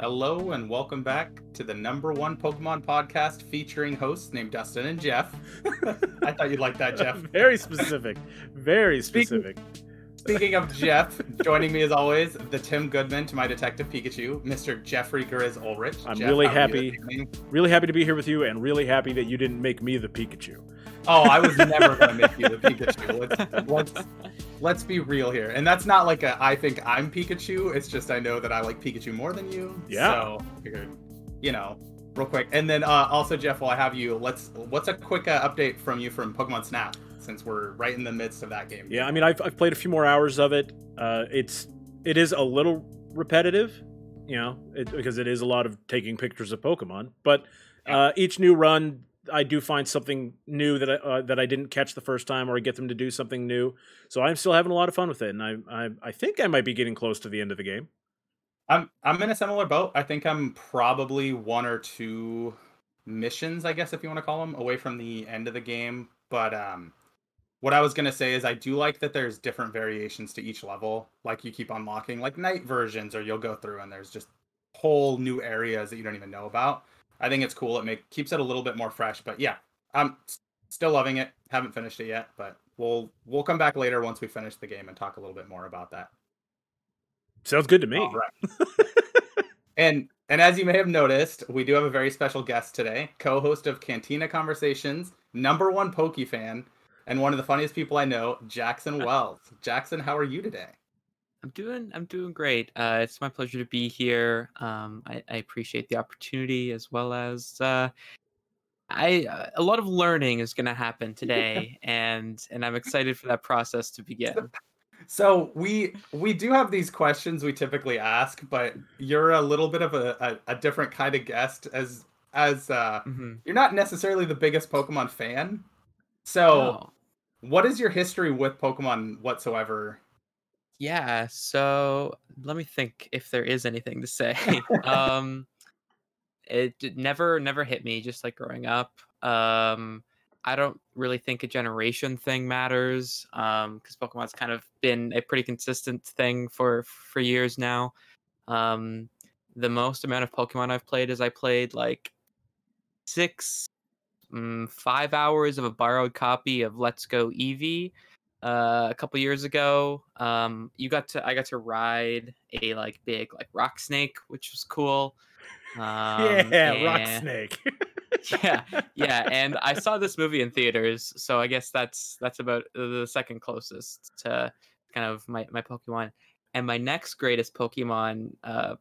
Hello and welcome back to the number one Pokemon podcast featuring hosts named Dustin and Jeff. I thought you'd like that, Jeff. Very specific. Very specific. Speaking of Jeff, joining me as always, the Tim Goodman to my Detective Pikachu, Mr. Jeffrey Grizz Ulrich. I'm Jeff, really how are you happy. Really happy to be here with you, and really happy that you didn't make me the Pikachu. Oh, I was never gonna make you the Pikachu. Let's, let's let's be real here, and that's not like a I think I'm Pikachu. It's just I know that I like Pikachu more than you. Yeah. So figured, you know, real quick, and then uh, also Jeff, while I have you, let's what's a quick uh, update from you from Pokemon Snap since we're right in the midst of that game. Yeah, I mean, I've, I've played a few more hours of it. Uh, it's it is a little repetitive, you know, it, because it is a lot of taking pictures of Pokemon. But uh, each new run, I do find something new that I uh, that I didn't catch the first time, or I get them to do something new. So I'm still having a lot of fun with it, and I I, I think I might be getting close to the end of the game. I'm I'm in a similar boat. I think I'm probably one or two missions, I guess if you want to call them, away from the end of the game. But um what I was gonna say is I do like that there's different variations to each level. Like you keep unlocking like night versions, or you'll go through and there's just whole new areas that you don't even know about. I think it's cool. It make keeps it a little bit more fresh. But yeah, I'm still loving it. Haven't finished it yet, but we'll we'll come back later once we finish the game and talk a little bit more about that. Sounds good to me. Right. and and as you may have noticed, we do have a very special guest today, co-host of Cantina Conversations, number one Pokey fan, and one of the funniest people I know, Jackson Wells. Jackson, how are you today? I'm doing I'm doing great. Uh, it's my pleasure to be here. Um, I, I appreciate the opportunity as well as uh, I uh, a lot of learning is going to happen today, and and I'm excited for that process to begin. So we we do have these questions we typically ask, but you're a little bit of a, a, a different kind of guest as as uh hmm you're not necessarily the biggest Pokemon fan. So what is your history with Pokemon whatsoever? Yeah, so let me think if there is anything to say. um it never never hit me just like growing up. Um I don't really think a generation thing matters um cuz Pokemon's kind of been a pretty consistent thing for for years now. Um the most amount of Pokemon I've played is I played like 6 mm, 5 hours of a borrowed copy of Let's Go Eevee uh, a couple years ago. Um, you got to I got to ride a like big like rock snake, which was cool. Um, yeah, Rock Snake. yeah, yeah, and I saw this movie in theaters, so I guess that's that's about the second closest to kind of my my Pokemon. And my next greatest Pokemon uh,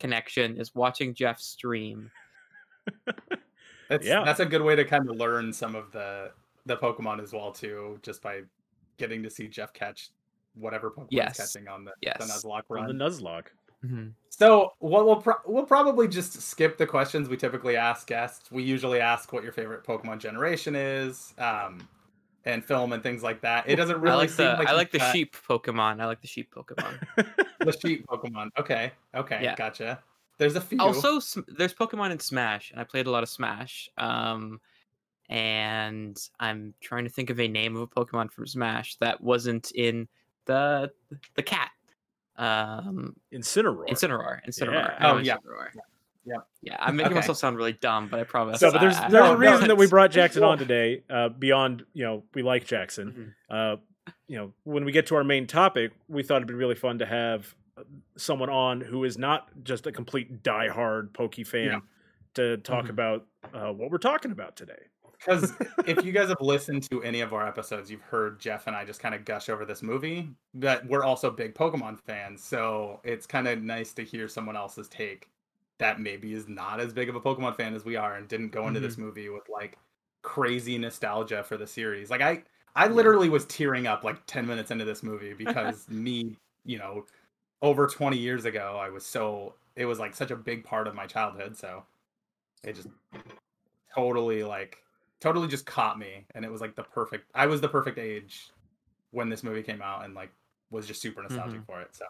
connection is watching Jeff stream. That's Yeah. that's a good way to kind of learn some of the the Pokemon as well too, just by getting to see Jeff catch whatever Pokemon's Yes. catching on the, the Yes. Nuzlocke On run. the Nuzlocke. So what we'll pro- we'll probably just skip the questions we typically ask guests. We usually ask what your favorite Pokemon generation is, um, and film and things like that. It doesn't really I like seem the like I like the got sheep Pokemon. I like the sheep Pokemon. the sheep Pokemon. Okay, okay, Yeah. gotcha. There's a few. also there's pokemon in smash and i played a lot of smash um and i'm trying to think of a name of a pokemon from smash that wasn't in the the cat um Incineroar. incineroar incineroar Yeah. Oh, yeah. Incineroar. Yeah. yeah i'm making Okay. myself sound really dumb but i promise So, but there's I- I- there's No, a reason that we brought Jackson on today. Uh, beyond you know, we like Jackson. Mhm. Uh, you know, when we get to our main topic, we thought it'd be really fun to have uh, someone on who is not just a complete diehard Pokey fan Yeah. to talk Mhm. about uh, what we're talking about today. Because if you guys have listened to any of our episodes, you've heard Jeff and I just kind of gush over this movie. But we're also big Pokemon fans, so it's kind of nice to hear someone else's take that maybe is not as big of a Pokemon fan as we are and didn't go into this mm-hmm. movie with like crazy nostalgia for the series. Like I, I literally was tearing up like ten minutes into this movie because me, you know, over twenty years ago, I was so it was like such a big part of my childhood. So it just totally like totally just caught me and it was like the perfect i was the perfect age when this movie came out and like was just super nostalgic for it so.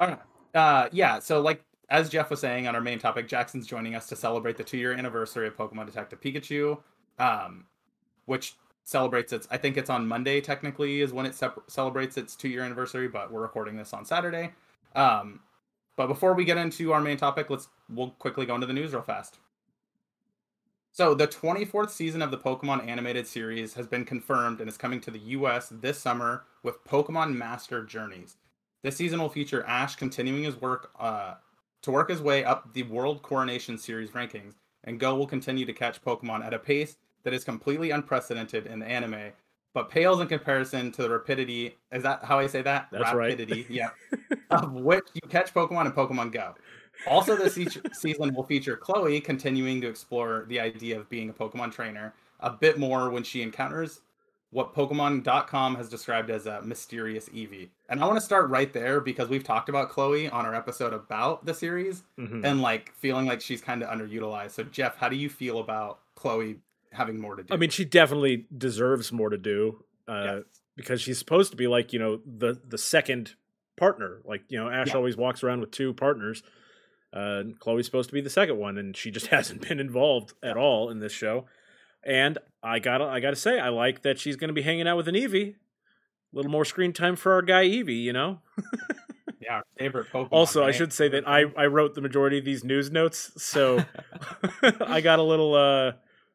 Okay. Uh yeah so like as jeff was saying on our main topic jackson's joining us to celebrate the two year anniversary of pokemon detective pikachu um which celebrates its i think it's on monday technically is when it sep- celebrates its two year anniversary but we're recording this on saturday. Um but before we get into our main topic let's we'll quickly go into the news real fast. So, the 24th season of the Pokemon animated series has been confirmed and is coming to the US this summer with Pokemon Master Journeys. This season will feature Ash continuing his work uh, to work his way up the World Coronation Series rankings, and Go will continue to catch Pokemon at a pace that is completely unprecedented in the anime, but pales in comparison to the rapidity. Is that how I say that? That's right. rapidity, yeah. Of which you catch Pokemon in Pokemon Go. Also, this each season will feature Chloe continuing to explore the idea of being a Pokemon trainer a bit more when she encounters what Pokemon.com has described as a mysterious Eevee. And I want to start right there because we've talked about Chloe on our episode about the series Mhm. and like feeling like she's kind of underutilized. So, Jeff, how do you feel about Chloe having more to do? I mean, she definitely deserves more to do uh, Yes. because she's supposed to be like you know the the second partner. Like you know, Ash Yeah. always walks around with two partners. Uh, Chloe's supposed to be the second one, and she just hasn't been involved at all in this show. And I gotta I gotta say, I like that she's gonna be hanging out with an Eevee. A little more screen time for our guy Eevee, you know. yeah, our favorite Pokemon. Also, I should say that I I wrote the majority of these news notes, so I got a little uh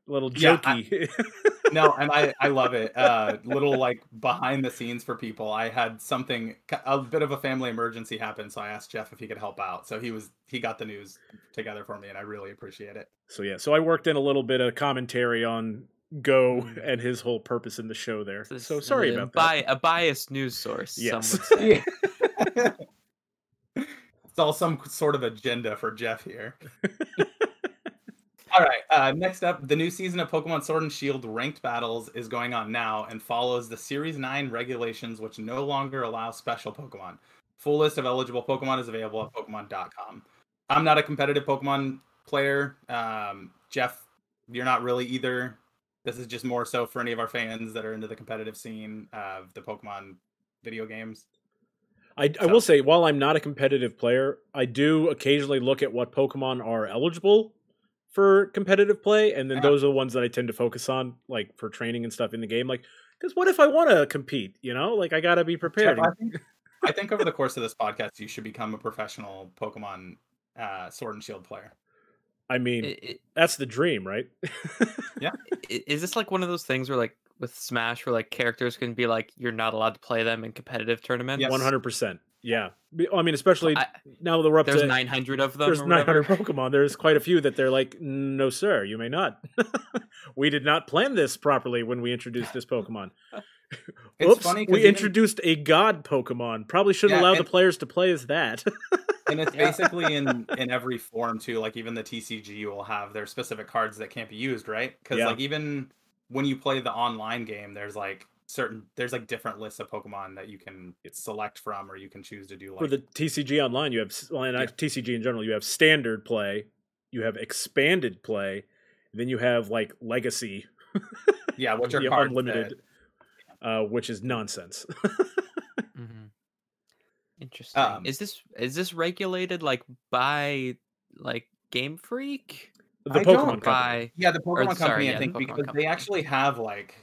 little Yeah, I- jokey. no, and I I love it. Uh, little like behind the scenes for people. I had something a bit of a family emergency happen, so I asked Jeff if he could help out. So he was he got the news together for me, and I really appreciate it. So yeah, so I worked in a little bit of commentary on Go and his whole purpose in the show there. This So sorry about bi- that. A biased news source. Yes. Some would say. it's all some sort of agenda for Jeff here. all right. Uh, next up, the new season of Pokemon Sword and Shield ranked battles is going on now and follows the Series 9 regulations, which no longer allow special Pokemon. Full list of eligible Pokemon is available at Pokemon.com. I'm not a competitive Pokemon player. Um, Jeff, you're not really either. This is just more so for any of our fans that are into the competitive scene of the Pokemon video games. I, I So- will say, while I'm not a competitive player, I do occasionally look at what Pokemon are eligible for competitive play, and then Yeah. those are the ones that I tend to focus on, like for training and stuff in the game. Like, because what if I want to compete? You know, like I got to be prepared. Jeff, I think, I think over the course of this podcast, you should become a professional Pokemon uh, Sword and Shield player. I mean, I- I- that's the dream, right? yeah. is this like one of those things where like with Smash where like characters can be like you're not allowed to play them in competitive tournaments? Yes. One hundred percent. Yeah. I mean, especially I- now that we're up There's to 900 of them. there's or whatever. 900 Pokemon. There's quite a few that they're like, no, sir, you may not. we did not plan this properly when we introduced this Pokemon. It's Oops, funny 'cause we introduced a God Pokemon. Probably shouldn't Yeah, allow the players to play as that. and it's basically in in every form too. Like even the TCG will have their specific cards that can't be used, right? Because Yeah. like even when you play the online game, there's like certain there's like different lists of Pokemon that you can select from, or you can choose to do like For the TCG Online, you have, well, and Yeah. TCG in general, you have standard play, you have expanded play, then you have like Legacy, yeah, which are the cards unlimited, uh, which is nonsense. mm-hmm. Interesting. Um, is this is this regulated like by like Game Freak? the I Pokemon don't Company. By Yeah, the Pokemon sorry, Company, yeah, I the think, because Company. they actually have like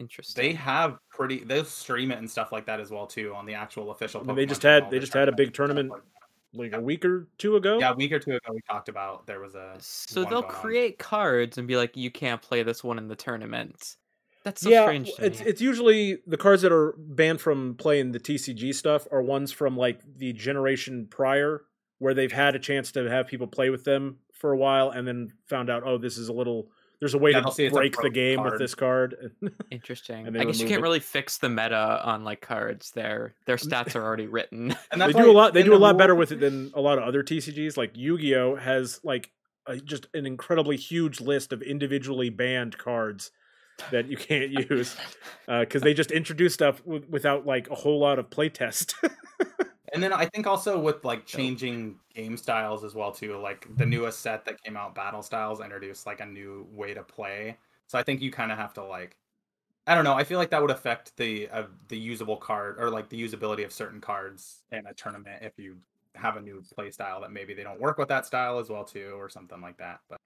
interesting. they have pretty They'll stream it and stuff like that as well too on the actual official. I they just had- they just had a big tournament like Like a week or two ago. Yeah, a week or two ago we talked about there was a so they'll going on. create cards and be like, you can't play this one in the tournament. That's so yeah, strange to it's me. it's usually the cards that are banned from playing the TCG stuff are ones from like the generation prior, where they've had a chance to have people play with them for a while, and then found out, oh, this is a little. There's a way Yeah, they'll see to break the broken game with this card. Interesting. I guess you can't it. really fix the meta on like cards. Their their stats are already written. And they do a lot. They do the a lot better with it than a lot of other TCGs. Like Yu-Gi-Oh has like a, just an incredibly huge list of individually banned cards that you can't use uh, because they just introduce stuff w- without like a whole lot of playtest. And then I think also with like changing game styles as well too. Like the newest set that came out, Battle Styles, introduced like a new way to play. So I think you kind of have to like, I don't know. I feel like that would affect the uh, the usable card or like the usability of certain cards in a tournament if you have a new play style that maybe they don't work with that style as well too, or something like that. But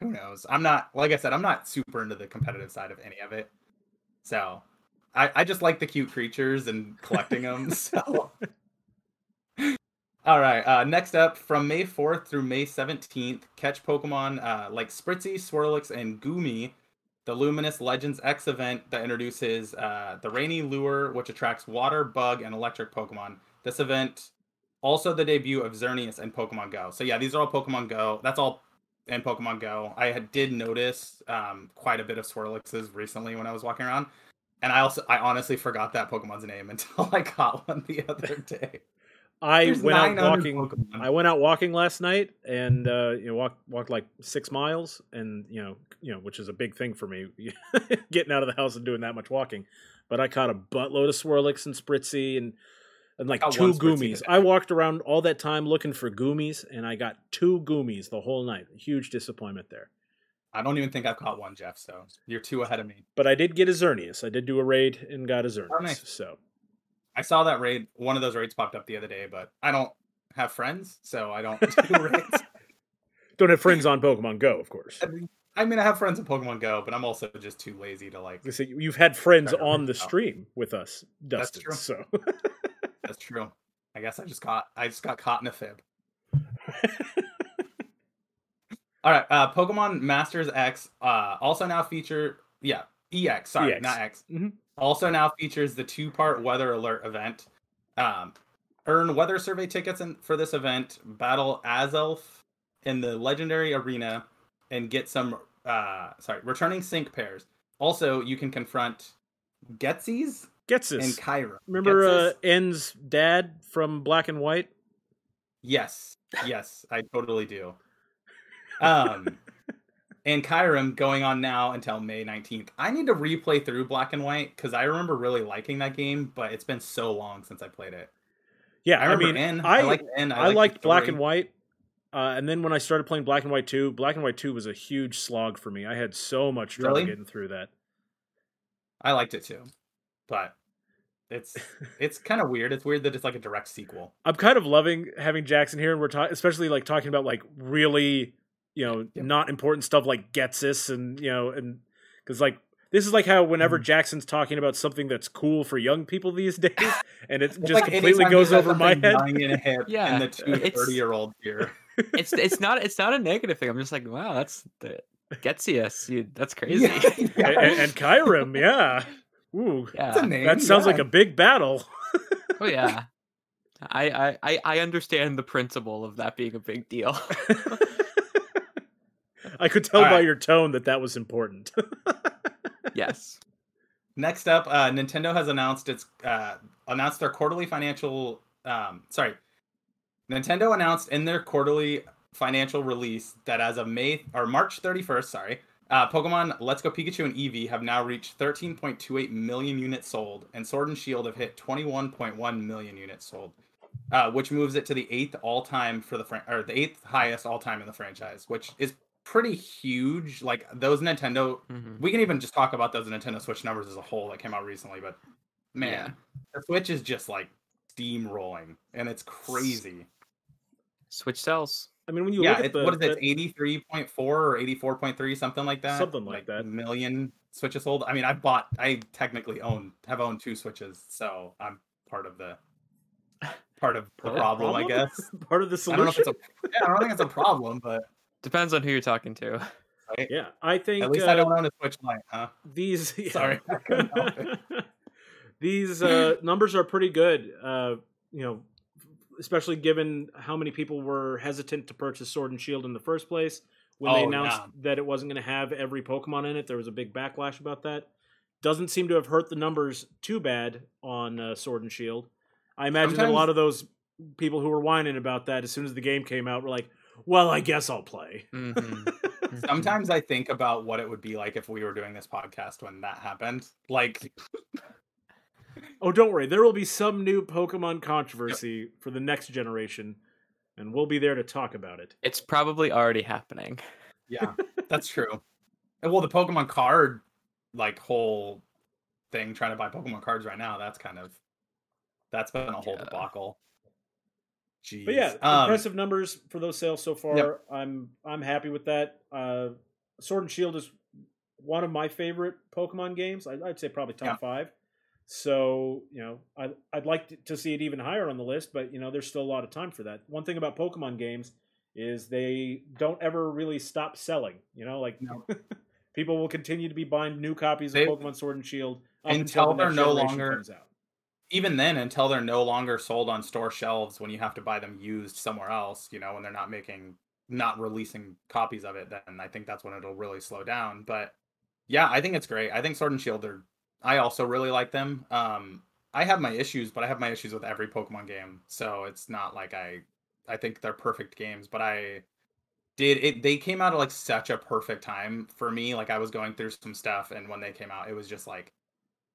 who knows? I'm not like I said, I'm not super into the competitive side of any of it. So I, I just like the cute creatures and collecting them. So All right. Uh, next up, from May 4th through May 17th, catch Pokemon uh, like Spritzee, Swirlix, and Goomy. The Luminous Legends X event that introduces uh, the Rainy Lure, which attracts water, bug, and electric Pokemon. This event also the debut of Xerneas and Pokemon Go. So yeah, these are all Pokemon Go. That's all in Pokemon Go. I had, did notice um, quite a bit of Swirlixes recently when I was walking around, and I also I honestly forgot that Pokemon's name until I caught one the other day. I There's went out walking. Pokemon. I went out walking last night and uh, you know walked walked like six miles and you know you know which is a big thing for me getting out of the house and doing that much walking. But I caught a buttload of Swirlix and Spritzee and and like two Goomies. I walked around all that time looking for Goomies and I got two Goomies the whole night. Huge disappointment there. I don't even think I've caught one, Jeff. So you're two ahead of me. But I did get a Xerneas. I did do a raid and got a Xerneas. Oh, nice. So I saw that raid. One of those raids popped up the other day, but I don't have friends, so I don't do raids. don't have friends on Pokemon Go, of course. I mean, I have friends in Pokemon Go, but I'm also just too lazy to like. You've had friends on the stream with us, That's Dustin. true. So That's true. I guess I just got I just got caught in a fib. All right, uh, Pokemon Masters X uh, also now feature yeah EX sorry EX. not X Mhm. Also now features the two part weather alert event. Um, earn weather survey tickets in, for this event, battle Azelf in the legendary arena, and get some uh sorry returning sync pairs. Also, you can confront Ghetsis gets and this. Kyra. Remember uh, N's dad from Black and White? Yes, yes, I totally do. Um, and Kyurem going on now until May 19th. I need to replay through Black and White because I remember really liking that game, but it's been so long since I played it. Yeah, I I, remember mean, N. I I liked N. I, liked liked Black and White, uh, and then when I started playing Black and White two, Black and White two was a huge slog for me. I had so much trouble Really? getting through that. I liked it too, but it's it's kind of weird. It's weird that it's like a direct sequel. I'm kind of loving having Jackson here, and we're talking, especially like talking about like really, you know, Yep. not important stuff like Ghetsis, and you know, and because like this is like how whenever Mhm. Jackson's talking about something that's cool for young people these days, and it just like completely goes over my head. and hip Yeah, and the two it's- 30 year olds here. It's it's not it's not a negative thing. I'm just like, wow, that's the Getzius. You, that's crazy. Yeah, and, and, and Kyurem, yeah. Ooh, Yeah. It's a name, that sounds like a big battle. Oh yeah. I, I I I understand the principle of that being a big deal. I could tell by Alright. your tone that that was important. yes. Next up, uh, Nintendo has announced its uh, announced their quarterly financial. Um, sorry, Nintendo announced in their quarterly financial release that as of May or March 31st, sorry, uh, Pokemon Let's Go Pikachu and Eevee have now reached 13.28 million units sold, and Sword and Shield have hit 21.1 million units sold, uh, which moves it to the eighth all time for the fran- or the eighth highest all time in the franchise, which is pretty huge. Like those Nintendo Mhm. we can even just talk about those Nintendo Switch numbers as a whole that came out recently, but man, Yeah. the Switch is just like steamrolling and it's crazy. Switch sells. I mean, when you yeah, look at it's, the, what is it? the- Eighty three point four or eighty four point three, something like that. Something like that. Million Switches sold. I mean, I bought. I technically own have owned two Switches, so I'm part of the part of the Part of the problem, I guess. part of the I don't know if solution. it's a. Yeah, I don't think it's a problem, but Depends on who you're talking to. right? Yeah, I think at least uh, I don't own a Switch Lite, huh? these. yeah. Sorry, I couldn't help it. these uh, numbers are pretty good. Uh, you know, especially given how many people were hesitant to purchase Sword and Shield in the first place when they Oh, announced yeah. that it wasn't going to have every Pokemon in it. There was a big backlash about that. Doesn't seem to have hurt the numbers too bad on uh, Sword and Shield. I imagine that a lot of those people who were whining about that as soon as the game came out were like, "Well, I guess I'll play." Mhm. Sometimes I think about what it would be like if we were doing this podcast when that happened. Like, Oh, don't worry. There will be some new Pokemon controversy for the next generation, and we'll be there to talk about it. It's probably already happening. yeah, that's true. And well, the Pokemon card, like, whole thing trying to buy Pokemon cards right now, that's kind of that's been a whole Yeah. debacle. Jeez. But yeah, Um, impressive numbers for those sales so far. I'm I'm happy with that. Uh, Sword and Shield is one of my favorite Pokemon games. I, I'd say probably top Yeah. five. So you know, I I'd like to see it even higher on the list, but you know, there's still a lot of time for that. One thing about Pokemon games is they don't ever really stop selling. You know, like No. people will continue to be buying new copies They- of Pokemon Sword and Shield Until until the they're no longer- comes out. Even then until they're no longer sold on store shelves when you have to buy them used somewhere else you know when they're not making not releasing copies of it then i think that's when it'll really slow down. But yeah i think it's great. I think sword and shield are i also really like them. Um i have my issues but i have my issues with every pokemon game. So it's not like i i think they're perfect games but i did it they came out at like such a perfect time for me. Like i was going through some stuff and when they came out it was just like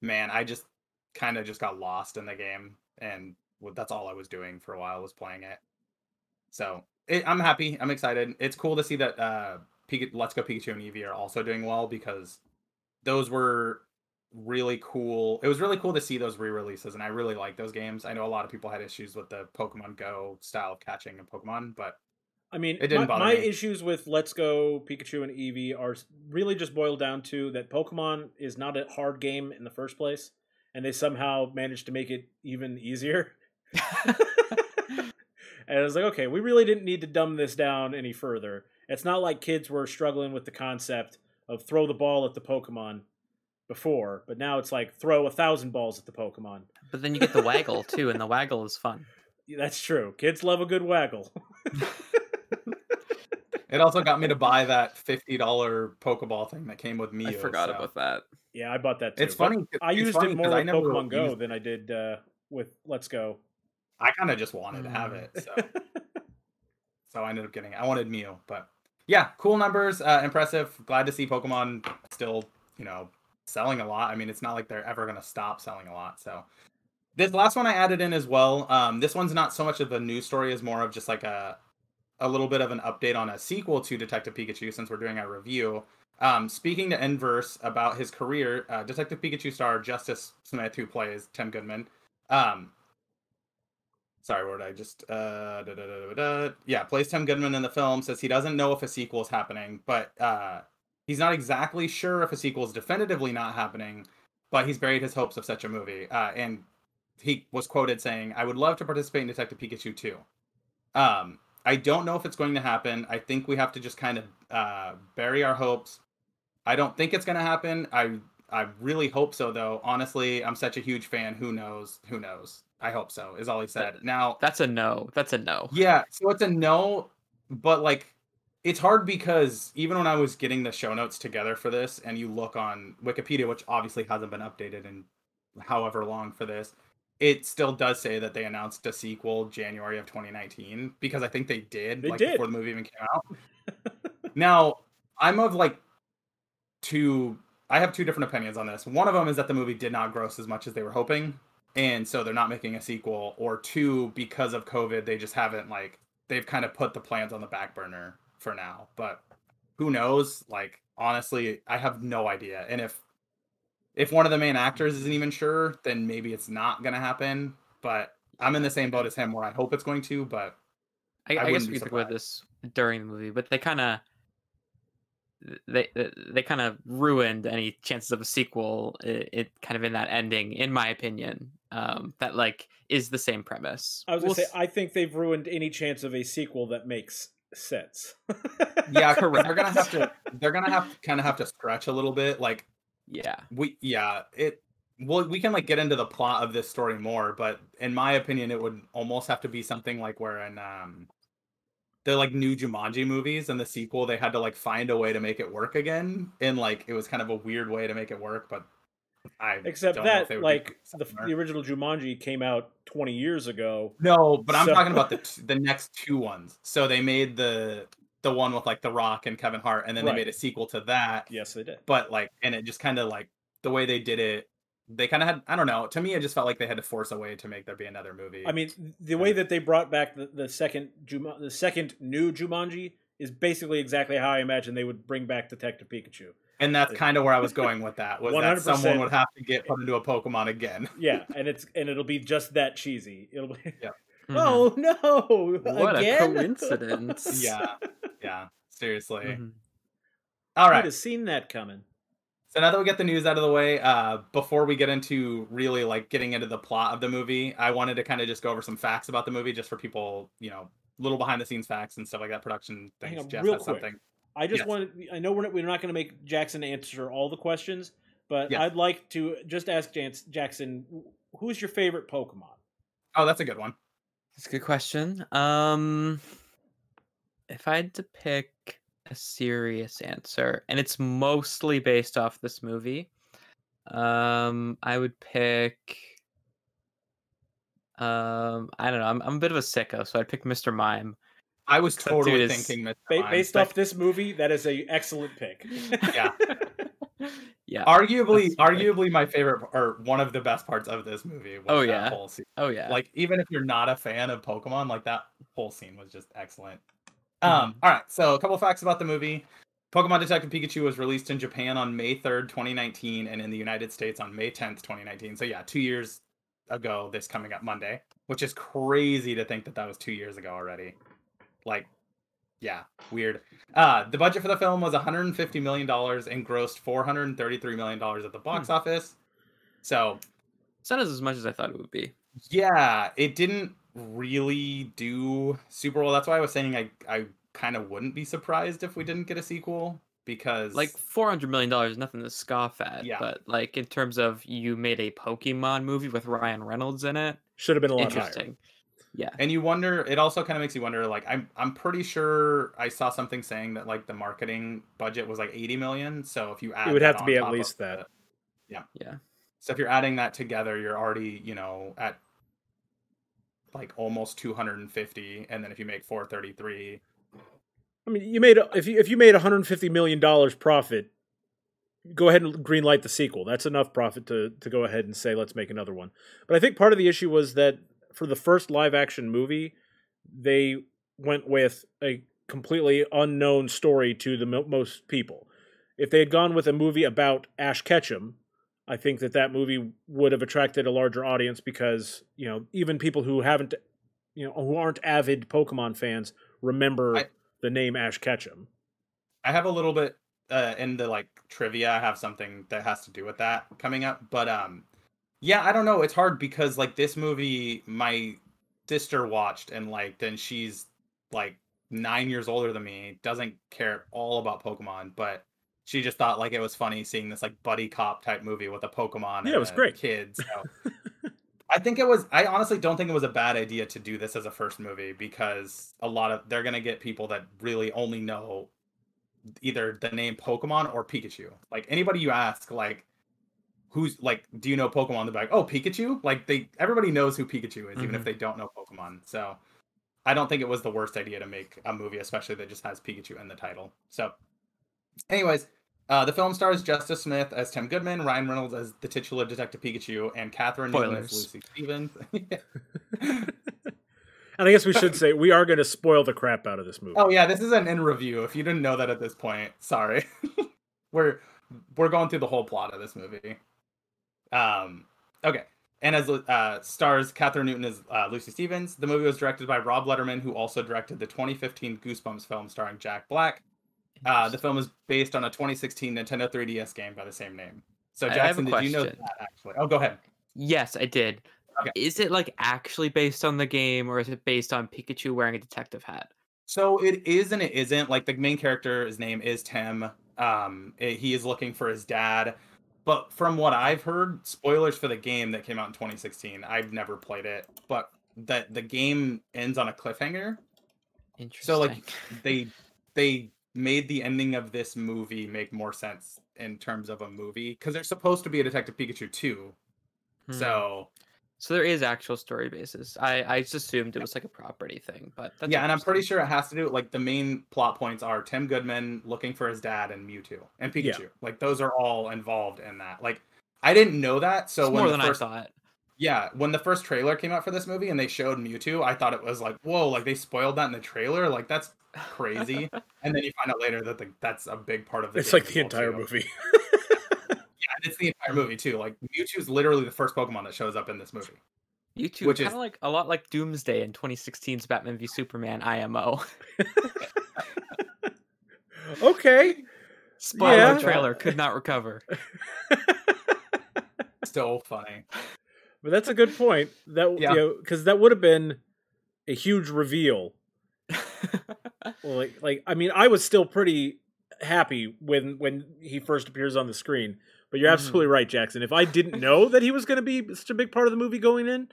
man i just kind of just got lost in the game and that's all i was doing for a while was playing it. So it, i'm happy i'm excited. It's cool to see that uh Pika- let's go pikachu and eevee are also doing well because those were really cool it was really cool to see those re-releases and i really like those games. I know a lot of people had issues with the pokemon go style of catching in pokemon but I mean, It didn't my, my issues with Let's Go Pikachu and Eevee are really just boiled down to that Pokemon is not a hard game in the first place, and they somehow managed to make it even easier. and I was like, okay, we really didn't need to dumb this down any further. It's not like kids were struggling with the concept of throw the ball at the Pokemon before, but now it's like throw a thousand balls at the Pokemon. But then you get the waggle too, and the waggle is fun. That's true. Kids love a good waggle. It also got me to buy that $50 pokeball thing that came with me I forgot about that. yeah, I bought that too. it's but- funny I it's used funny it 'cause more I with Pokemon Go used- than I did uh, with Let's Go. i kind of just wanted to have it so So I ended up getting it. I wanted Mew, but yeah, cool numbers, uh, impressive. Glad to see Pokemon still, you know, selling a lot. I mean, it's not like they're ever gonna stop selling a lot. So this last one I added in as well. Um, this one's not so much of a news story as more of just like a a little bit of an update on a sequel to Detective Pikachu since we're doing our review. Um, speaking to Inverse about his career, uh, Detective Pikachu star Justice Smith, who plays Tim Goodman, um, sorry, what did I just uh da, da, da, yeah, plays Tim Goodman in the film, says he doesn't know if a sequel is happening, but uh he's not exactly sure if a sequel is definitively not happening, but he's buried his hopes of such a movie. Uh and he was quoted saying, I would love to participate in Detective Pikachu too. Um I don't know if it's going to happen. I think we have to just kind of uh bury our hopes. I don't think it's gonna happen. I I really hope so though. Honestly, I'm such a huge fan. Who knows? Who knows? I hope so. Is all he said. Now, That's a no. That's a no. yeah, so it's a no, but like it's hard because even when I was getting the show notes together for this, and you look on Wikipedia, which obviously hasn't been updated in however long for this, it still does say that they announced a sequel January of 2019 because I think they did, They like did. before the movie even came out. now, I'm of like two. I have two different opinions on this. One of them is that the movie did not gross as much as they were hoping, and so they're not making a sequel. Or two, because of COVID, they just haven't like they've kind of put the plans on the back burner for now. But who knows? Like honestly, I have no idea. And if if one of the main actors isn't even sure, then maybe it's not gonna happen. But I'm in the same boat as him, where I hope it's going to. But I, I I, guess wouldn't we be could talk about this during the movie, but they kind of they they- they kind of ruined any chances of a sequel. It, it kind of in that ending, in my opinion, um, that like is the same premise. I was We'll gonna say, s- I think they've ruined any chance of a sequel that makes sense. yeah, Correct. they're gonna have to. They're gonna have to kind of have to stretch a little bit. Like yeah, we yeah it well we can like get into the plot of this story more but in my opinion it would almost have to be something like where in um the like new Jumanji movies and the sequel they had to like find a way to make it work again and like it was kind of a weird way to make it work but I Except don't know if that, they would like the, the original Jumanji came out 20 years ago. no but I'm So- talking about the t- the next two ones so they made the the one with like The Rock and Kevin Hart and then Right. they made a sequel to that Yes, they did. but like and it just kind of like the way they did it they kind of had i don't know to me it just felt like they had to force a way to make there be another movie I mean, the way that they brought back the, the second Juma, the second new Jumanji is basically exactly how I imagine they would bring back Detective Pikachu. and that's kind of where i was going with that was that 100%. someone would have to get put into a pokemon again Yeah, and it's and it'll be just that cheesy. It'll be Mhm. oh no, what again? a coincidence! yeah yeah seriously Mhm. all I'd have seen that coming. So now that we get the news out of the way, uh, before we get into really like getting into the plot of the movie, I wanted to kind of just go over some facts about the movie, just for people, you know, little behind the scenes facts and stuff like that, production Hang things. on, Jeff real has quick. something. I just Yes. wanted. I know we're not, we're not going to make Jackson answer all the questions, but Yes. I'd like to just ask Jans- Jackson, who's your favorite Pokemon? Oh, that's a good one. That's a good question. Um, if I had to pick a serious answer, and it's mostly based off this movie, um, I would pick. Um, I don't know. I'm I'm a bit of a sicko, so I'd pick Mr. Mime. I was totally is- thinking Mr. Ba- Mime, based but off this movie, that is a excellent pick. Yeah. yeah. arguably, arguably my favorite or one of the best parts of this movie. Was Oh, that yeah. whole scene. Oh yeah. like even if you're not a fan of Pokemon, like that whole scene was just excellent. Mm-hmm. Um, all right, so a couple facts about the movie. Pokemon Detective Pikachu was released in Japan on May 3rd, 2019, and in the United States on May 10th, 2019. So yeah, two years ago, this coming up Monday, which is crazy to think that that was two years ago already. Like, yeah, weird. Uh, the budget for the film was 150 million dollars and grossed 433 million dollars at the box office. So it's not as much as I thought it would be. yeah, it didn't really do super well. That's why I was saying I I kind of wouldn't be surprised if we didn't get a sequel because Like four hundred million dollars, nothing to scoff at. Yeah. But like in terms of you made a Pokemon movie with Ryan Reynolds in it, Should have been a lot higher. interesting. Yeah. and you wonder it also kind of makes you wonder like I'm I'm pretty sure I saw something saying that like the marketing budget was like 80 million. So if you add it would have to be at least that. the- Yeah. So if you're adding that together, you're already, you know, at like almost 250 and then if you make 433 I mean, you made if you if you made 150 million dollars profit, go ahead and green light the sequel. That's enough profit to to go ahead and say let's make another one. But I think part of the issue was that for the first live action movie, they went with a completely unknown story to the mo- most people. If they had gone with a movie about Ash Ketchum, I think that that movie would have attracted a larger audience because you know even people who haven't, you know, who aren't avid Pokemon fans remember I- the name Ash Ketchum. I have a little bit uh, in the like trivia. I have something that has to do with that coming up, but um, yeah, I don't know. It's hard because like this movie, my sister watched and liked, and she's like nine years older than me. Doesn't care at all about Pokemon, but she just thought like it was funny seeing this like buddy cop type movie with a Pokemon. Yeah, it was great. Kids. so. I think it was. I honestly don't think it was a bad idea to do this as a first movie because a lot of they're gonna get people that really only know either the name Pokemon or Pikachu. Like anybody you ask, like who's like, do you know Pokemon? They're like, oh, Pikachu. Like they, everybody knows who Pikachu is, even if Mhm. they don't know Pokemon. So I don't think it was the worst idea to make a movie, especially that just has Pikachu in the title. So, anyways. Uh, the film stars Justice Smith as Tim Goodman, Ryan Reynolds as the titular Detective Pikachu, and Kathryn Newton as Lucy Stevens. And I guess we should say we are going to spoil the crap out of this movie. Oh yeah, this is an in review. If you didn't know that at this point, sorry. we're we're going through the whole plot of this movie. Um, okay. And as uh, stars Kathryn Newton as uh, Lucy Stevens, the movie was directed by Rob Letterman, who also directed the 2015 Goosebumps film starring Jack Black. Uh, the film is based on a 2016 Nintendo 3DS game by the same name. So I- I have a Jackson, did you know that actually? Oh, go ahead. Yes, I did. Okay. Is it like actually based on the game, or is it based on Pikachu wearing a detective hat? So it is and it isn't. Like the main character, his name is Tim. Um, eh, he is looking for his dad. But from what I've heard, spoilers for the game that came out in 2016. I've never played it, but that the game ends on a cliffhanger. Interesting. So like they they made the ending of this movie make more sense in terms of a movie because there's supposed to be a Detective Pikachu 2. Hmm. So so there is actual story basis. I I just assumed it was like a property thing, but that's yeah, and I'm pretty sure it has to do like the main plot points are Tim Goodman looking for his dad and Mewtwo and Yeah. Pikachu. Like those are all involved in that. Like I didn't know that, so It's when more than first I thought. Yeah, when the first trailer came out for this movie and they showed Mewtwo, I thought it was like whoa, like they spoiled that in the trailer. Like that's crazy. and then you find out later that the, that's a big part of the. it's game like the entire too. movie. Yeah, and it's the entire movie too. Like Mewtwo's literally the first Pokemon that shows up in this movie. YouTube, Which kind is- of like a lot like Doomsday in 2016's Batman v Superman IMO. okay. Spoiler Yeah. trailer could not recover. So funny. But that's a good point. That Yeah. you know, because that would have been a huge reveal. Like, like I mean, I was still pretty happy when when he first appears on the screen. But you're Mhm. absolutely right, Jackson. If I didn't know that he was going to be such a big part of the movie going in,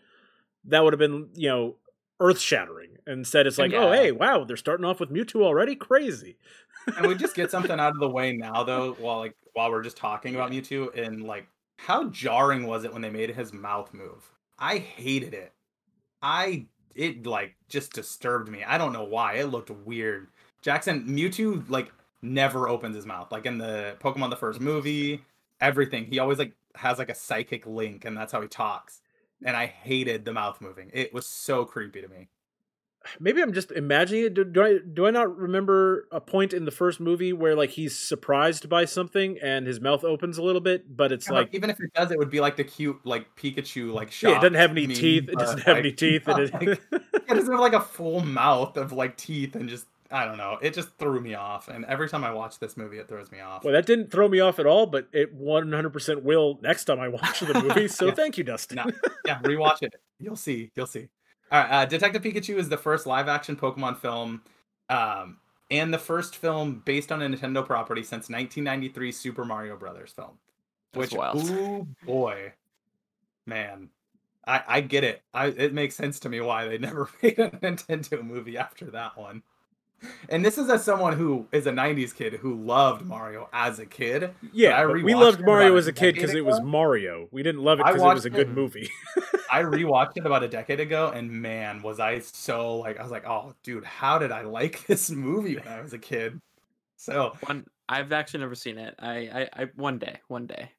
that would have been you know earth shattering. Instead, it's like, oh hey, wow, they're starting off with Mewtwo already, crazy. and we just get something out of the way now though while like while we're just talking about Mewtwo and like how jarring was it when they made his mouth move? I hated it. I it like just disturbed me. I don't know why. It looked weird. Jackson Mewtwo like never opens his mouth. Like in the Pokemon the first movie, everything. He always like has like a psychic link and that's how he talks. And I hated the mouth moving. It was so creepy to me. Maybe I'm just imagining it. Do, do I do I not remember a point in the first movie where like he's surprised by something and his mouth opens a little bit, but it's Yeah, like even if it does, it would be like the cute like Pikachu like shot. yeah, it doesn't have any meme, teeth. It doesn't have like, any teeth. not It, like- it doesn't have like a full mouth of like teeth and just I don't know. It just threw me off. And every time I watch this movie, it throws me off. well, that didn't throw me off at all, but it 100% will next time I watch the movie. So Yeah. thank you, Dustin. No. yeah, rewatch it. You'll see. You'll see. All right, uh, Detective Pikachu is the first live-action Pokemon film, um, and the first film based on a Nintendo property since 1993 Super Mario Brothers film. That's Which, wild. ooh boy, man, I I get it. I it makes sense to me why they never made a Nintendo movie after that one. And this is as someone who is a '90s kid who loved Mario as a kid. yeah, I we loved Mario as a kid because it was. Mario. We didn't love it because it was a good it- movie. I rewatched it about a decade ago, and man, was I so like I was like, oh, dude, how did I like this movie when I was a kid? So One, I've actually never seen it. I, I, I one day, one day.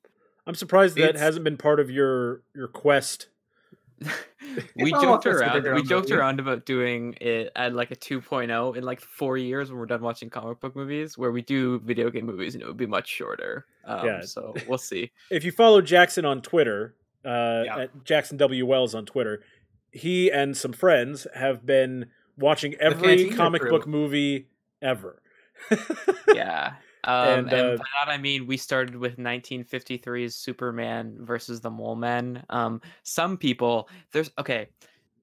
I'm surprised that hasn't been part of your your quest. we joked around. We joked movie. around about doing it at like a 2.0 in like four years when we're done watching comic book movies, where we do video game movies, and it would be much shorter. Um, Yeah. So we'll see. If you follow Jackson on Twitter, uh, Yeah. at Jackson W Wells on Twitter, he and some friends have been watching every comic book movie ever. Yeah. Um, And, and, uh, by that I mean we started with 1953's Superman versus the Mole Men. Um, some people there's okay,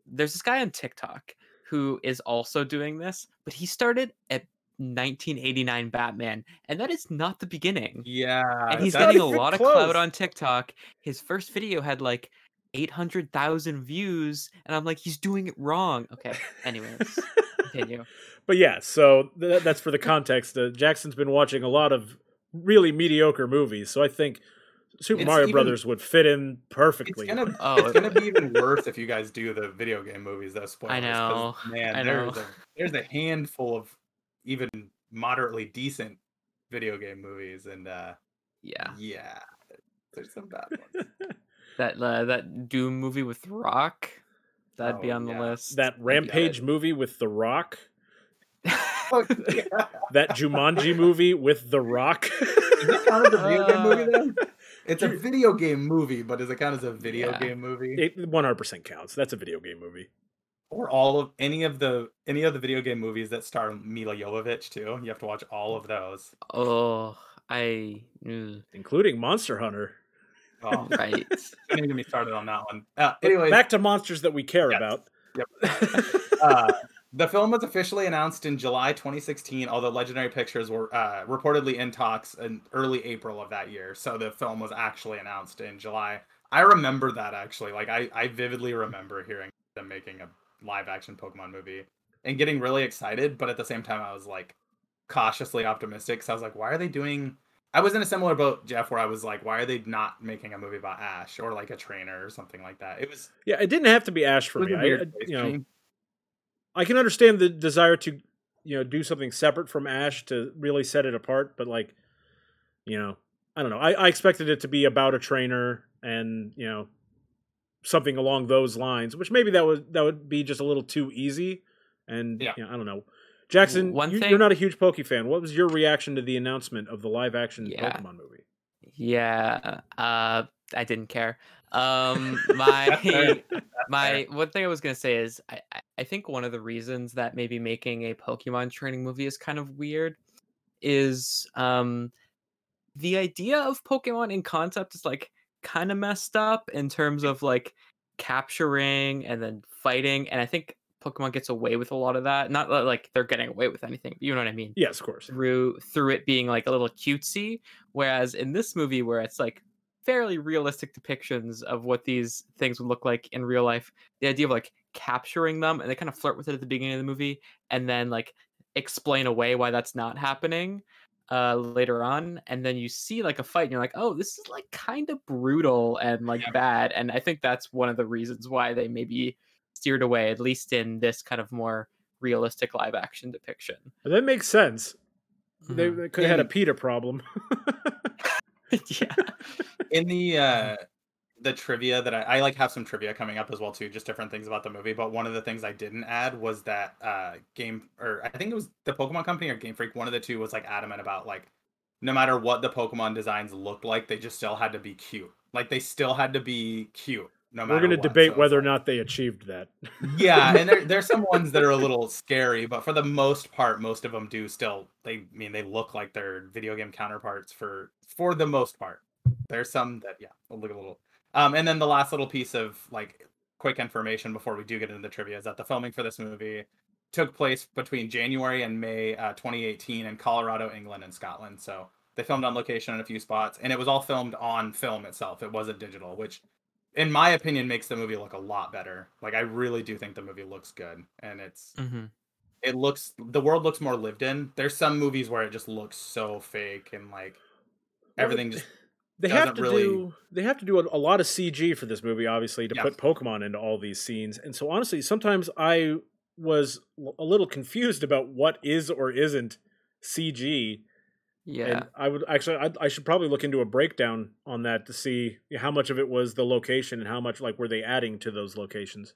there's this guy on TikTok who is also doing this, but he started at 1989 Batman, and that is not the beginning. yeah, and he's getting a lot of close. clout on TikTok. His first video had like 800,000 views, and I'm like, he's doing it wrong. Okay, anyways, continue. But yeah, so th- that's for the context. Uh, Jackson's been watching a lot of really mediocre movies, so I think Super It's Mario even- Brothers would fit in It's perfectly. gonna Oh. it's gonna be even worse if you guys do the video game movies. Though spoilers. I 'cause, know, man. I there's know. a there's a handful of even moderately decent video game movies, and uh Yeah, yeah, there's some bad ones. that uh, that Doom movie with Rock, that'd be Oh, on the yeah. list. that Rampage movie with The Rock, Oh, yeah. that Jumanji movie with The Rock. Does it count as a video game movie Uh, then? It's a video game movie, but does it count as a video Yeah. game movie? It 100% counts. That's a video game movie. or all of any of the any of the video game movies that star Milla Jovovich too? You have to watch all of those. oh, I mm, including Monster Hunter. Oh, right. don't even get me started on that one. Uh, But anyways, back to monsters that we care Yes. about. uh, the film was officially announced in July 2016, although Legendary Pictures were uh, reportedly in talks in early April of that year. So the film was actually announced in July. I remember that actually. Like I, I vividly remember hearing them making a live action Pokemon movie and getting really excited, but at the same time I was like cautiously optimistic. So I was like, why are they doing I was in a similar boat, Jeff, where I was like, why are they not making a movie about Ash or like a trainer or something like that? It was, yeah, it didn't have to be Ash for me. I- you know. I can understand the desire to, you know, do something separate from Ash to really set it apart, but like, you know, I don't know. I, I expected it to be about a trainer and you know something along those lines, which maybe that would that would be just a little too easy. And Yeah. you know, I don't know. Jackson, One you, thing- you're not a huge Poke fan. What was your reaction to the announcement of the live action Yeah. Pokemon movie? Yeah, uh, I didn't care. Um, my my one thing I was gonna say is I I- I think one of the reasons that maybe making a Pokemon training movie is kind of weird is um the idea of Pokemon in concept is like kind of messed up in terms of like capturing and then fighting. And I think Pokemon gets away with a lot of that. Not like they're getting away with anything, you know what I mean? Yes, of course. Through through it being like a little cutesy. Whereas in this movie, where it's like fairly realistic depictions of what these things would look like in real life, the idea of like capturing them and they kind of flirt with it at the beginning of the movie and then like explain away why that's not happening uh later on and then you see like a fight and you're like oh this is like kind of brutal and like Yeah. bad and i think that's one of the reasons why they maybe steered away at least in this kind of more realistic live action depiction That makes sense. They, Mhm. they could have had a And- PETA problem. yeah in the uh the trivia that I, I like have some trivia coming up as well too just different things about the movie but one of the things i didn't add was that uh game or i think it was the pokemon company or game freak one of the two was like adamant about like no matter what the pokemon designs looked like they just still had to be cute like they still had to be cute no matter We're going to debate So. whether or not they achieved that. yeah and there, there's some ones that are a little scary but for the most part most of them do still they I mean they look like their video game counterparts for for the most part. There's some that yeah look a little um and then the last little piece of like quick information before we do get into the trivia is that the filming for this movie took place between january and may uh, 2018 in colorado england and scotland. So they filmed on location in a few spots and it was all filmed on film itself. It wasn't digital which in my opinion makes the movie look a lot better like i really do think the movie looks good and it's hmm it looks the world looks more lived in there's some movies where it just looks so fake and like everything just They have to really- do they have to do a, a lot of CG for this movie, obviously, to Yeah. put Pokemon into all these scenes. And so, honestly, sometimes I was a little confused about what is or isn't CG. Yeah And I would actually, I, I should probably look into a breakdown on that to see how much of it was the location and how much like were they adding to those locations.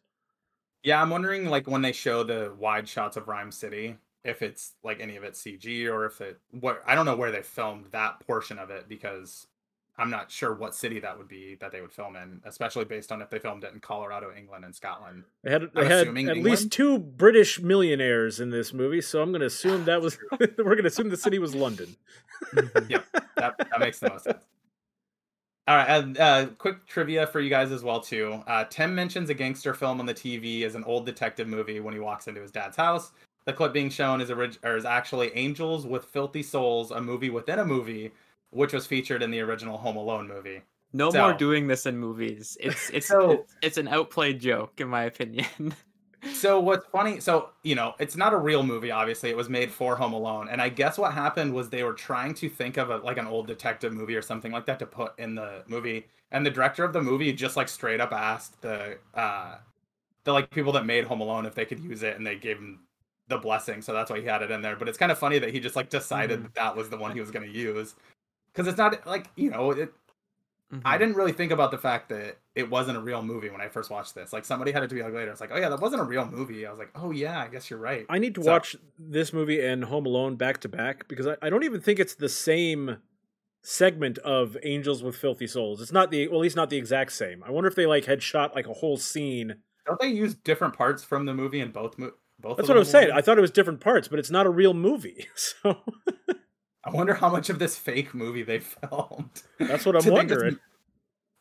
yeah i'm wondering like when they show the wide shots of rhyme city if it's like any of it cg or if it what i don't know where they filmed that portion of it because i'm not sure what city that would be that they would film in especially based on if they filmed it in colorado england and scotland They had they had at England? least two British millionaires in this movie, so I'm going to assume that was we're going to assume the city was London. Yep. that, that makes the most sense. All right, and uh, quick trivia for you guys as well too. Uh, Tim mentions a gangster film on the TV as an old detective movie when he walks into his dad's house. The clip being shown is orig- or is actually Angels with Filthy Souls, a movie within a movie, which was featured in the original Home Alone movie. no more doing this in movies it's it's So- it's, it's an outplayed joke in my opinion So what's funny? So you know, it's not a real movie. Obviously, it was made for Home Alone, and I guess what happened was they were trying to think of a, like an old detective movie or something like that to put in the movie, and the director of the movie just like straight up asked the uh the like people that made Home Alone if they could use it, and they gave him the blessing. So that's why he had it in there. But it's kind of funny that he just like decided Mhm. that that was the one he was going to use because it's not like you know it. Mhm. I didn't really think about the fact that it wasn't a real movie when I first watched this. Like somebody had it to be like later. It's like, oh yeah, that wasn't a real movie. I was like, oh yeah, I guess you're right. I need to So- watch this movie and Home Alone back to back because I, I don't even think it's the same segment of Angels with Filthy Souls. It's not the well, at least not the exact same. I wonder if they like had shot like a whole scene. Don't they use different parts from the movie in both mo- both? That's what I was saying. I thought it was different parts, but it's not a real movie. So I wonder how much of this fake movie they filmed. that's what I'm To think wondering.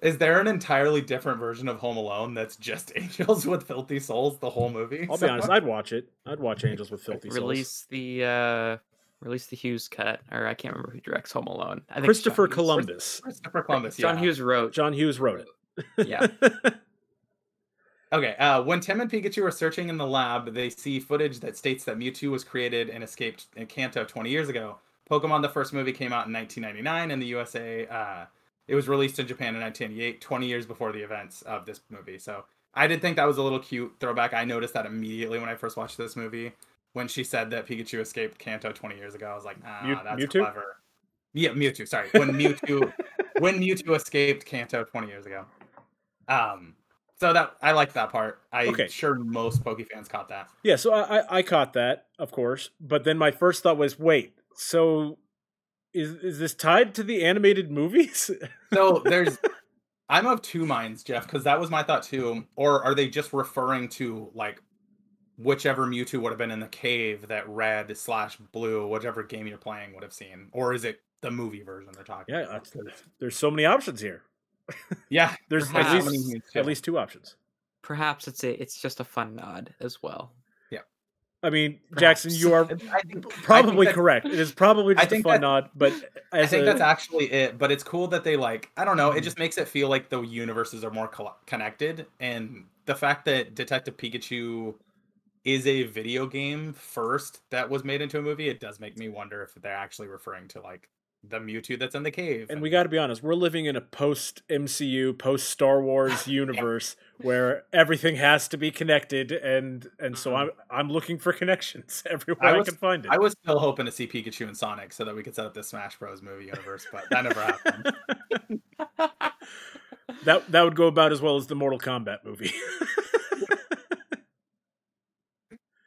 Is there an entirely different version of Home Alone that's just Angels with Filthy Souls the whole movie? I'll be honest, I'd watch it. I'd watch Angels with Filthy Souls. release the uh release the Hughes cut, or I can't remember who directs Home Alone. I think Christopher John Hughes. Columbus. Christopher Columbus. John yeah. Hughes wrote. John Hughes wrote it. Yeah. Okay, uh, when Tim and Pikachu are searching in the lab, they see footage that states that Mewtwo was created and escaped in Kanto 20 years ago. Pokemon, the first movie, came out in 1999 in the USA. Uh, it was released in Japan in 1998, 20 years before the events of this movie. So I did think that was a little cute throwback. I noticed that immediately when I first watched this movie. When she said that Pikachu escaped Kanto 20 years ago, I was like, ah, Mew- that's Mewtwo? clever. Yeah, Mewtwo. Sorry, when Mewtwo when Mewtwo escaped Kanto 20 years ago. Um, so that I like that part. I'm Okay. sure most Poke fans caught that. Yeah, so I, I I caught that, of course. But then my first thought was, wait, so is is this tied to the animated movies? So there's, I'm of two minds, Jeff, because that was my thought too. Or are they just referring to like whichever Mewtwo would have been in the cave that red slash blue, whichever game you're playing would have seen, or is it the movie version they're talking Yeah, about. that's- there's so many options here. Yeah, There's at least, So many huge at least two options. Perhaps it's a it's just a fun nod as well. I mean, Jackson, you are I think- I think probably that's- correct. It is probably I just a think fun that- nod, but I think a, that's actually it, but it's cool that they like. I don't know. Mm-hmm. It just makes it feel like the universes are more col- connected, and the fact that Detective Pikachu is a video game first that was made into a movie, it does make me wonder if they're actually referring to like the Mewtwo that's in the cave. and we got to be honest, we're living in a post MCU, post Star Wars universe where everything has to be connected, and and so uh-huh. I'm I'm looking for connections everywhere I, was- can find it. I was still hoping to see Pikachu and Sonic so that we could set up this Smash Bros. movie universe, but that never happened. that that would go about as well as the Mortal Kombat movie.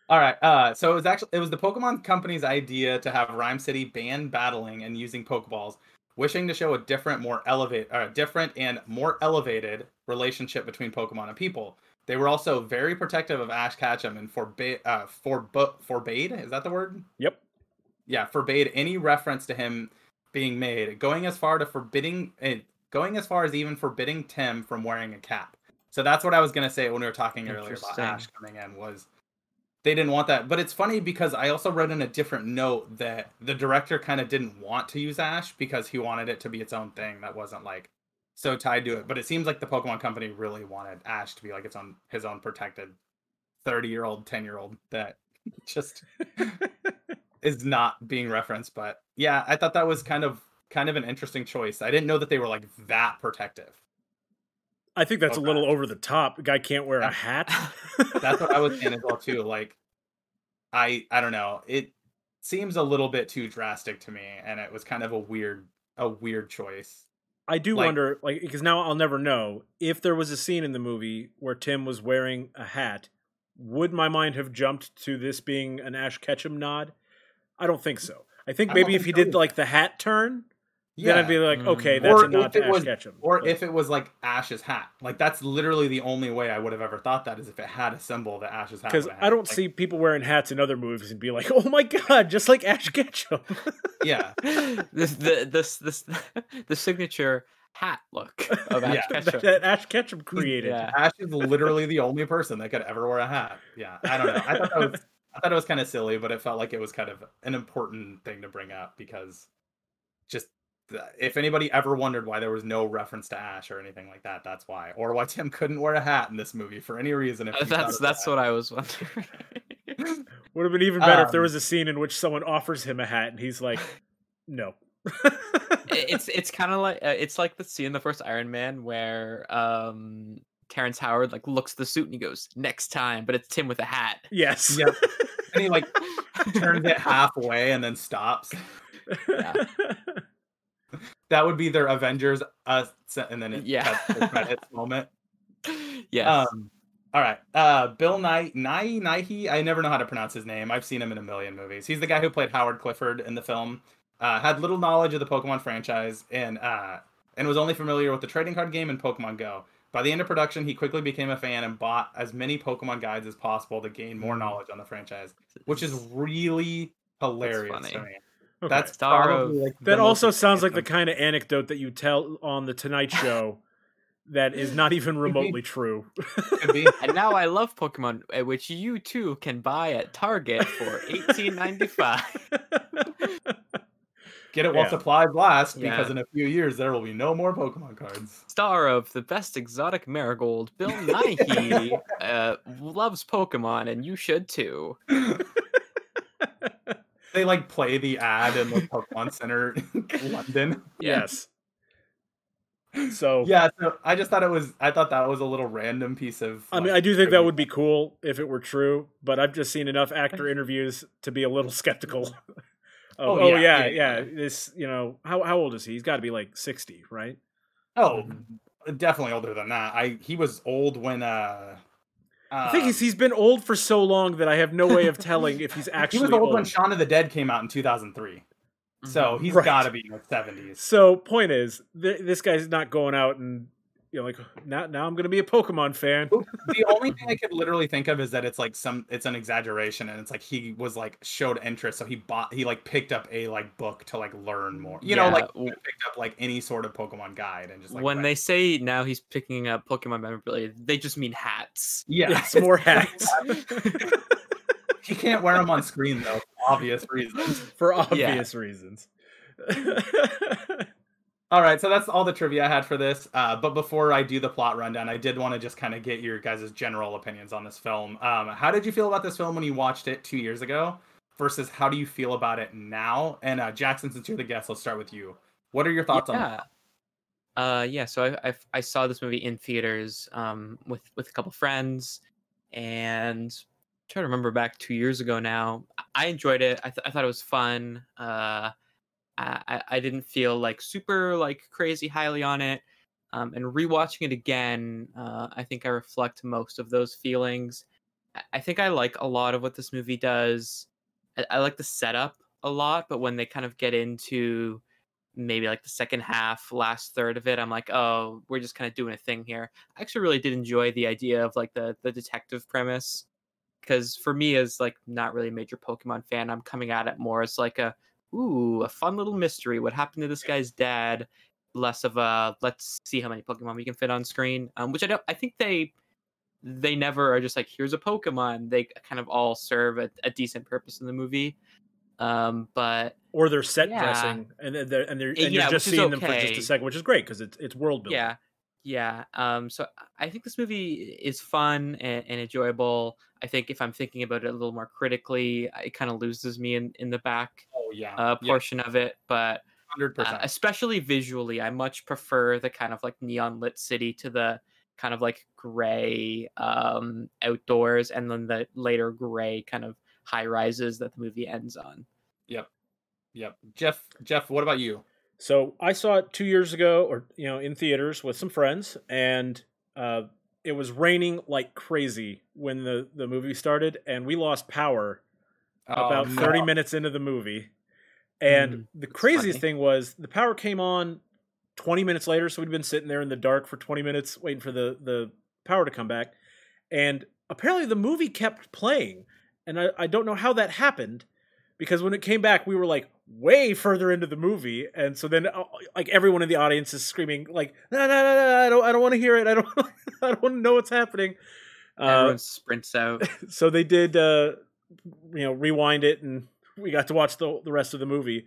All right. Uh, so it was actually it was the Pokemon Company's idea to have Rhyme City ban battling and using Pokeballs, wishing to show a different, more elevate, uh, different and more elevated relationship between Pokemon and people. They were also very protective of Ash Ketchum and forbade, uh, forbo- forbade. Is that the word? yep. Yeah, forbade any reference to him being made, going as far to forbidding, uh, going as far as even forbidding Tim from wearing a cap. So that's what I was gonna say when we were talking earlier about Ash coming in was they didn't want that. But it's funny because I also read in a different note that the director kind of didn't want to use Ash because he wanted it to be its own thing that wasn't like so tied to it. But it seems like the Pokemon Company really wanted Ash to be like its own his own protected thirty year old, ten year old that just is not being referenced. But yeah, I thought that was kind of kind of an interesting choice. I didn't know that they were like that protective. I think that's a little over the top. Guy can't wear a hat. That's what I was saying as well too. Like, I I don't know. It seems a little bit too drastic to me, and it was kind of a weird a weird choice. I do Like- wonder, like, because now I'll never know if there was a scene in the movie where Tim was wearing a hat. Would my mind have jumped to this being an Ash Ketchum nod? I don't think so. I think I maybe if he did like the hat turn, then I'd be like, Mm. okay, that's Or a nod if to it Ash was- Ketchum. or But- if it was like Ash's hat. Like that's literally the only way I would have ever thought that is if it had a symbol that Ash's hat. because I don't Like, see people wearing hats in other movies and be like, "Oh my god, just like Ash Ketchum." Yeah, this the this this the signature hat look of Ash Yeah. Ketchum. that Ash Ketchum created. Yeah. Ash is literally the only person that could ever wear a hat. Yeah, I don't know. I thought that was I thought it was kind of silly, but it felt like it was kind of an important thing to bring up because just th- if anybody ever wondered why there was no reference to Ash or anything like that, that's why. Or why Tim couldn't wear a hat in this movie for any reason. If Uh, that's that's that. what I was wondering. Would have been even better if there Um, was a scene in which someone offers him a hat and he's like, "No." It's it's kind of like uh, it's like the scene in the first Iron Man where um Terrence Howard like looks the suit and he goes next time, but it's Tim with a hat. yes. Yeah. and he like turns it halfway and then stops. Yeah. That would be their Avengers, uh, and then it Yeah. credits moment. yes. Um, all right. Uh, Bill Nye, Nye, Nighy. I never know how to pronounce his name. I've seen him in a million movies. He's the guy who played Howard Clifford in the film. Uh, had little knowledge of the Pokemon franchise and uh, and was only familiar with the trading card game and Pokemon Go. By the end of production, he quickly became a fan and bought as many Pokemon guides as possible to gain more knowledge on the franchise, which is really hilarious funny. to me. Okay. That's Star of- like that also sounds like the kind of anecdote that you tell on the Tonight Show that is not even remotely true. and now I love Pokemon, uh, which you too can buy at Target for eighteen ninety five. Get it while Yeah. supplies last, because Yeah. in a few years there will be no more Pokemon cards. Star of the best exotic marigold, Bill Nighy uh, loves Pokemon, and you should too. They like play the ad in like Pokemon Center London. yes. So Yeah, so I just thought it was I thought that was a little random piece of I mean, like, I do think that would be cool if it were true, but I've just seen enough actor interviews to be a little skeptical. oh, Oh, oh, yeah, yeah, yeah, yeah, yeah. This, you know, how how old is he? He's got to be like sixty, right? Oh, definitely older than that. I he was old when uh I think he's um, he's been old for so long that I have no way of telling if he's actually. he was old, old. when Shaun of the Dead came out in 2003. So he's Right. got to be in his 70s. So, point is, th- this guy's not going out and you know, like now now I'm gonna be a Pokemon fan. the only thing I could literally think of is that it's like some it's an exaggeration and it's like he was like showed interest so he bought he like picked up a like book to like learn more. You know, like picked up like any sort of Pokemon guide and just like when read. they say now he's picking up Pokemon memorabilia, they just mean hats. yeah, Yes, more hats he can't wear them on screen though, for obvious reasons. for obvious reasons. All right, so that's all the trivia I had for this. Uh, but before I do the plot rundown, I did want to just kind of get your guys' general opinions on this film. Um, how did you feel about this film when you watched it two years ago versus how do you feel about it now? And uh, Jackson, since you're the guest, let's start with you. What are your thoughts on yeah. it? Uh, yeah. So I, I I saw this movie in theaters um with with a couple friends, and I'm trying to remember back two years ago now. I- I enjoyed it. I, th- I thought it was fun. Uh, I I- didn't feel like super like crazy highly on it. Um, and rewatching it again, uh, I think I reflect most of those feelings. I- I think I like a lot of what this movie does. I, I like the setup a lot, but when they kind of get into maybe like the second half, last third of it, I'm like, oh, we're just kind of doing a thing here. I actually really did enjoy the idea of like the the detective premise because for me as like not really a major Pokemon fan, I'm coming at it more as like a ooh, a fun little mystery. What happened to this guy's dad? Less of a let's see how many Pokemon we can fit on screen. Um, which I don't. I think they they never are just like here's a Pokemon. They kind of all serve a, a decent purpose in the movie. Um, but or they're set Yeah. dressing, and they're and they're and Yeah, you're just seeing them for just a second, which is great because it's it's world building. Yeah, yeah. Um, so I think this movie is fun and, and enjoyable. I think if I'm thinking about it a little more critically, it kind of loses me in, in the back Oh yeah, uh, portion of it. But hundred uh, especially visually, I much prefer the kind of like neon lit city to the kind of like gray um, outdoors, and then the later gray kind of high rises that the movie ends on. Yep, yep. Jeff, Jeff, what about you? So I saw it two years ago, or you know, in theaters with some friends, and uh, it was raining like crazy when the the movie started, and we lost power about Oh, no. 30 minutes into the movie. And Mm, the craziest funny. thing was the power came on 20 minutes later, so we'd been sitting there in the dark for 20 minutes waiting for the the power to come back. And apparently the movie kept playing. And I, I don't know how that happened because when it came back, we were like way further into the movie. And so then uh, like everyone in the audience is screaming like, no, no, no, no, I don't I don't want to hear it. I don't I don't want to know what's happening. Uh, Everyone sprints out. so they did uh you know rewind it and we got to watch the the rest of the movie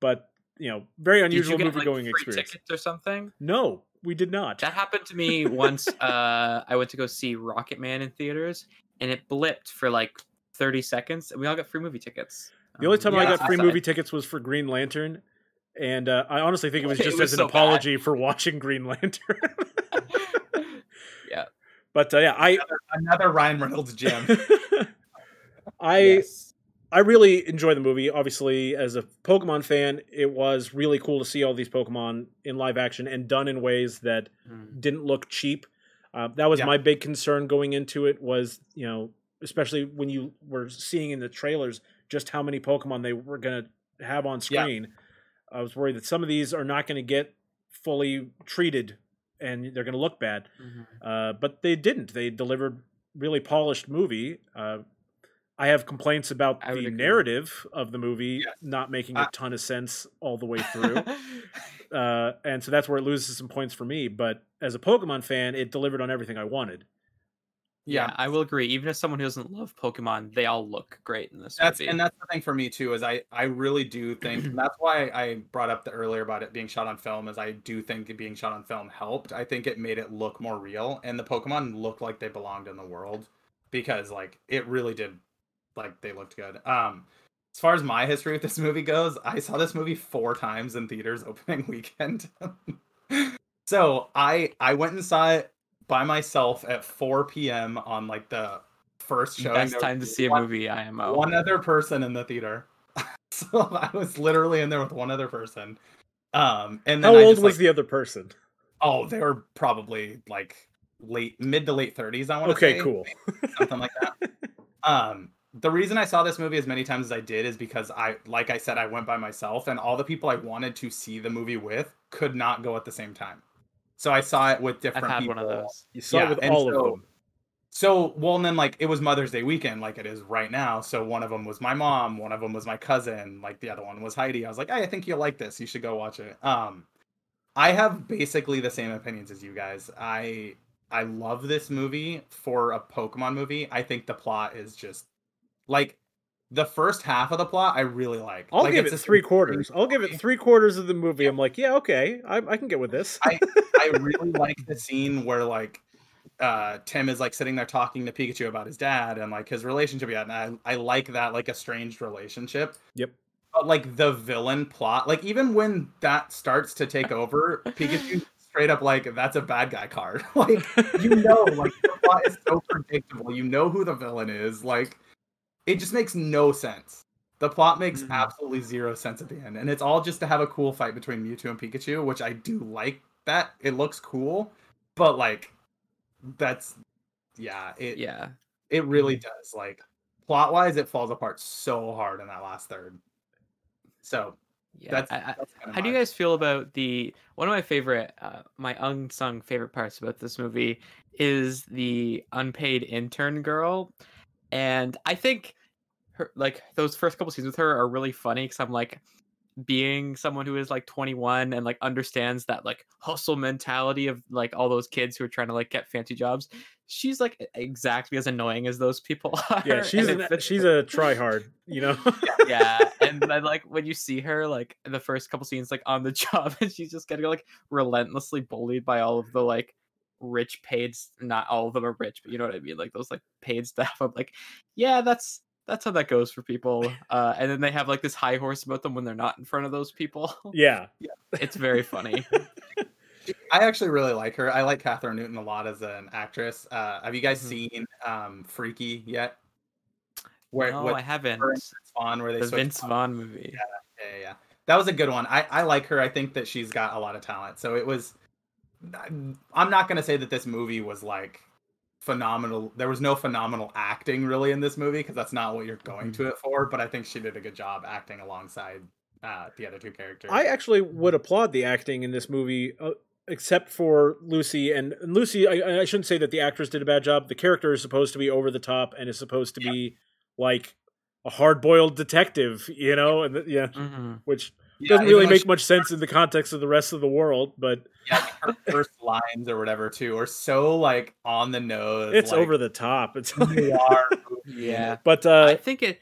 but you know very unusual movie like, going free experience tickets or something? no we did not That happened to me once. uh, I went to go see Rocket Man in theaters, and it blipped for like 30 seconds, and we all got free movie tickets. the only Um, time i got free movie tickets was for green lantern and uh, i honestly think it was It just was as an so bad. apology for watching green lantern yeah. but uh, yeah i Another Ryan Reynolds gem. I Yes. I really enjoy the movie. Obviously, as a Pokemon fan, it was really cool to see all these Pokemon in live action and done in ways that Mm. didn't look cheap. Uh, that was Yeah. my big concern going into it. Was you know, especially when you were seeing in the trailers just how many Pokemon they were going to have on Yeah. screen. I was worried that some of these are not going to get fully treated and they're going to look bad. Mhm. Uh, but they didn't. They delivered really polished movie. Uh, I have complaints about I the agree. narrative of the movie Yes. not making a ton of sense all the way through, uh, and so that's where it loses some points for me. But as a Pokemon fan, it delivered on everything I wanted. yeah, yeah, I will agree. Even as someone who doesn't love Pokemon, they all look great in this that's movie. and that's the thing for me too is I I really do think and that's why I brought up the earlier about it being shot on film is I do think it being shot on film helped. I think it made it look more real and the Pokemon looked like they belonged in the world because like it really did like they looked good. Um as far as my history with this movie goes, I saw this movie four times in theaters opening weekend. so I I went and saw it by myself at 4 p.m. on like the first show. Best time to was see a one- movie, IMO. one other person in the theater. so I was literally in there with one other person. Um, and then How I old just, was like, the other person? Oh, they were probably like late, mid to late thirties. I want to Okay, say, cool. something like that. Um, the reason I saw this movie as many times as I did is because I, like I said, I went by myself, and all the people I wanted to see the movie with could not go at the same time. So I saw it with I've different had people. one of those. You saw Yeah, it with all of them. So, well, and then like it was Mother's Day weekend, like it is right now. So one of them was my mom, one of them was my cousin, like the other one was Heidi. I was like, hey, I think you'll like this. You should go watch it. Um, I have basically the same opinions as you guys. I I love this movie for a Pokemon movie. I think the plot is just like the first half of the plot. I really like. I'll Like, give it's it a three quarters. I'll give it three quarters of the movie. I'm like, yeah, okay, I, I can get with this. I I really like the scene where like uh Tim is like sitting there talking to Pikachu about his dad and like his relationship yet. And I, I like that like estranged relationship. Yep. But like the villain plot, like even when that starts to take over, Pikachu straight up like that's a bad guy card. like you know, like the plot is so predictable. You know who the villain is. Like it just makes no sense. The plot makes Mhm. absolutely zero sense at the end, and it's all just to have a cool fight between Mewtwo and Pikachu, which I do like. That it looks cool, but like that's yeah, it Yeah. it really does. Like plot wise, it falls apart so hard in that last third. So Yeah. that's, I, I, that's how do you guys feel about the one of my favorite, uh, my unsung favorite parts about this movie is the unpaid intern girl, and I think her like those first couple scenes with her are really funny because I'm like being someone who is like 21 and like understands that like hustle mentality of like all those kids who are trying to like get fancy jobs she's like exactly as annoying as those people are yeah, she's an, she's a try hard. You know. yeah and then like when you see her like the first couple scenes like on the job and she's just getting like relentlessly bullied by all of the like rich paid not all of them are rich but you know what i mean like those like paid staff i'm like yeah that's that's how that goes for people uh and then they have like this high horse about them when they're not in front of those people yeah. it's very funny I actually really like her. I like Kathryn Newton a lot as an actress. Uh, have you guys Mhm. seen um, Freaky yet? Where no i haven't her Vince Vaughn, where they the vince vaughn movie yeah, yeah, yeah. That was a good one. I, I like her. I think that she's got a lot of talent. So it was. I'm not gonna say that this movie was like phenomenal. There was no phenomenal acting really in this movie because that's not what you're going to it for. But I think she did a good job acting alongside uh, the other two characters. I actually would applaud the acting in this movie, uh, except for Lucy. And, and Lucy, I, I shouldn't say that the actress did a bad job. The character is supposed to be over the top and is supposed to be like a hard boiled detective, you know, and th- yeah, hmm which Yeah, doesn't really make much sense in the context of the rest of the world. But yeah, her first lines or whatever too are so like on the nose. it's like, over the top. It's noir movie, yeah but I uh, think it.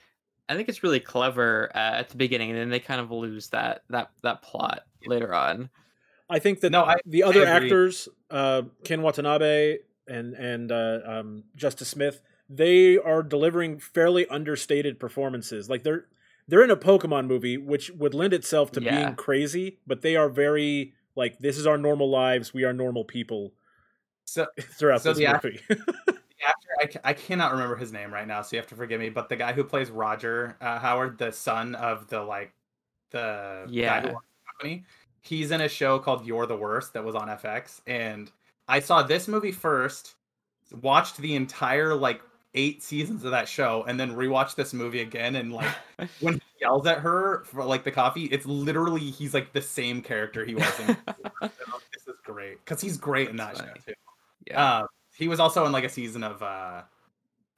I think it's really clever uh, at the beginning, and then they kind of lose that that that plot later on. I think that No, I- the other actors, uh, Ken Watanabe and and uh, um, Justice Smith, they are delivering fairly understated performances. Like they're they're in a Pokemon movie, which would lend itself to Yeah. being crazy, but they are very like this is our normal lives. We are normal people So throughout So this the act- movie. the actor I, I cannot remember his name right now so you have to forgive me but the guy who plays roger uh, howard the son of the like the guy Yeah. who company he's in a show called you're the worst that was on fx and i saw this movie first watched the entire like eight seasons of that show and then rewatch this movie again and like when he yells at her for like the coffee it's literally he's like the same character he was in this is great because he's great in that That's show too yeah. um, he was also in like a season of uh,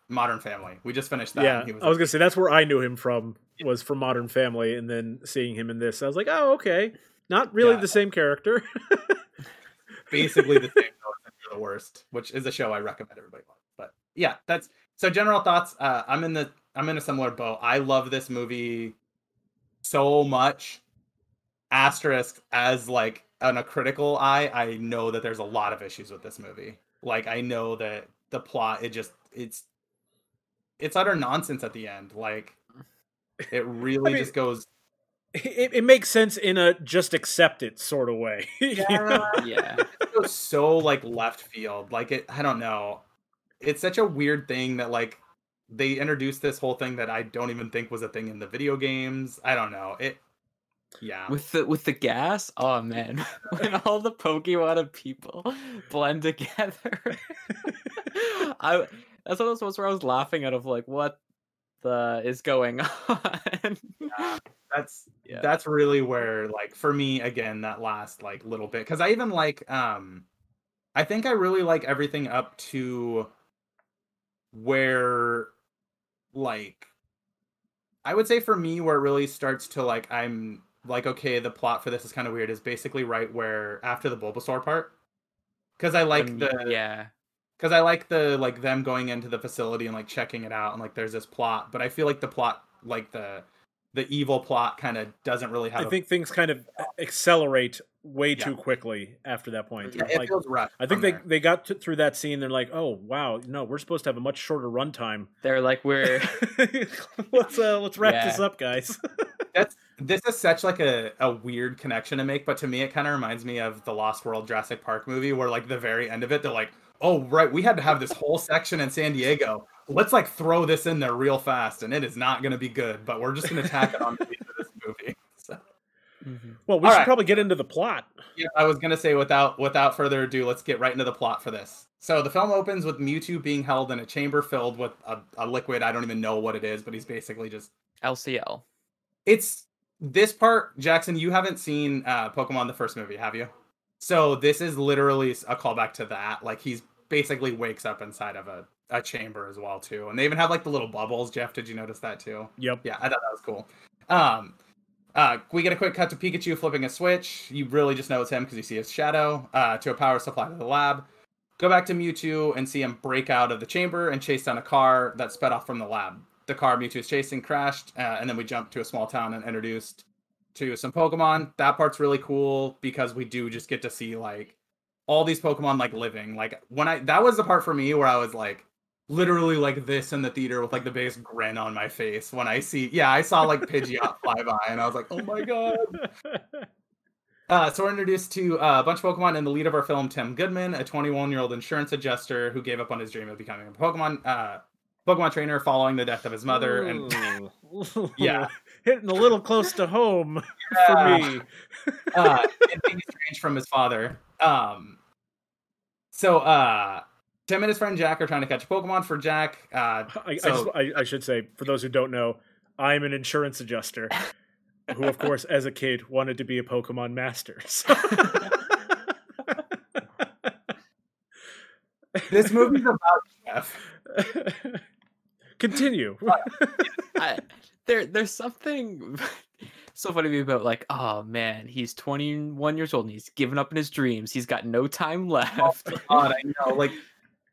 Modern Family. We just finished that. yeah, he was, I was gonna say that's where I knew him from was from Modern Family, and then seeing him in this, I was like, oh okay, not really Yeah. the same character. basically the same show the Worst, which is a show I recommend everybody watch. But yeah, that's so general thoughts. Uh, I'm in the I'm in a similar boat. I love this movie so much. Asterisk as like on a critical eye, I know that there's a lot of issues with this movie. Like I know that the plot, it just it's it's utter nonsense at the end. Like it really mean, just goes it, it makes sense in a just accept it sort of way. you know? yeah. it goes so like left field. Like it, I don't know. It's such a weird thing that like they introduced this whole thing that I don't even think was a thing in the video games. I don't know. It, yeah. With the with the gas, oh man, when all the Pokemon people blend together, I that's one of those ones where I was laughing out of like what the is going on. Yeah, that's Yeah. that's really where like for me again that last like little bit because I even like um I think I really like everything up to where like I would say for me where it really starts to like I'm like okay the plot for this is kind of weird is basically right where after the Bulbasaur part because I like the yeah. because I like the like them going into the facility and like checking it out and like there's this plot, but I feel like the plot like the the evil plot kind of doesn't really have. I a- think things kind of accelerate way Yeah. too quickly after that point. yeah, it feels rough. I think they there. they got to, through that scene. They're like, oh wow, no, we're supposed to have a much shorter runtime. They're like we're let's uh, let's wrap Yeah. this up, guys. that's this is such like a, a weird connection to make, but to me it kind of reminds me of the Lost World Jurassic Park movie, where like the very end of it, they're like, oh right, we had to have this whole section in San Diego. Let's like throw this in there real fast, and it is not going to be good, but we're just going to tack it on to the end of this movie. So. Mhm. well, we All should right. probably get into the plot. Yeah, I was gonna say without without further ado, let's get right into the plot for this. So the film opens with Mewtwo being held in a chamber filled with a, a liquid. I don't even know what it is, but he's basically just LCL. it's this part, Jackson, you haven't seen uh Pokemon the first movie, have you? So this is literally a callback to that. Like he's basically wakes up inside of a, a chamber as well too. And they even have like the little bubbles. Jeff, did you notice that too? Yep. Yeah, I thought that was cool. Um, uh, we get a quick cut to Pikachu flipping a switch. You really just know it's him because you see his shadow uh, to a power supply to the lab. Go back to Mewtwo and see him break out of the chamber and chase down a car that sped off from the lab. The car Mewtwo is chasing crashed, uh, and then we jump to a small town and introduced to some Pokemon. That part's really cool because we do just get to see like all these Pokemon like living. Like when I that was the part for me where I was like literally like this in the theater with like the biggest grin on my face when I see yeah, I saw like Pidgeot fly by and I was like, oh my god. Uh, so we're introduced to uh, a bunch of Pokemon and the lead of our film, Tim Goodman, a 21 year old insurance adjuster who gave up on his dream of becoming a Pokemon uh, Pokemon trainer following the death of his mother. And Yeah. hitting a little close to home Yeah. for me. uh, and being estranged from his father. Um, so uh, Tim and his friend Jack are trying to catch a Pokemon for Jack. Uh, I, I, just, I, I should say, for those who don't know, I'm an insurance adjuster who, of course, as a kid, wanted to be a Pokemon master. So- this movie's about Jeff. Continue. I, there there's something so funny to me about like, oh man, he's 21 years old and he's given up in his dreams. He's got no time left. God, I know. Like,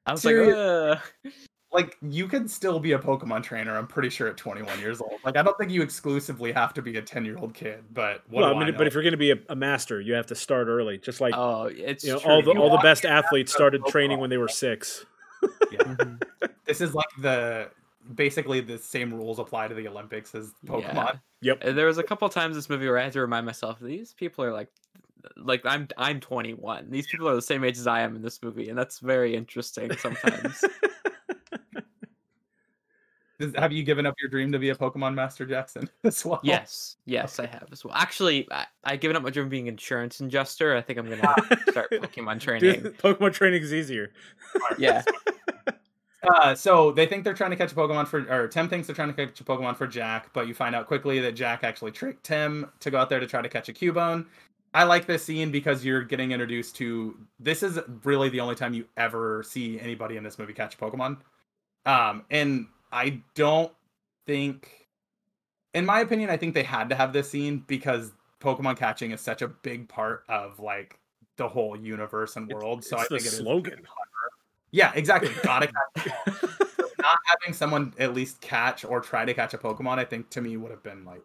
I was serious- like, uh, like you can still be a Pokemon trainer. I'm pretty sure at 21 years old. Like, I don't think you exclusively have to be a 10 year old kid. But what well, I mean, know? but if you're going to be a, a master, you have to start early. Just like oh, it's you know, all the You all the best athletes started Pokemon. training when they were six. Mhm. this is like the basically the same rules apply to the Olympics as Pokemon. Yep. Uh, There was a couple times this movie where I had to remind myself these people are like like I'm I'm 21. These people are the same age as I am in this movie, and that's very interesting sometimes. Does- Have you given up your dream to be a Pokemon master, Jackson? As well. yes, yes, I have as well. Actually, I, I given up my dream of being an insurance adjuster. I think I'm gonna start Pokemon training. Dude, Pokemon training is easier. Yeah. Uh, so they think they're trying to catch a Pokemon for, or Tim thinks they're trying to catch a Pokemon for Jack, but you find out quickly that Jack actually tricked Tim to go out there to try to catch a Cubone. I like this scene because you're getting introduced to. This is really the only time you ever see anybody in this movie catch a Pokemon. Um, and I don't think, in my opinion, I think they had to have this scene because Pokemon catching is such a big part of like the whole universe and world. so I it's the think it is a slogan. yeah, exactly. Gotta catch. Not having someone at least catch or try to catch a Pokemon, I think to me would have been like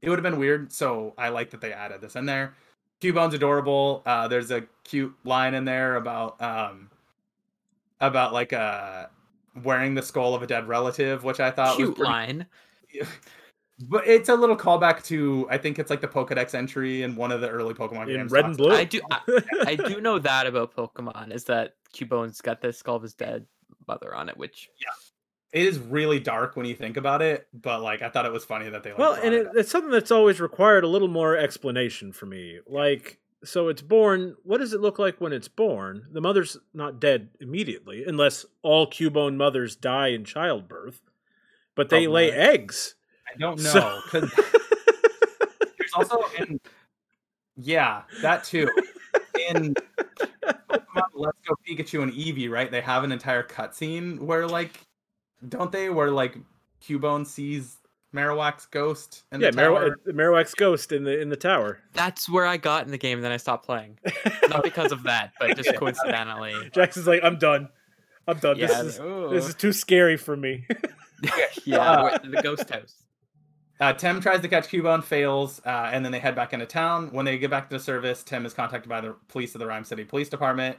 it would have been weird. So I like that they added this in there. Cubone's adorable. Uh, there's a cute line in there about um about like uh wearing the skull of a dead relative, which I thought Cute was pretty line. But it's a little callback to I think it's like the Pokedex entry in one of the early Pokemon In games. red and blue. I do- I do know that about Pokemon is that Cubone's got the skull of his dead mother on it, which It is really dark when you think about it, but like I thought it was funny that they like well, and it it, it's something that's always required a little more explanation for me. Like, so it's born. What does it look like when it's born? The mother's not dead immediately, unless all Cubone mothers die in childbirth. But they lay eggs. I don't know. 'cause there's also in yeah, that too. In Let's Go Pikachu and Eevee, right? They have an entire cutscene where like don't they where like Cubone sees Marowak's ghost in yeah, the Marrow- tower? uh, Marowak's ghost in the in the tower. That's where I got in the game, and then I stopped playing. Not because of that, but just coincidentally. Jackson's like, I'm done. I'm done. Yeah, this is ooh. this is too scary for me. yeah, Uh, the ghost house. Uh, Tim tries to catch Cubone, fails, uh, and then they head back into town. When they get back to service, Tim is contacted by the police of the Rhyme City Police Department.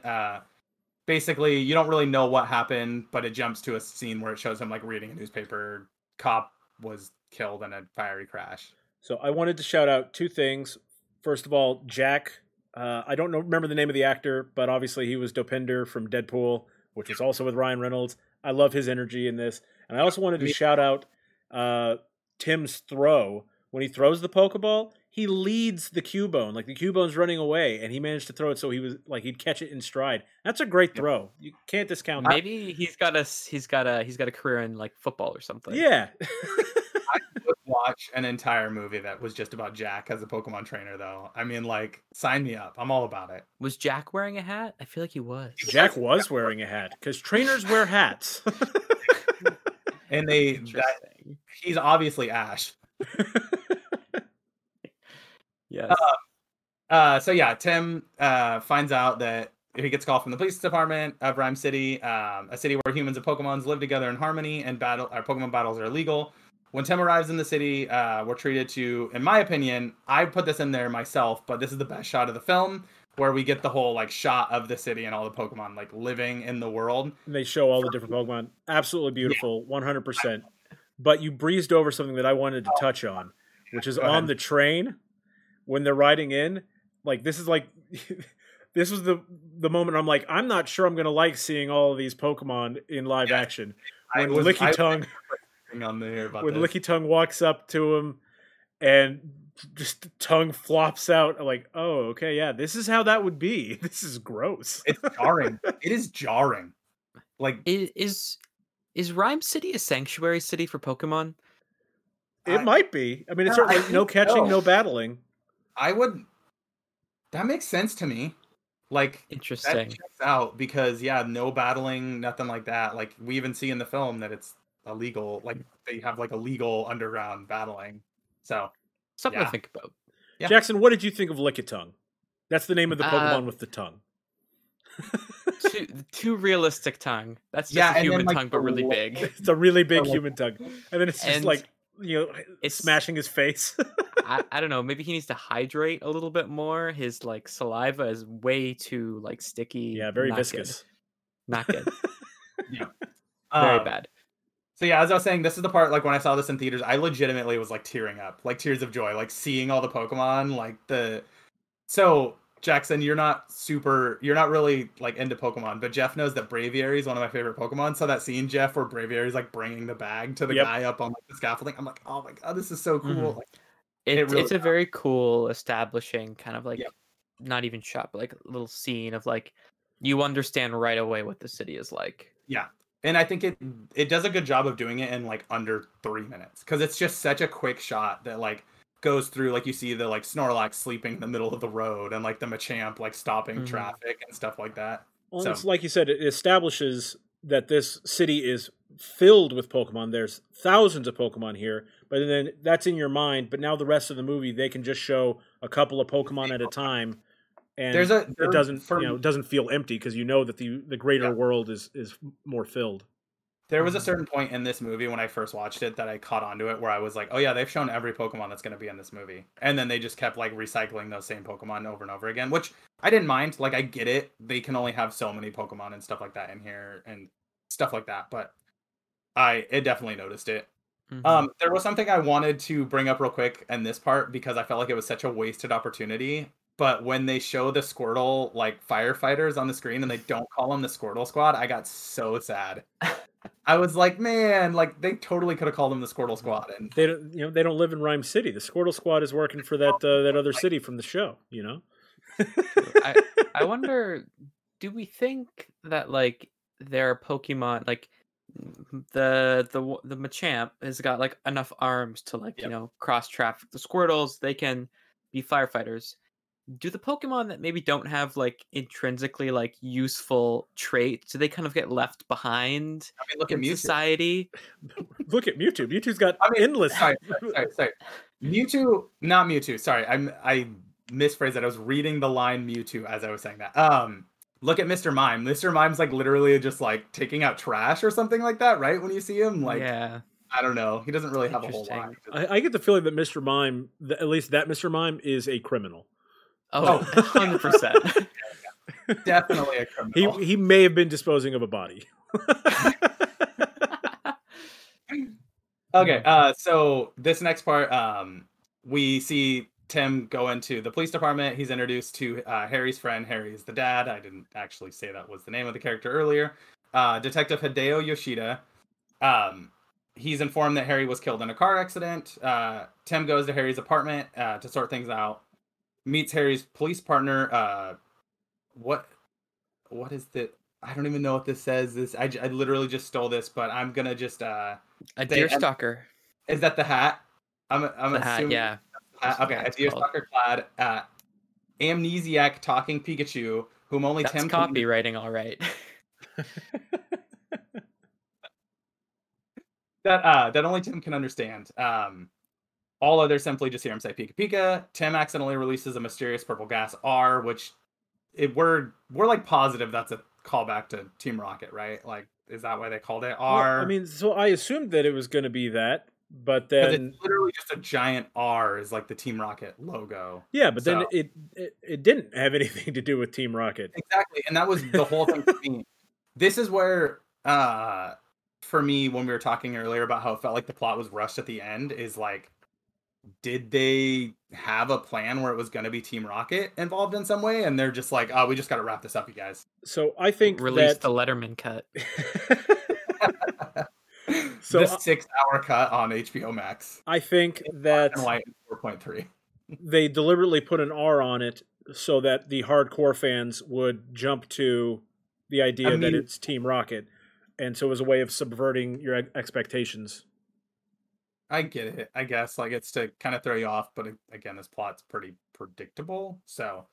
Basically, you don't really know what happened, but it jumps to a scene where it shows him like reading a newspaper. Cop was killed in a fiery crash. So I wanted to shout out two things. First of all, Jack. Uh, I don't know, remember the name of the actor, but obviously he was Dopinder from Deadpool, which was also with Ryan Reynolds. I love his energy in this, and I also wanted to shout out uh, Tim's throw when he throws the Pokeball. He leads the Cubone, like the Cubone's running away, and he managed to throw it so he was like he'd catch it in stride. That's a great Yeah. throw. You can't discount that. Maybe he's got a s- he's got a he's got a career in like football or something. Yeah. I would watch an entire movie that was just about Jack as a Pokemon trainer, though. I mean, like, sign me up. I'm all about it. Was Jack wearing a hat? I feel like he was. Jack was wearing a hat because trainers wear hats. And they, that, he's obviously Ash. Yes. Uh, so yeah, Tim uh, finds out that he gets a call from the police department of Rhyme City, um, a city where humans and Pokemons live together in harmony and battle. Our Pokemon battles are illegal. When Tim arrives in the city, uh, we're treated to, in my opinion, I put this in there myself, but this is the best shot of the film where we get the whole like shot of the city and all the Pokemon like living in the world. they show all the different Pokemon. Absolutely beautiful, one hundred percent. But you breezed over something that I wanted to touch on, which is on the train when they're riding in. Like this is like this was the the moment I'm like I'm not sure I'm gonna like seeing all of these Pokemon in live Yeah. action. When was- Lickitung on there about when this. Licky Tongue walks up to him and just tongue flops out. I'm like, oh, okay, yeah, this is how that would be. This is gross. It's jarring. it is jarring. Like is is is Rhyme City a sanctuary city for Pokemon? It I- might be. I mean, it's I certainly no catching, so. no battling. I would. That makes sense to me. Like that Interesting. checks out because yeah, no battling, nothing like that. Like we even see in the film that it's illegal. Like they have like illegal underground battling. So Something yeah. to think about. Yeah. Jackson, what did you think of Lickitung? That's the name of the Uh, Pokemon with the tongue. too, too realistic tongue. That's just Yeah, a and then, human like, tongue, but really big. It's a really big human tongue, and then it's just And like you know, it's- smashing his face. I, I don't know. Maybe he needs to hydrate a little bit more. His like saliva is way too like sticky. yeah, very not good. viscous. Not good. Yeah, very um, bad. So yeah, as I was saying, this is the part like when I saw this in theaters, I legitimately was like tearing up, like tears of joy, like seeing all the Pokemon, like the. So Jackson, you're not super, you're not really like into Pokemon, but Jeff knows that Braviary is one of my favorite Pokemon. So that scene, Jeff, where Braviary is like bringing the bag to the Yep. guy up on like, the scaffolding, I'm like, oh my god, this is so cool. Mhm. Like, It, it really it's a very cool establishing kind of like Yep. not even shot, but like a little scene of like you understand right away what the city is like. Yeah, and I think it it does a good job of doing it in like under three minutes because it's just such a quick shot that like goes through like you see the like Snorlax sleeping in the middle of the road and like the Machamp like stopping Mhm. traffic and stuff like that. Well, So- it's like you said, it establishes that this city is filled with Pokemon. There's thousands of Pokemon here, but then that's in your mind. But now the rest of the movie, they can just show a couple of Pokemon at a time, and There's a it doesn't for- you know it doesn't feel empty because you know that the the greater Yeah. world is is more filled. There was a Mhm. certain point in this movie when I first watched it that I caught onto it where I was like, oh yeah, they've shown every Pokemon that's going to be in this movie. And then they just kept like recycling those same Pokemon over and over again, which I didn't mind. Like I get it. They can only have so many Pokemon and stuff like that in here and stuff like that, but I it definitely noticed it. Mhm. Um, there was something I wanted to bring up real quick in this part because I felt like it was such a wasted opportunity. But when they show the Squirtle like firefighters on the screen and they don't call them the Squirtle Squad, I got so sad. I was like, man, like they totally could have called them the Squirtle Squad. And They don't you know they don't live in Rhyme City. The Squirtle Squad is working for that uh, that other city from the show. You know. I, I wonder, do we think that like their Pokemon like mm, the the the Machamp has got like enough arms to like Yep. you know cross traffic the Squirtles? They can be firefighters. Do the Pokemon that maybe don't have like intrinsically like useful traits, do they kind of get left behind I mean, look at in Mewtwo. society? Look at Mewtwo. Mewtwo's got I mean, endless. Sorry, sorry, sorry, sorry. Mewtwo, not Mewtwo. Sorry, I'm I misphrased that. I was reading the line Mewtwo as I was saying that. Um, look at Mr. Mime. Mr. Mime's like literally just like taking out trash or something like that, right? When you see him, like yeah. I don't know, he doesn't really have a whole Interesting. line. He just- I, I get the feeling that Mr. Mime, th- at least that Mr. Mime, is a criminal. Oh, 100%. Definitely a criminal. he he may have been disposing of a body. Okay, uh, so this next part, um, we see Tim go into the police department. He's introduced to uh, Harry's friend. Harry is the dad. I didn't actually say that was the name of the character earlier. Uh, Detective Hideo Yoshida. Um, he's informed that Harry was killed in a car accident. Uh, Tim goes to Harry's apartment uh, to sort things out. Meets Harry's police partner. Uh, what? What is the? I don't even know what this says. This I literally just stole this, but I'm gonna just. Uh, A deer stalker. is that the hat? I'm I'm The hat, assuming. yeah. hat. Okay, a deer stalker clad uh, amnesiac talking Pikachu, whom only That's Tim can copywriting, all right. that uh that only Tim can understand. Um, all others simply just hear him say Pika Pika. Tim accidentally releases a mysterious purple gas R, which it, we're we're like positive that's a callback to Team Rocket, right? Like, is that why they called it Well, R? I mean, so I assumed that it was going to be that, but then it's literally just a giant R is like the Team Rocket logo. yeah, but then it, it it didn't have anything to do with Team Rocket. Exactly, and that was the whole thing for me. This is where, uh, for me, when we were talking earlier about how it felt like the plot was rushed at the end, is like, did they have a plan where it was going to be Team Rocket involved in some way, and they're just like, oh, we just got to wrap this up, you guys. So I think Release that the Letterman cut. so this I- six-hour cut on HBO Max. I think that white four point three. they deliberately put an R on it so that the hardcore fans would jump to the idea I that it's Team Rocket, and so it was a way of subverting your expectations. I get it. I guess like it's to kind of throw you off, but again, this plot's pretty predictable. So,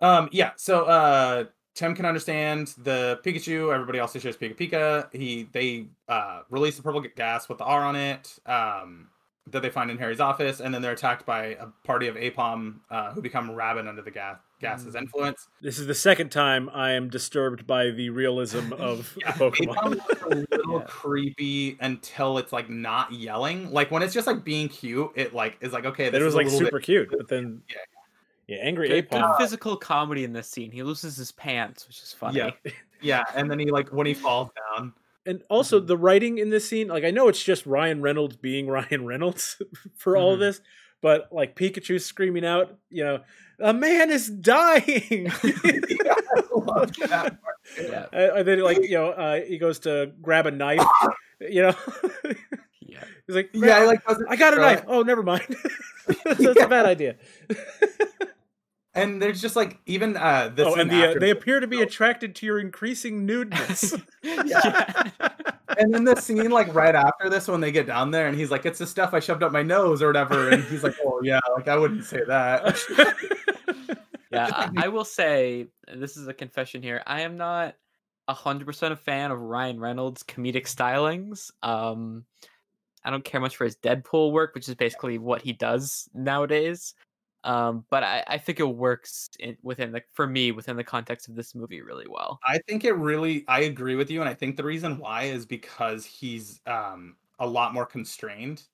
um, yeah. So, uh, Tim can understand the Pikachu. Everybody else shares Pika Pika. He they uh release the purple gas with the R on it. Um, that they find in Harry's office, and then they're attacked by a party of Aipom, uh, who become rabid under the gas gas's Mm. influence. This is the second time I am disturbed by the realism of Yeah, Pokemon. Aipom looks a little Yeah. creepy until it's like not yelling. Like when it's just like being cute, it like is like okay. This That it was is a like little bit super cute, but then Yeah. yeah, angry Good, good Aipom. physical comedy in this scene. He loses his pants, which is funny. Yeah. Yeah, and then he like when he falls down. And also Mm-hmm. the writing in this scene, like I know it's just Ryan Reynolds being Ryan Reynolds for all of Mhm. this, but like Pikachu screaming out, you know, a man is dying. yeah, I love that part. Yeah. Uh, and then like you know uh, he goes to grab a knife you know Yeah. he's like Yeah, I like. i got a knife oh never mind that's, that's a bad idea And there's just like even uh this. oh and scene the, uh, they appear to be attracted to your increasing nudeness yeah. and then the scene like right after this when they get down there and he's like, "It's the stuff I shoved up my nose" or whatever, and he's like, "Oh yeah, like I wouldn't say that." yeah, I, I will say this is a confession here. I am not hundred percent a fan of Ryan Reynolds' comedic stylings. Um, I don't care much for his Deadpool work, which is basically what he does nowadays. Um, but I, I think it works in, within the for me within the context of this movie really well. I think it really I agree with you and I think the reason why is because he's um a lot more constrained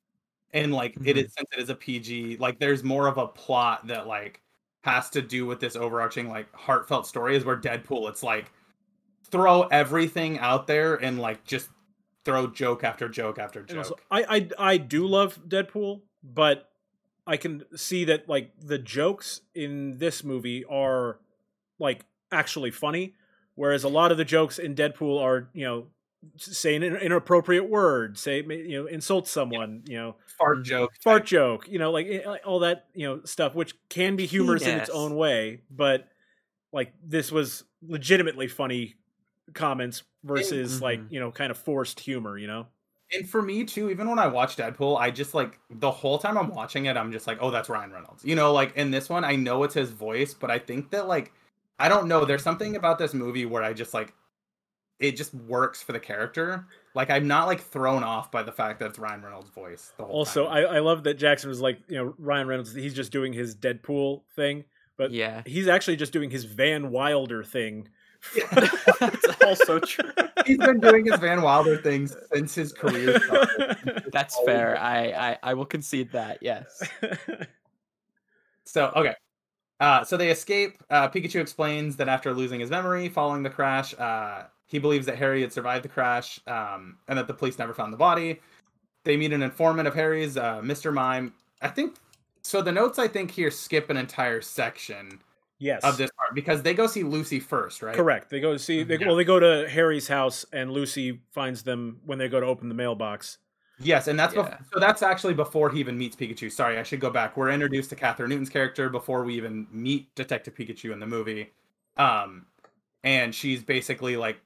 and like it Mm-hmm. is since it is a PG like there's more of a plot that like has to do with this overarching like heartfelt story is where Deadpool it's like throw everything out there and like just throw joke after joke after And also, joke. I, I I do love Deadpool, but I can see that like the jokes in this movie are like actually funny, whereas a lot of the jokes in Deadpool are you know saying an inappropriate word, say you know insult someone, you know Fart joke. fart joke, you know like, eh, all that you know stuff, which can be humorous in its own way, but like this was legitimately funny comments versus like Mhm. you know kind of forced humor, you know. And for me too, even when I watch Deadpool, I just like the whole time I'm watching it, I'm just like, oh, that's Ryan Reynolds. You know, like in this one, I know it's his voice, but I think that like I don't know, there's something about this movie where I just like it just works for the character. Like I'm not like thrown off by the fact that it's Ryan Reynolds' voice. The whole Also, time. I, I love that Jackson was like, you know, Ryan Reynolds, he's just doing his Deadpool thing, but Yeah. he's actually just doing his Van Wilder thing. That's also true. he's been doing his Van Wilder things since his career started. That's Always fair. I, I I will concede that. Yes. So okay. Uh, so they escape. Uh, Pikachu explains that after losing his memory following the crash, uh, he believes that Harry had survived the crash um, and that the police never found the body. They meet an informant of Harry's, uh, Mr. Mime. I think so. The notes I think here skip an entire section yes. of this part because they go see Lucy first, right? Correct. They go to see. They, Yeah. Well, they go to Harry's house, and Lucy finds them when they go to open the mailbox. Yes, and that's Yeah. bef- so that's actually before he even meets Pikachu. Sorry, I should go back. We're introduced to Kathryn Newton's character before we even meet Detective Pikachu in the movie. Um and she's basically like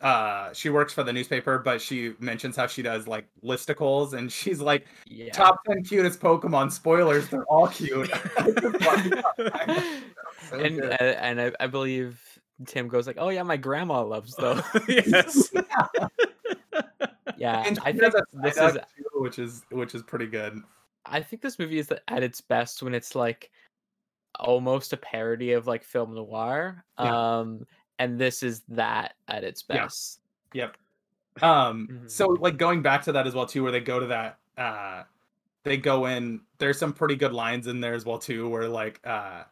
uh she works for the newspaper, but she mentions how she does like listicles and she's like Yeah. top 10 cutest Pokemon spoilers, they're all cute. So and good. uh, and I, I believe Tim goes like, "Oh yeah, my grandma loves those." yes. yeah, and I think this is too, which is which is pretty good. I think this movie is at its best when it's like almost a parody of like film noir. Yeah. Um, and this is that at its Yeah. best. Yep. Um Mhm. so like going back to that as well too where they go to that uh they go in there's some pretty good lines in there as well too where like uh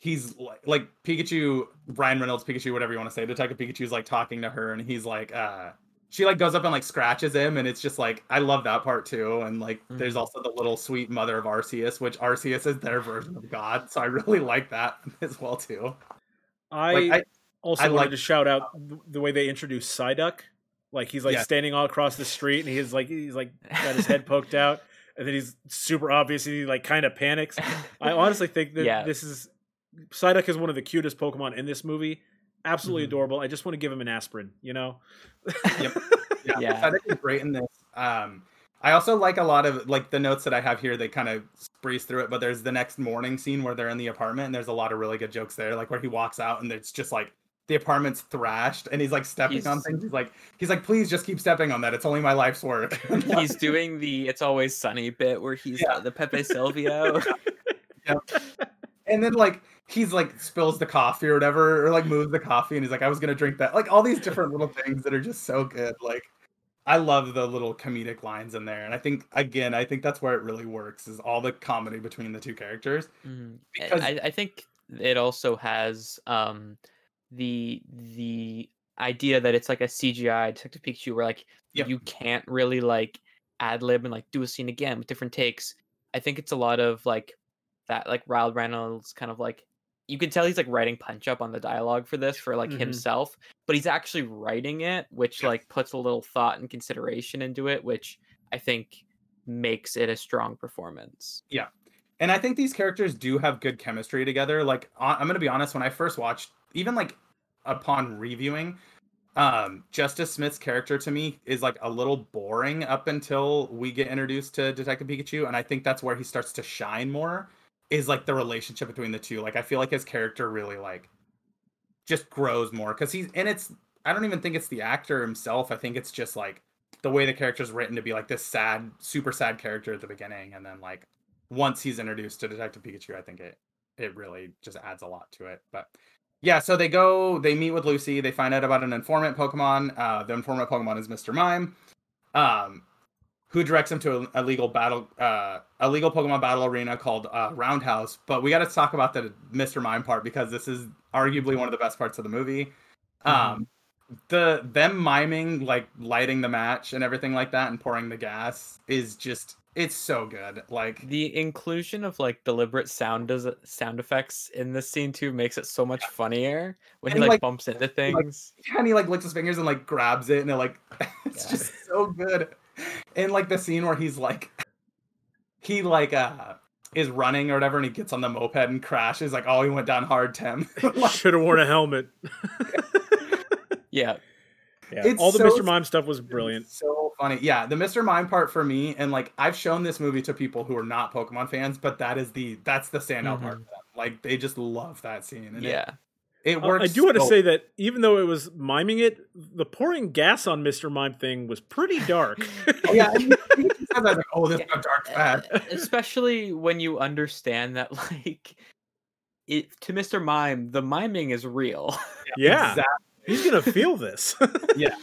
he's like like Pikachu Ryan Reynolds Pikachu whatever you want to say Detective Pikachu's like talking to her and he's like uh she like goes up and like scratches him and it's just like I love that part too and like there's Mhm. also the little sweet mother of Arceus which Arceus is their version of God so I really like that as well too. I, Like I also I wanted like- to shout out the way they introduced Psyduck. Like he's like Yeah. standing all across the street, and he's like he's like got his head poked out, and then he's super obvious. He like kind of panics. I honestly think that Yeah. this is Psyduck is one of the cutest Pokemon in this movie. Absolutely Mhm. adorable. I just want to give him an aspirin. You know. Yep. yeah, Yeah. I think it's great in this. Um, I also like a lot of like the notes that I have here. They kind of breeze through it, but there's the next morning scene where they're in the apartment, and there's a lot of really good jokes there. Like where he walks out, and it's just like the apartment's thrashed, and he's like stepping on things. He's like, he's like, please just keep stepping on that. It's only my life's work. he's doing the "It's Always Sunny" bit where he's Yeah. uh, the Pepe Silvia. and then like he's like spills the coffee or whatever, or like moves the coffee, and he's like, I was gonna drink that. Like all these different little things that are just so good. Like I love the little comedic lines in there, and I think again, I think that's where it really works is all the comedy between the two characters. Mhm. Because- I, I think it also has um the the idea that it's like a CGI Detective Pikachu where like Yep. you can't really like ad lib and like do a scene again with different takes. I think it's a lot of like that like Ryle Reynolds kind of like you can tell he's like writing punch up on the dialogue for this for like Mhm. himself, but he's actually writing it, which like puts a little thought and consideration into it, which I think makes it a strong performance. Yeah. And I think these characters do have good chemistry together. Like I'm gonna be honest, when I first watched, even like upon reviewing, um, Justice Smith's character to me is like a little boring up until we get introduced to Detective Pikachu, and I think that's where he starts to shine more. Is like the relationship between the two. Like I feel like his character really like just grows more because he's and it's I don't even think it's the actor himself. I think it's just like the way the character's written to be like this sad, super sad character at the beginning, and then like once he's introduced to Detective Pikachu, I think it it really just adds a lot to it. But yeah, so they go, they meet with Lucy, they find out about an informant Pokemon. Uh, the informant Pokemon is Mr. Mime, um, who directs them to a, a legal battle, uh, a legal Pokemon battle arena called uh, Roundhouse. But we got to talk about the Mr. Mime part because this is arguably one of the best parts of the movie. Um, the them miming like lighting the match and everything like that and pouring the gas is just it's so good. Like The inclusion of like deliberate sound does sound effects in this scene too makes it so much funnier when And, he like, like- bumps into things. and he like licks his fingers and like grabs it and it like it's Yeah. just so good. And like the scene where he's like he like uh is running or whatever and he gets on the moped and crashes like oh he went down hard Tim. Like, Should have worn a helmet. yeah, Yeah, It's all the so Mr. Mime stuff was brilliant. so funny. Yeah, the Mr. Mime part for me, and like I've shown this movie to people who are not Pokemon fans, but that is the that's the standout part. Mhm. For them. Like they just love that scene. And yeah. it, Uh, works. I do want to so- say that even though it was miming it, the pouring gas on Mr. Mime thing was pretty dark. Oh, yeah, and he says that, like, oh, this Yeah. got dark fast. E- especially when you understand that like it to Mr. Mime, the miming is real. yeah, Exactly. he's gonna feel this. Yeah,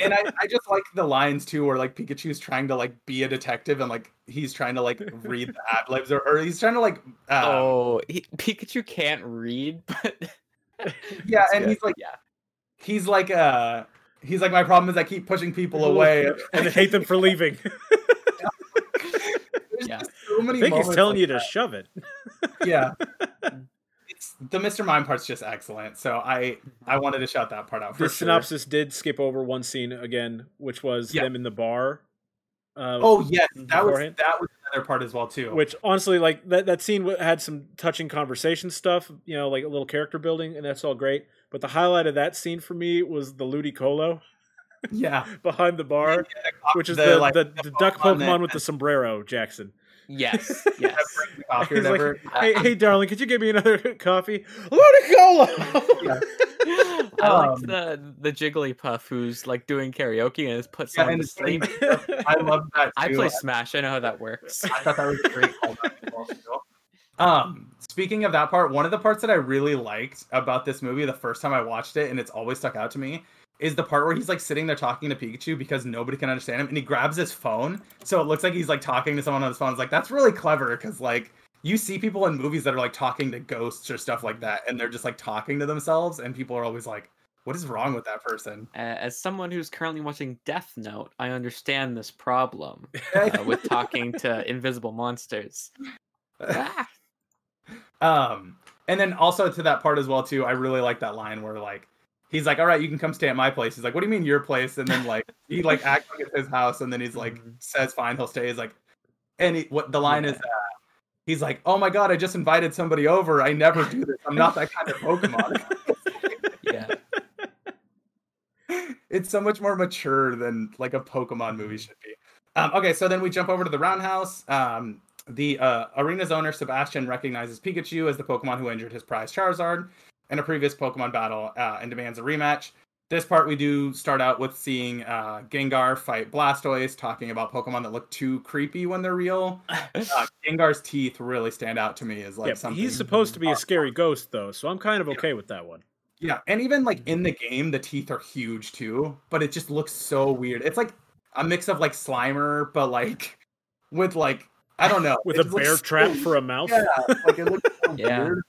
and I, I just like the lines too, where like Pikachu's trying to like be a detective and like he's trying to like read the ad libs or, or he's trying to like uh, oh, he, Pikachu can't read, but yeah, and good. he's like yeah. he's like uh he's like my problem is I keep pushing people away. and I hate them for leaving. Yeah. so many I think he's telling like you to shove it. yeah. It's the Mr. Mime part's just excellent. So I I wanted to shout that part out for The sure. synopsis did skip over one scene again, which was Yeah. them in the bar. Uh, Oh yes, that was that was another part as well too. which honestly, like that that scene had some touching conversation stuff, you know, like a little character building, and that's all great. But the highlight of that scene for me was the Ludicolo yeah, behind the bar, which is The, the like, the, the the duck Pokemon Pokemon with the sombrero, Jackson. Yes, yes. brings the He's like, whatever. hey, hey, darling, could you give me another coffee? Ludicolo. Yeah. I like Um, the the Jigglypuff who's like doing karaoke and has put Yeah, someone and to sleep. I love that. I play Smash. I know how that works. I thought that was great callback as well, too. Um, speaking of that part, one of the parts that I really liked about this movie the first time I watched it, and it's always stuck out to me, is the part where he's like sitting there talking to Pikachu because nobody can understand him, and he grabs his phone, so it looks like he's like talking to someone on his phone. It's like that's really clever because like you see people in movies that are like talking to ghosts or stuff like that, and they're just like talking to themselves, and people are always like, "What is wrong with that person?" As someone who's currently watching Death Note, I understand this problem uh, with talking to invisible monsters. Ah, Um, and then also to that part as well too, I really like that line where like he's like, "All right, you can come stay at my place." He's like, "What do you mean your place?" And then like he like acts like it's his house, and then he's like Mhm. says, "Fine, he'll stay." He's like, and he, what the line is, Yeah. uh, he's like, "Oh my god, I just invited somebody over. I never do this. I'm not that kind of Pokemon." Yeah. it's so much more mature than like a Pokemon movie should be. Um, okay, so then we jump over to the roundhouse. Um, the uh, arena's owner Sebastian recognizes Pikachu as the Pokemon who injured his prize Charizard in a previous Pokemon battle uh, and demands a rematch. This part we do start out with seeing uh, Gengar fight Blastoise, talking about Pokemon that look too creepy when they're real. Uh, Gengar's teeth really stand out to me as like yeah, something. he's supposed to be a scary ghost though, so I'm kind of okay with that one. Yeah, and even like in the game, the teeth are huge too, but it just looks so weird. It's like a mix of like Slimer, but like with like I don't know, With it a bear so trap weird. for a mouth. Yeah, like it looks so Yeah. weird.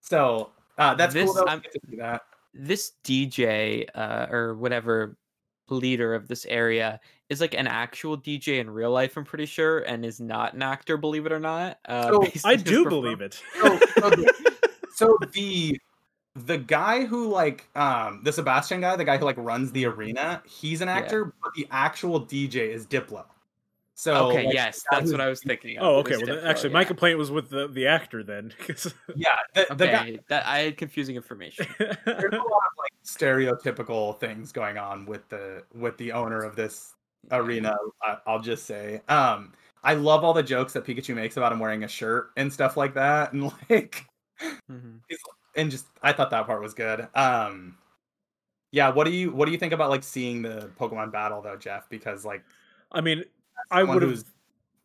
So uh, that's This- cool though. I'm- to see that. This DJ uh, or whatever leader of this area is like an actual DJ in real life. I'm pretty sure, and is not an actor. Believe it or not. Uh, So, I do perform- believe it. So, so, the, so the the guy who like um the Sebastian guy, the guy who like runs the arena, he's an Yeah. actor, but the actual DJ is Diplo. So Okay, like, yes, that's what I was thinking. Of. Oh, okay. Well, Diplo, actually, my complaint was with the, the actor then. 'cause- Yeah, the, the guy, that I had confusing information. there's a lot of like stereotypical things going on with the with the owner of this arena I, i'll just say um i love all the jokes that pikachu makes about him wearing a shirt and stuff like that and like Mhm. And just i thought that part was good um yeah what do you what do you think about like seeing the pokemon battle though jeff because like I mean, I would have,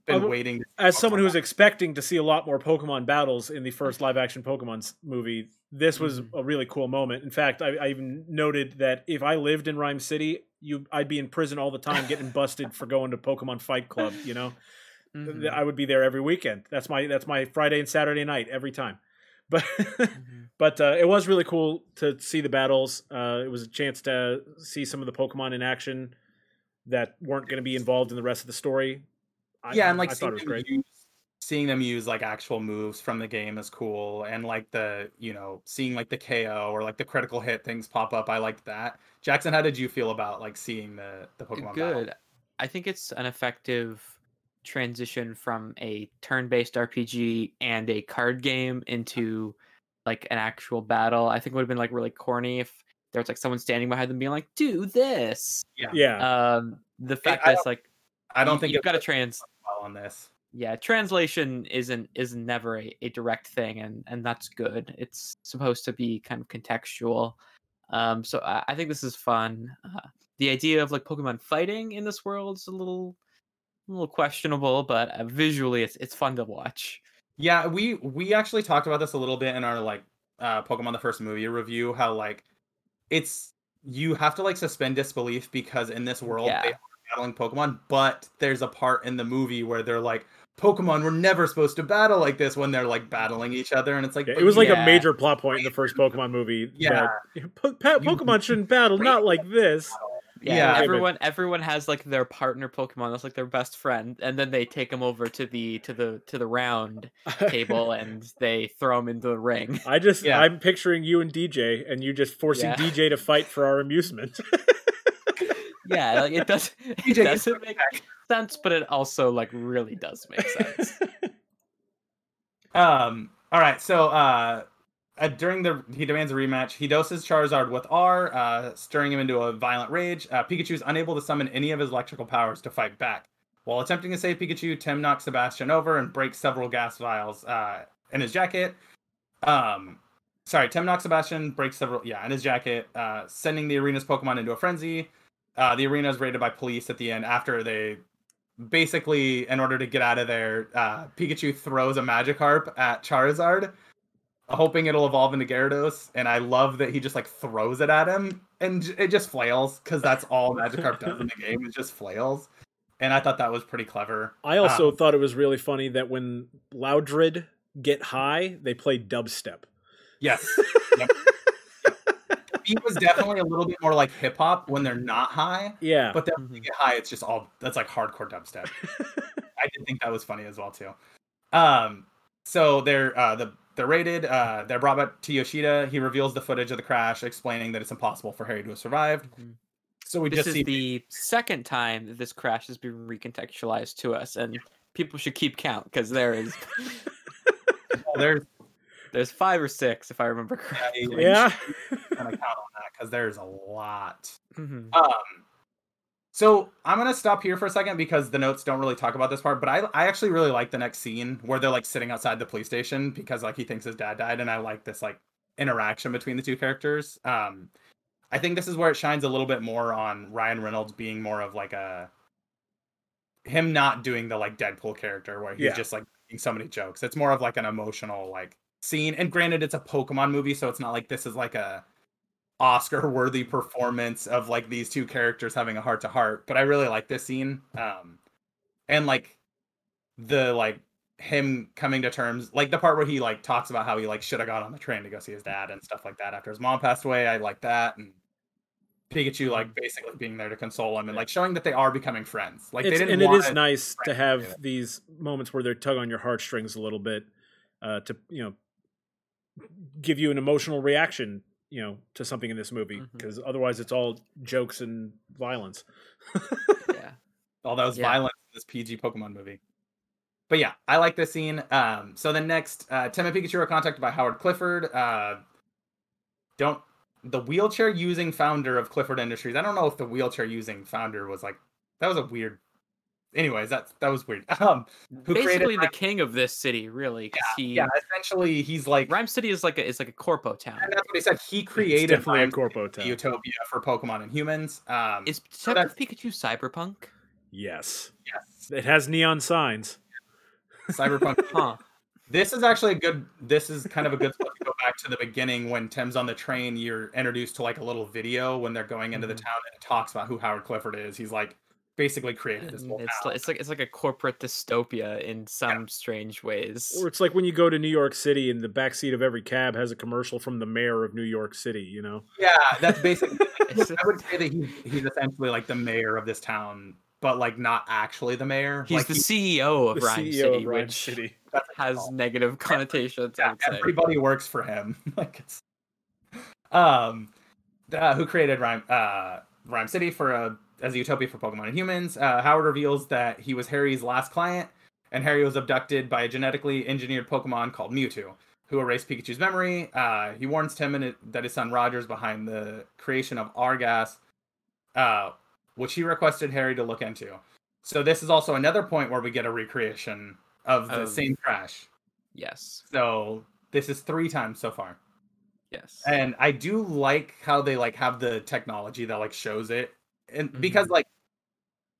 been would- waiting as someone Pokemon who was battle- expecting to see a lot more Pokemon battles in the first live action Pokemon movie, this was Mhm. a really cool moment. In fact, I, I even noted that if I lived in Rhyme City, you I'd be in prison all the time getting busted for going to Pokemon Fight Club. You know, Mhm. I would be there every weekend. That's my that's my Friday and Saturday night every time. But Mhm. but uh, it was really cool to see the battles. Uh, it was a chance to see some of the Pokemon in action that weren't going to be involved in the rest of the story. I, yeah and like I seeing thought it was them, great. use, seeing them use like actual moves from the game is cool and like the you know seeing like the ko or like the critical hit things pop up i liked that jackson how did you feel about like seeing the the pokemon battle? Good. I think it's an effective transition from a turn-based RPG and a card game into like an actual battle. I think it would have been like really corny if there was like someone standing behind them being like, "Do this." Yeah. Um, the fact I that it's like I don't you- think you've got to works trans. well on this. Yeah, translation isn't is never a, a direct thing, and and that's good. It's supposed to be kind of contextual. Um, so I, I think this is fun. Uh, the idea of like Pokemon fighting in this world is a little, a little questionable, but uh, visually it's it's fun to watch. Yeah, we we actually talked about this a little bit in our like uh Pokemon the first movie review how like it's you have to like suspend disbelief because in this world Yeah. they are battling Pokemon, but there's a part in the movie where they're like Pokemon were never supposed to battle like this when they're like battling each other and it's like Yeah, it was like yeah. a major plot point in the first Pokemon movie. Yeah. that po- Pokemon shouldn't battle, not like this. Yeah, Yeah. everyone everyone has like their partner Pokemon that's like their best friend, and then they take them over to the to the to the round table and they throw them into the ring. I just, Yeah. I'm picturing you and DJ, and you just forcing Yeah. DJ to fight for our amusement. yeah, like it does. It DJ, doesn't make sense, but it also like really does make sense. Um. All right. So, uh, uh, during the he demands a rematch. He doses Charizard with R, uh, stirring him into a violent rage. Uh, Pikachu is unable to summon any of his electrical powers to fight back. While attempting to save Pikachu, Tim knocks Sebastian over and breaks several gas vials uh, in his jacket. Um, sorry, Tim knocks Sebastian, breaks several, yeah, in his jacket, uh, sending the arena's Pokemon into a frenzy. Uh, the arena is raided by police at the end after they basically, in order to get out of there, Pikachu throws a Magikarp at Charizard, hoping it'll evolve into Gyarados. And I love that he just like throws it at him and it just flails because that's all Magikarp does in the game. It just flails. And I thought that was pretty clever. I also Um, thought it was really funny that when Loudred get high, they play dubstep. Yes. Yep. Yep. He was definitely a little bit more like hip hop when they're not high, Yeah. but then when they get high, it's just all that's like hardcore dubstep. I did think that was funny as well too. Um, so they're uh, the they're raided. Uh, they're brought back to Yoshida. He reveals the footage of the crash, explaining that it's impossible for Harry to have survived. Mhm. So we This just is see the second time that this crash has been recontextualized to us, and people should keep count because there is there's there's five or six if I remember correctly. yeah. kind of count on that because there's a lot. Mhm. Um, so I'm gonna stop here for a second because the notes don't really talk about this part, but I I actually really like the next scene where they're like sitting outside the police station because like he thinks his dad died, and I like this like interaction between the two characters. Um, I think this is where it shines a little bit more on Ryan Reynolds being more of like a him not doing the like Deadpool character where he's Yeah. just like making so many jokes. It's more of like an emotional like scene. And granted, it's a Pokemon movie, so it's not like this is like a Oscar worthy performance of like these two characters having a heart to heart. But I really like this scene. Um and like the like him coming to terms like the part where he like talks about how he like should have got on the train to go see his dad and stuff like that after his mom passed away. I like that and Pikachu like basically being there to console him and like showing that they are becoming friends. Like they It's- didn't and it is nice to have it. these moments where they're tug on your heartstrings a little bit uh, to you know give you an emotional reaction you know to something in this movie because otherwise it's all jokes and violence Yeah. all that was Yeah. violence in this PG Pokemon movie. But yeah, I like this scene. Um, so then next, uh, Tim and Pikachu are contacted by Howard Clifford. Uh, don't the wheelchair using founder of Clifford Industries. I don't know if the wheelchair using founder was like that was a weird. Anyways, that that was weird. Um, Who created Basically, the Rhyme- king of this city, really. 'cause he, yeah, essentially he's like, Rhyme City is like a is like a corpo town. and that's what he said. He it's created definitely a corpo City town Utopia for Pokemon and humans. Um, Is so Detective Pikachu cyberpunk? yes yes, it has neon signs Cyberpunk Huh. This is actually a good. This is kind of a good spot to go back to the beginning when Tim's on the train. You're introduced to like a little video when they're going into the Mhm. town, and it talks about who Howard Clifford is. He's like basically created this whole It's like, it's like it's like a corporate dystopia in some strange ways. or it's like when you go to new york city and the back seat of every cab has a commercial from the mayor of new york city you know yeah, that's basically. I would say that he's he's essentially like the mayor of this town, but like not actually the mayor. He's like, the he- CEO of the Rhyme ceo City, of Rhyme which city that's what it's has called. negative connotations. I yeah, would say. everybody works for him. like it's um uh, who created Rhyme uh Rhyme City for a as a utopia for Pokemon and humans. Uh, Howard reveals that he was Harry's last client, and Harry was abducted by a genetically engineered Pokemon called Mewtwo. who erased Pikachu's memory. Uh, he warns Tim and it, that his son Roger is behind the creation of R gas, uh, which he requested Harry to look into. So this is also another point where we get a recreation of the Of- same crash. Yes. So this is three times so far. Yes. and i do like how they like have the technology that like shows it and because Mhm. like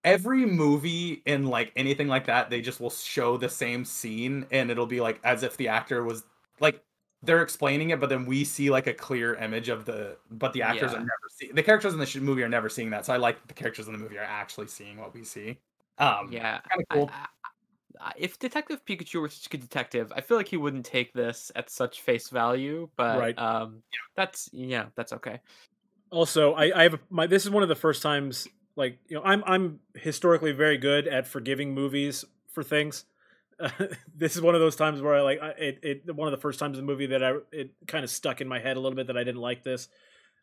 every movie in like anything like that they just will show the same scene and it'll be like as if the actor was like they're explaining it but then we see like a clear image of the but the actors Yeah. are never see the characters in the sh- movie are never seeing that so i like the characters in the movie are actually seeing what we see um yeah. cool I- I- if Detective Pikachu were such a good detective, I feel like he wouldn't take this at such face value. But Right. um, that's yeah, that's okay. Also I, I have a, my this is one of the first times like you know i'm i'm historically very good at forgiving movies for things. This is one of those times where i like I, it, it one of the first times in the movie that i it kind of stuck in my head a little bit that i didn't like this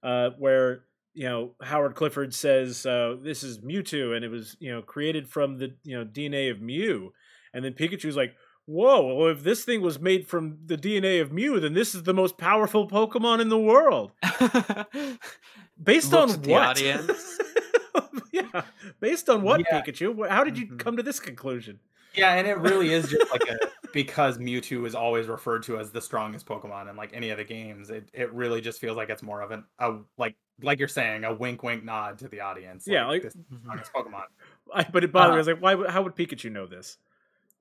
uh where you know howard clifford says uh this is mewtwo and it was you know created from the you know dna of mew. And then pikachu's like whoa well if this thing was made from the dna of mew then this is the most powerful pokemon in the world based Looks on at the what? audience. yeah, based on what, Yeah. Pikachu? How did you Mhm. come to this conclusion? Yeah, and it really is just like a because Mewtwo is always referred to as the strongest Pokemon in like any of the games. It it really just feels like it's more of an a like like you're saying a wink wink nod to the audience. Yeah, like- this is the Mhm. strongest Pokemon. I, but it bothered me. I Uh, was like, why? How would Pikachu know this?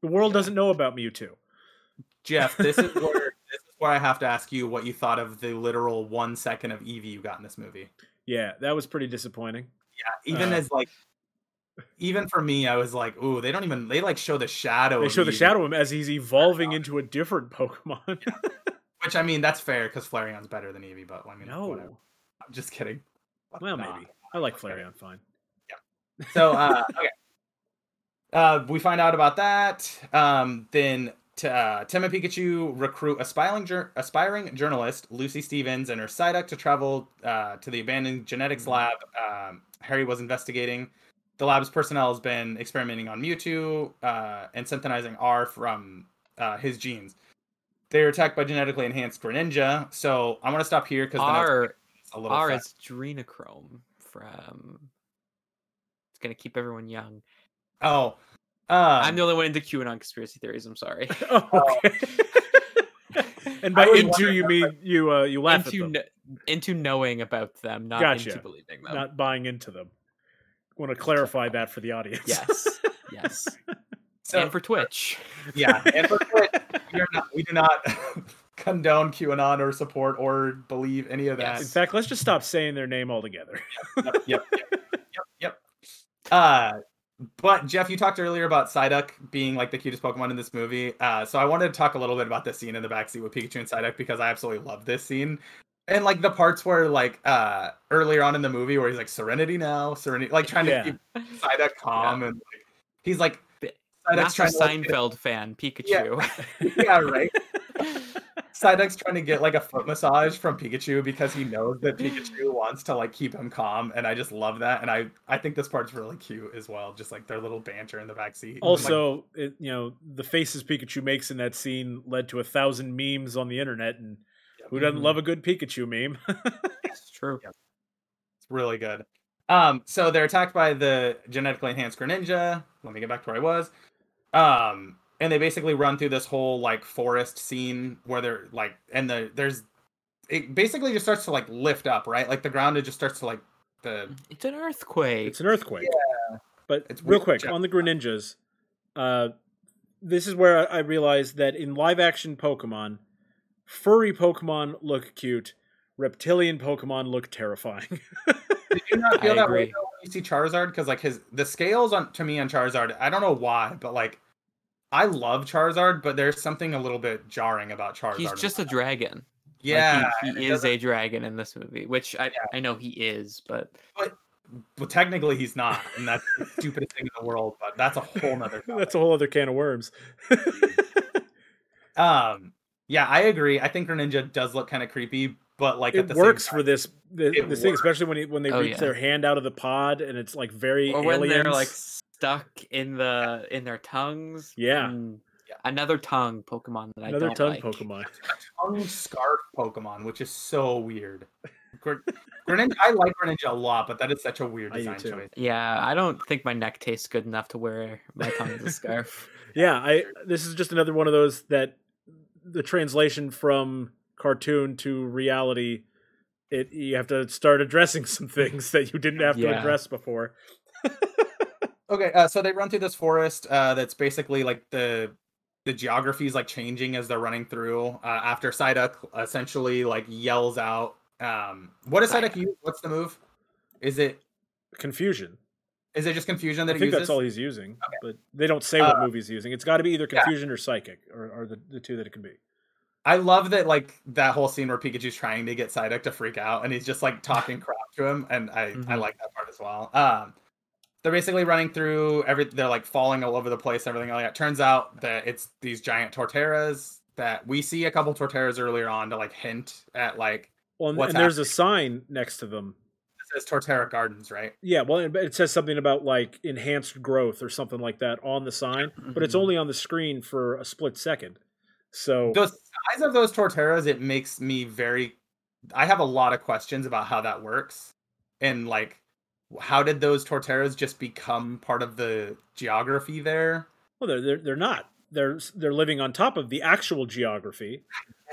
The world doesn't know about Mewtwo. Jeff, this is where this is where I have to ask you what you thought of the literal one second of Eevee you got in this movie. Yeah, that was pretty disappointing. Yeah, even Uh, as like even for me, I was like, ooh, they don't even they like show the shadow. They of show the shadow of him as he's evolving into a different Pokemon. which I mean that's fair because Flareon's better than Eevee, but I mean whatever. no, I'm just kidding. well, Nah. maybe I like. Flareon fine. Yeah. So uh, okay, uh, we find out about that. Um, then t- uh, Tim and Pikachu recruit aspiring jour- aspiring journalist Lucy Stevens and her Psyduck to travel uh, to the abandoned genetics Mhm. lab um, Harry was investigating. The lab's personnel has been experimenting on Mewtwo uh, and synthesizing R from uh, his genes. They are attacked by genetically enhanced Greninja. So I'm gonna stop here because R a little R fast. is Adrenochrome from. It's gonna keep everyone young. Oh, um, I'm the only one into QAnon conspiracy theories. I'm sorry. Oh, okay. and by into you if, mean you uh, you laugh into at them, kn- into knowing about them, not Gotcha. into believing them. not buying into them. Want to clarify that for the audience? Yes, yes. so, and for Twitch. yeah, and for Twitch, we, are not, we do not condone QAnon or support or believe any of that. In fact, let's just stop saying their name altogether. Yep, yep, yep, yep, yep. Uh, but Jeff, you talked earlier about Psyduck being like the cutest Pokemon in this movie. Uh, so I wanted to talk a little bit about this scene in the backseat with Pikachu and Psyduck because I absolutely love this scene. And like the parts where like uh earlier on in the movie where he's like Serenity now, Serenity like trying Yeah. to keep Psyduck calm and like he's like Psyduck's Massive trying to like, Seinfeld fan, Pikachu. yeah, right. Psyduck's trying to get like a foot massage from Pikachu because he knows that Pikachu wants to like keep him calm, and I just love that. And I I think this part's really cute as well, just like their little banter in the backseat. Like, Also, it, you know, the faces Pikachu makes in that scene led to a thousand memes on the internet, and who doesn't Mhm. love a good Pikachu meme? it's true. it's really good. Um, so they're attacked by the genetically enhanced Greninja. Let me get back to where I was. Um, and they basically run through this whole like forest scene where they're like, and the there's it basically just starts to like lift up, right? Like the ground it just starts to like the It's an earthquake. it's an earthquake. yeah But It's real quick on the Greninjas, uh, this is where I I realized that in live action Pokemon, furry Pokemon look cute, reptilian Pokemon look terrifying. Did you not I feel that way agree. though when you see Charizard? Because like his the scales on to me on Charizard, I don't know why, but like I love Charizard, but there's something a little bit jarring about Charizard. He's just a dragon. Like, he- yeah. he, and it is doesn't- a dragon in this movie, which I I know he is, but Well, technically he's not, and that's the stupidest thing in the world. But that's a whole nother. That's a whole other can of worms. Um, yeah, I agree. I think Greninja does look kind of creepy, but like at it the works same for time, this this, It this thing, works. especially when he, when they Oh, reach yeah. their hand out of the pod and it's like very or when aliens. they're like stuck in the in their tongues. Yeah. Mm, Another tongue Pokemon that I another tongue like. Pokemon. tongue scarf Pokemon, which is so weird. Greninja, I like Greninja a lot, but that is such a weird design choice. Yeah, I don't think my neck tastes good enough to wear my tongue as a scarf. Yeah, I this is just another one of those that the translation from cartoon to reality it you have to start addressing some things that you didn't have to Yeah. address before. Okay, uh, so they run through this forest uh, that's basically like the the geography is like changing as they're running through. Uh, after Psyduck essentially like yells out, um, "What does Psyduck use? What's the move? Is it Confusion. is it just confusion that I think uses? that's all he's using, but they don't say what Uh, move he's using. It's got to be either yeah. confusion or psychic, or, or the, the two that it can be. I love that like that whole scene where Pikachu's trying to get Psyduck to freak out and he's just like talking crap to him and I I Mhm. like that part as well. Um they're basically running through every they're like falling all over the place and everything like that. Turns out that it's these giant Torterras that we see a couple Torterras earlier on to like hint at like Well, and, What's and there's a sign next to them. it says Torterra Gardens, right? Yeah, well, it, it says something about like enhanced growth or something like that on the sign, but it's Mhm. only on the screen for a split second. So The size of those Torterras, it makes me very I have a lot of questions about how that works. And like how did those Torterras just become part of the geography there? well, they're, they're they're not. They're they're living on top of the actual geography.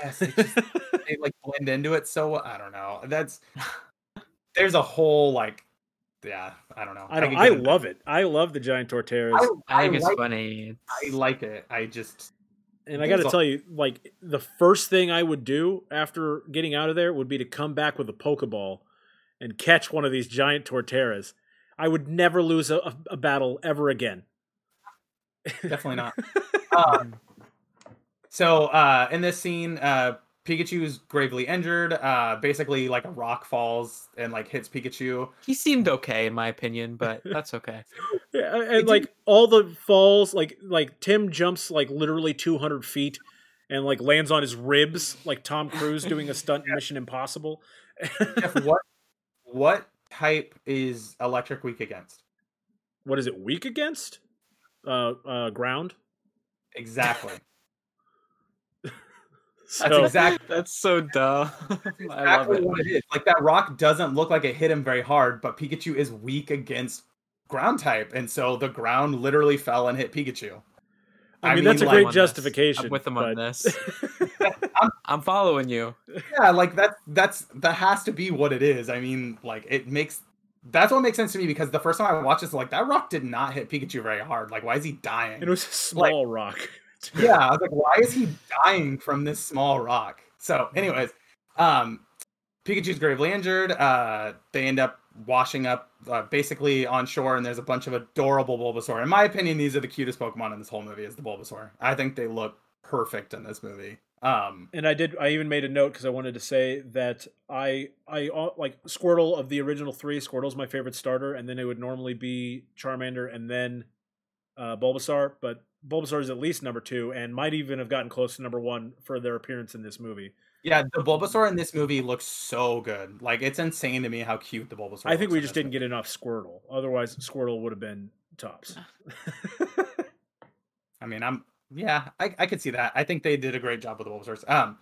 Yes, it just, they like blend into it so. I don't know. That's there's a whole like yeah, I don't know. I don't. could I love it. I love the giant Torterras, I think it's like, funny. I like it. I just and I got to there's a- tell you, like the first thing I would do after getting out of there would be to come back with a pokeball and catch one of these giant Torterras. I would never lose a, a, a battle ever again. definitely not. um, so uh, in this scene, uh, Pikachu is gravely injured. Uh, basically, like a rock falls and like hits Pikachu. He seemed okay in my opinion, but that's okay. Yeah, and Did like all the falls, like like Tim jumps like literally 200 feet and like lands on his ribs, like Tom Cruise doing a stunt in Mission Impossible. Jeff, what what type is Electric weak against? what is it weak against? Uh, uh, ground. Exactly. So, That's exactly That's so dumb. I love exactly it. what it is. Like that rock doesn't look like it hit him very hard, but Pikachu is weak against ground type, and so the ground literally fell and hit Pikachu. I mean, I mean, that's a like- great on this. justification. I'm with him on this. I'm following you. Yeah, like that. That's that has to be what it is. I mean, like it makes that's what makes sense to me because the first time I watched this, like that rock did not hit Pikachu very hard. Like, why is he dying? it was a small rock. yeah, I was like, why is he dying from this small rock? So, anyways, um, Pikachu's gravely injured. Uh, they end up washing up uh, basically on shore, and there's a bunch of adorable Bulbasaur. In my opinion, these are the cutest Pokemon in this whole movie. Is the Bulbasaur? I think they look perfect in this movie. Um, And I did. I even made a note because I wanted to say that I I uh, like Squirtle of the original three. Squirtle's my favorite starter, and then it would normally be Charmander and then uh, Bulbasaur. But Bulbasaur is at least number two, and might even have gotten close to number one for their appearance in this movie. Yeah, the Bulbasaur in this movie looks so good. Like, it's insane to me how cute the Bulbasaur. I think looks we just didn't get enough Squirtle. Otherwise, Squirtle would have been tops. I mean, I'm yeah, I, I could see that. I think they did a great job with the Bulbasaurs. Um,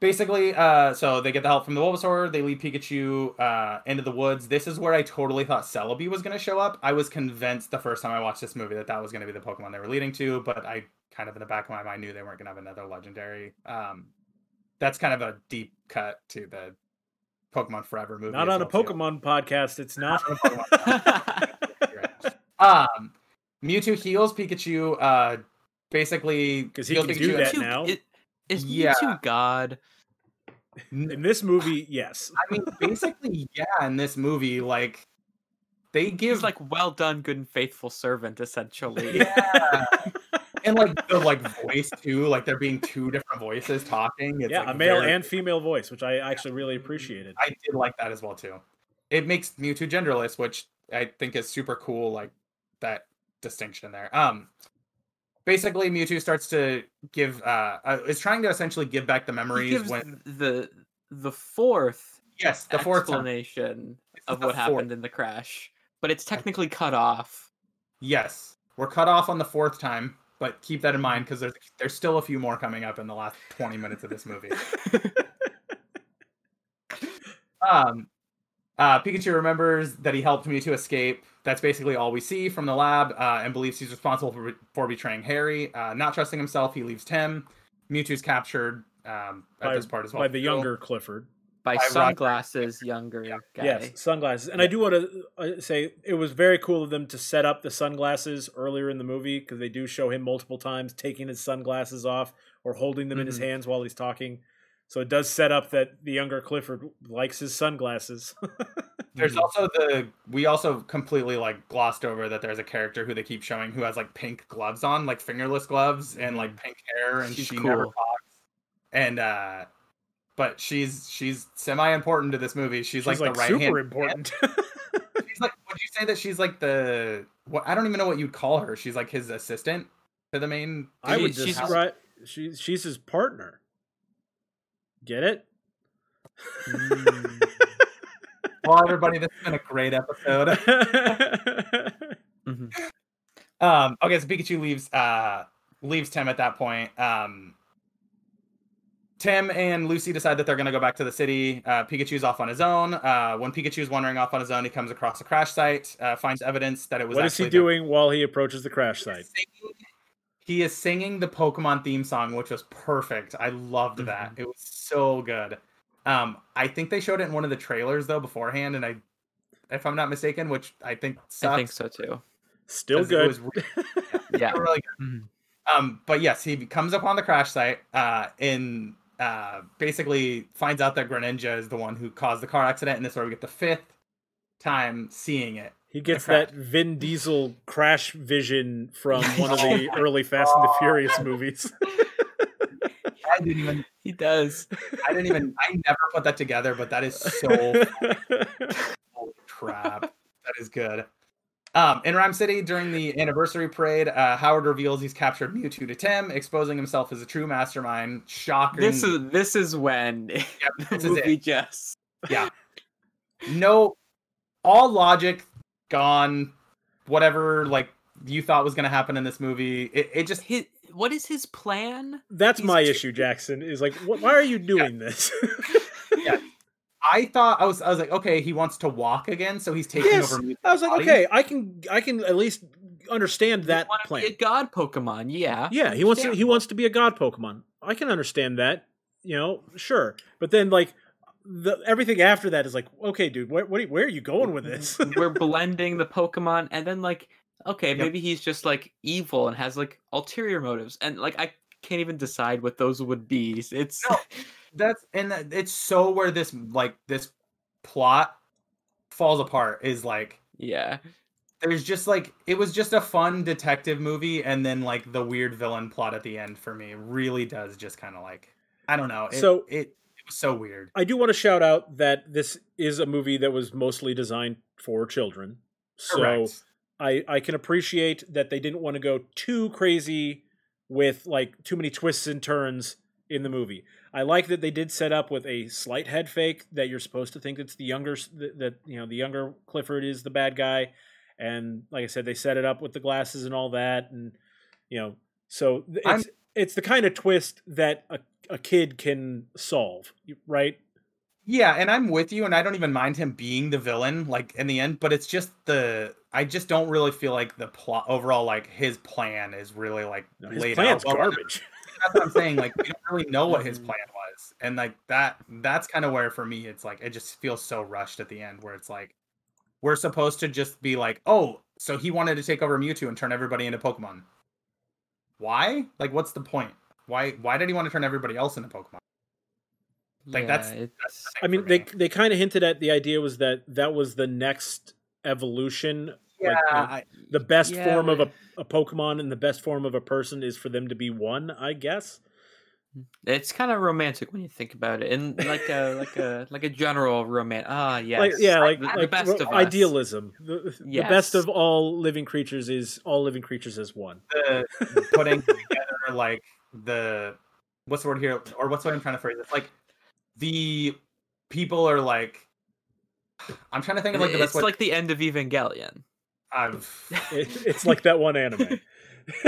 basically, uh, so they get the help from the Bulbasaur. They lead Pikachu uh into the woods. This is where I totally thought Celebi was going to show up. I was convinced the first time I watched this movie that that was going to be the Pokemon they were leading to, but I kind of in the back of my mind knew they weren't going to have another legendary. Um, that's kind of a deep cut to the Pokemon Forever movie. not as on a well, too. Pokemon podcast. It's not. Not on a Pokemon Um, Mewtwo heals Pikachu. Uh, basically 'Cause he heals can do that Mewtwo- now. it- Is Yeah. Mewtwo God? in this movie, yes. I mean, basically, yeah. In this movie, like they give He's like well done, good and faithful servant, essentially. yeah, and like the like voice too. Like there being two different voices talking. It's yeah, like, a male very- and female voice, which I actually really appreciated. I did like that as well too. It makes Mewtwo genderless, which I think is super cool. Like that distinction there. Um, basically, Mewtwo starts to give. Uh, uh is trying to essentially give back the He memories gives when. the the fourth Yes, the fourth time. explanation of what fourth. happened in the crash, but it's technically cut off. Yes, we're cut off on the fourth time. But keep that in mind because there's there's still a few more coming up in the last 20 minutes of this movie. um, uh, Pikachu remembers that he helped Mewtwo escape. That's basically all we see from the lab, uh, and believes he's responsible for, for betraying Harry. Uh, not trusting himself, he leaves Tim. Mewtwo's captured um, at by, this part as well. by the younger Clifford. By By Roger. sunglasses, younger Yeah. guy. Yes, sunglasses. And I do want to uh, say it was very cool of them to set up the sunglasses earlier in the movie because they do show him multiple times taking his sunglasses off or holding them in his Mhm. hands while he's talking. So it does set up that the younger Clifford likes his sunglasses. There's also the we also completely like glossed over that there's a character who they keep showing who has like pink gloves on, like fingerless gloves and like pink hair, and She's she never talks. And uh but she's she's semi important to this movie. She's, She's like, like, the right super hand. important. She's like would you say that she's like the what I don't even know what you'd call her. She's like his assistant to the main I would She- she's- describe she's she's his partner. Get it? Mm. Well everybody, this has been a great episode. Mhm. Um, okay, so Pikachu leaves uh leaves Tim at that point. Um Tim and Lucy decide that they're gonna go back to the city. Uh, Pikachu's off on his own. Uh, when Pikachu's wandering off on his own, he comes across a crash site, uh, finds evidence that it was what is he actually the- doing while he approaches the crash site? singing- He is singing the Pokemon theme song, which was perfect. I loved that. Mm-hmm. It was so good. Um, I think they showed it in one of the trailers though beforehand, and I, if I'm not mistaken, which I think sucks. I think so too. Still 'cause it good. was re- Yeah. really good. Mhm. Um, but yes, he comes upon the crash site uh, and uh, basically finds out that Greninja is the one who caused the car accident, and this is where we get the fifth time seeing it. He gets that Vin Diesel crash vision from one of the early Fast and the Furious movies. I didn't even, He does. I didn't even, I never put that together, but that is so holy crap. That is good. Um, in Rhyme City, during the anniversary parade, uh, Howard reveals he's captured Mewtwo to Tim, exposing himself as a true mastermind. Shocking. This is this is when Yep, the this is movie it. just yeah. no all logic gone whatever like you thought was going to happen in this movie it, it just his, what is his plan? That's He's my too- issue, Jackson. Is like, wh- why are you doing this? i thought i was i was like okay he wants to walk again so he's taking Yes, over Mewtwo's I was like, body. okay, I can, I can at least understand that you plan. Be a god Pokemon, yeah. Yeah, he wants to. He wants to be a god Pokemon. I can understand that. You know, sure. But then, like, the everything after that is like, okay, dude, where, what, where are you going with this? We're blending the Pokemon, and then like, okay, Yep. maybe he's just like evil and has like ulterior motives, and like I can't even decide what those would be. It's No. that's and that, it's so where this like this plot falls apart is like yeah, there's just like it was just a fun detective movie and then like the weird villain plot at the end for me really does just kind of like i don't know it, So- it, it was so weird I do want to shout out that this is a movie that was mostly designed for children. So Correct. I I can appreciate that they didn't want to go too crazy with like too many twists and turns in the movie. I like that they did set up with a slight head fake that you're supposed to think it's the younger that, you know the younger Clifford is the bad guy, and like I said, they set it up with the glasses and all that, and you know, so I'm- it's it's the kind of twist that a a kid can solve, right? Yeah, and I'm with you, and I don't even mind him being the villain, like in the end. But it's just the I just don't really feel like the plot overall, like his plan is really like No, his laid plan's out. garbage. That's what I'm saying. Like we don't really know what his Mhm. plan was, and like that that's kind of where for me it's like it just feels so rushed at the end, where it's like we're supposed to just be like, oh, so he wanted to take over Mewtwo and turn everybody into Pokemon. Why? Like, what's the point? Why? Why did he want to turn everybody else into Pokemon? Like, that's- yeah, That's it's the I mean, for they me. they kind of hinted at the idea was that that was the next evolution. yeah, like, I, the best Yeah, form of a, a Pokemon and the best form of a person is for them to be one, I guess. it's kind of romantic when you think about it, and like a like a like a general romance. Ah, yes, Like yeah, like, the, like the best ro- of us. idealism. The, the best of all living creatures is all living creatures as one. the putting together like the what's the word here, or what's what I'm trying to phrase it? Like the people are like. I'm trying to think of like the best it's way. like the end of Evangelion. I've It, it's like that one anime.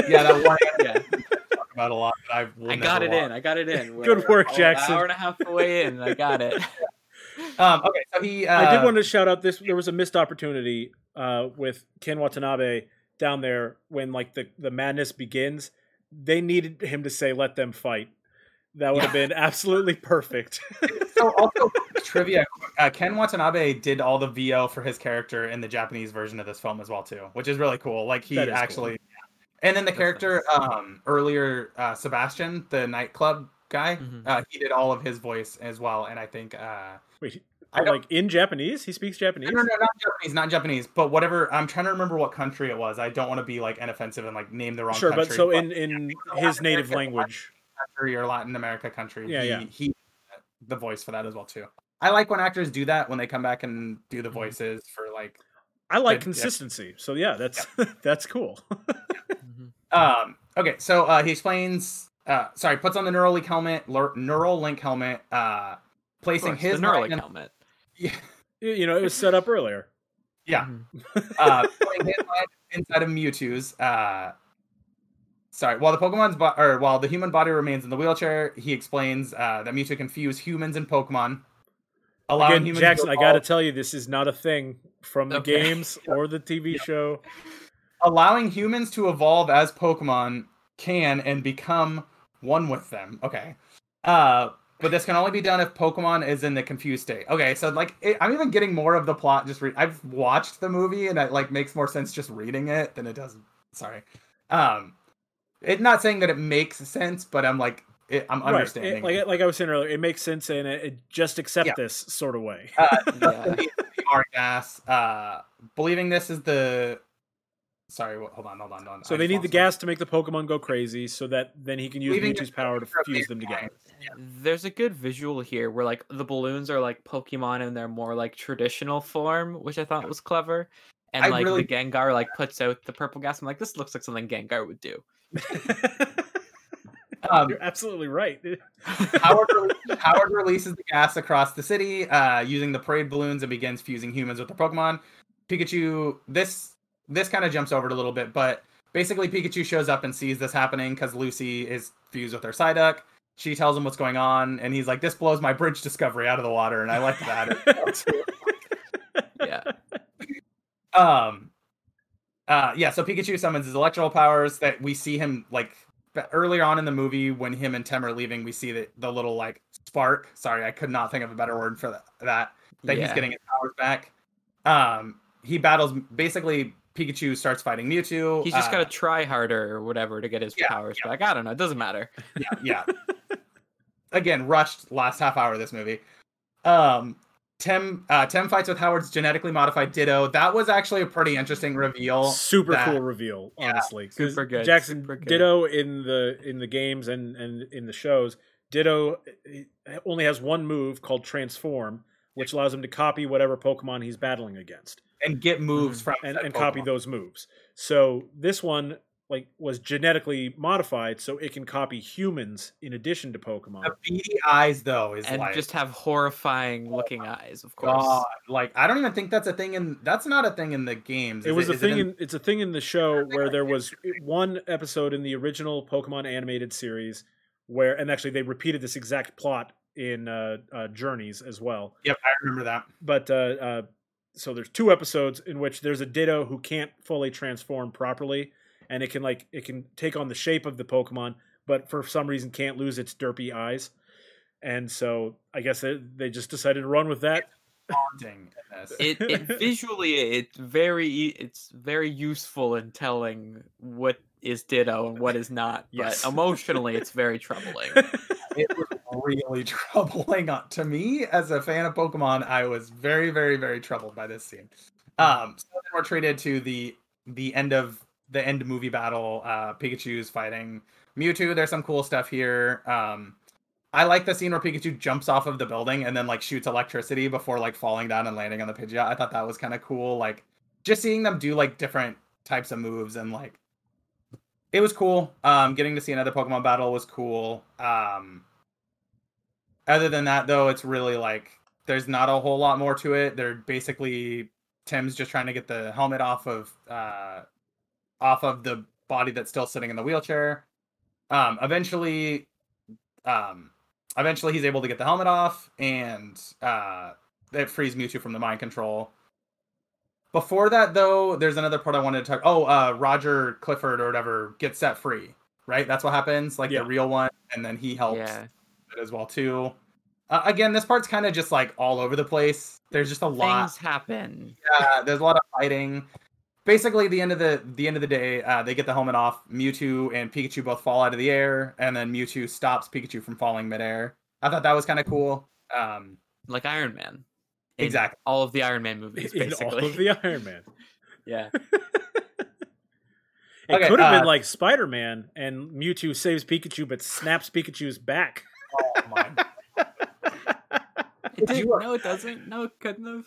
Yeah, that one Yeah, talk about a lot. That I, I got it watch. in. I got it in. Good We're work, an Jackson. hour and a half away in. I got it. Um, okay, so he. Uh, I did want to shout out this. There was a missed opportunity uh, with Ken Watanabe down there when like the the madness begins. They needed him to say, "Let them fight." That would have been absolutely perfect. so also trivia. Uh, Ken Watanabe did all the VO for his character in the Japanese version of this film as well too, which is really cool. Like he That is cool. actually. And then the character um, earlier, uh, Sebastian, the nightclub guy, Mhm. uh, he did all of his voice as well. And I think uh, Wait, I like in Japanese, he speaks Japanese. No, no, no, not Japanese, not Japanese, but whatever. I'm trying to remember what country it was. I don't want to be like inoffensive and like name the wrong Sure, country. but so in in his native American language, country or Latin America country, Yeah, he, yeah. he the voice for that as well too. I like when actors do that when they come back and do Mm-hmm. the voices for like. I like Good, yeah. consistency. So yeah, that's that's cool. Mhm. Um. Okay, so uh, he explains. Uh, sorry, puts on the Neuralink helmet, lur- Neural Link helmet. Uh, placing course, his the Neuralink mind in- helmet. Yeah, You you know, it was set up earlier. yeah. Mhm. uh, putting his mind inside of Mewtwo's. Uh, sorry, while the Pokemon's bo- or while the human body remains in the wheelchair, he explains uh, that Mewtwo can fuse humans and Pokemon, allowing Again, humans Jackson, to I got to tell you, this is not a thing from the Okay. games or the TV show. allowing humans to evolve as Pokemon can and become one with them. Okay. Uh, but this can only be done if Pokemon is in the confused state. Okay, so like it, I'm even getting more of the plot. Just re- I've watched the movie and it like makes more sense just reading it than it does. Sorry. Um, it not saying that it makes sense, but I'm like it, I'm Right. understanding. It- like like I was saying earlier, it makes sense in a, it just accept Yeah. this sort of way. uh, Yeah. the, the gas. Uh, believing this is the. Sorry, hold on, hold on, hold on. So I they need the lost my- gas to make the Pokemon go crazy, so that then he can use Leaving Mewtwo's it power to fuse them big together. There's a good visual here where like the balloons are like Pokemon in their more like traditional form, which I thought was clever. And I like really- the Gengar like puts out the purple gas. I'm like, this looks like something Gengar would do. Um, You're absolutely right. Howard, rele- Howard releases the gas across the city uh, using the parade balloons and begins fusing humans with the Pokemon. Pikachu, this this kind of jumps over it a little bit, but basically Pikachu shows up and sees this happening because Lucy is fused with her Psyduck. She tells him what's going on, and he's like, "This blows my bridge discovery out of the water," and I like that. yeah. um, uh, yeah. So Pikachu summons his electrical powers. That we see him like earlier on in the movie when him and Tim are leaving. We see that the little like spark. Sorry, I could not think of a better word for that. That that he's getting his powers back. Um, he battles basically. Pikachu starts fighting Mewtwo. He's just uh, got to try harder or whatever to get his yeah, powers back. I don't know. It doesn't matter. yeah, yeah. Again, rushed last half hour of this movie. Um, Tim uh, Tim fights with Howard's genetically modified Ditto. That was actually a pretty interesting reveal. super that- cool reveal, yeah, super good, Jackson super good. Ditto in the in the games and and in the shows, Ditto eh, only has one move called Transform, which allows him to copy whatever Pokemon he's battling against and get moves Mhm. from and, said and copy those moves. So this one like was genetically modified so it can copy humans in addition to Pokemon. The beady eyes though is And like just have horrifying looking eyes, of course. God, like I don't even think that's a thing in that's not a thing in the games. It was a is thing in- in, it's a thing in the show where there was one episode in the original Pokemon animated series where and actually they repeated this exact plot in uh, uh, Journeys as well. Yep, I remember that. But uh, uh, so there's two episodes in which there's a Ditto who can't fully transform properly, and it can like it can take on the shape of the Pokemon, but for some reason can't lose its derpy eyes. And so I guess they, they just decided to run with that. Haunting it, it visually it's very e- it's very useful in telling what is Ditto and what is not. Yes. But emotionally, it's very troubling. it was really troubling to me as a fan of Pokemon. I was very, very, very troubled by this scene. Um, so then we're treated to the the end of the end movie battle. Uh, Pikachu's fighting Mewtwo. There's some cool stuff here. Um, I like the scene where Pikachu jumps off of the building and then like shoots electricity before like falling down and landing on the Pidgeot. I thought that was kind of cool. Like just seeing them do like different types of moves and like it was cool. Um, getting to see another Pokemon battle was cool. Um, other than that, though, it's really like there's not a whole lot more to it. They're basically Tim's just trying to get the helmet off of uh, off of the body that's still sitting in the wheelchair. Um, eventually, um, eventually he's able to get the helmet off, and uh, it frees Mewtwo from the mind control. Before that, though, there's another part I wanted to talk. Oh, uh, Roger Clifford or whatever gets set free, right? That's what happens, like Yeah. the real one, and then he helps Yeah. as well too. Uh, again, this part's kind of just like all over the place. There's just a lot. Things happen. Yeah, there's a lot of fighting. Basically, the end of the the end of the day, uh, they get the helmet off. Mewtwo and Pikachu both fall out of the air, and then Mewtwo stops Pikachu from falling midair. I thought that was kind of cool. Um, Like Iron Man. In Exactly. All of the Iron Man movies, in basically. all of the Iron Man. yeah. It Okay, could have uh, been like Spider Man, and Mewtwo saves Pikachu, but snaps Pikachu's back. oh my It did, no, it doesn't. No, it couldn't have.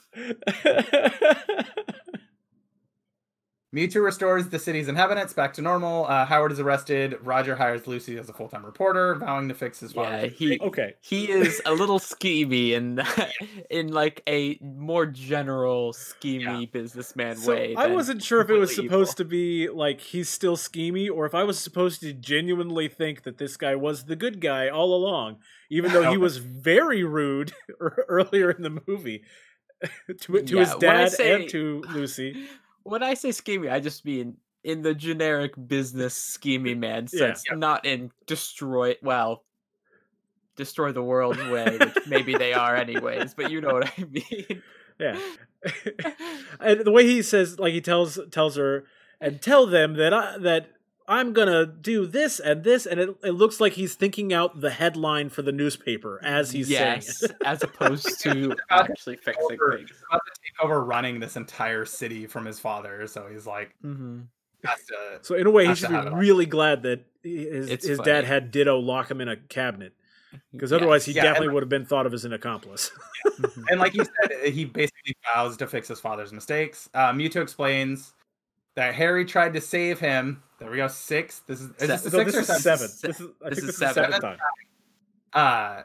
Mewtwo restores the city's inhabitants back to normal. Uh, Howard is arrested. Roger hires Lucy as a full time reporter, vowing to fix his father. Yeah, he okay, he is a little schemy in in like a more general schemy businessman so way. I wasn't sure if it was supposed evil. to be like he's still schemy, or if I was supposed to genuinely think that this guy was the good guy all along, even though he was very rude earlier in the movie to, to his Yeah, when I dad say- and to Lucy. When I say scheming, I just mean in the generic business scheming man sense, Yeah. not in destroy. Well, destroy the world way, which maybe they are anyways. But you know what I mean. Yeah. and the way he says like he tells tells her and tell them that I that I'm gonna do this and this and it, it looks like he's thinking out the headline for the newspaper as he's yes, saying as opposed to actually fixing things. About to take over running this entire city from his father, so he's like hmm has to. So in a way he should be have it on. really glad that his, It's his dad had Ditto lock him in a cabinet because otherwise he Yeah, definitely like- would have been thought of as an accomplice. Mhm. And like you said, he basically vows to fix his father's mistakes. Uh, Mewtwo explains that Harry tried to save him. There we go. Six. This is, is this so six this or is seven? seven. This is I this think is this is seven. seventh time. Uh,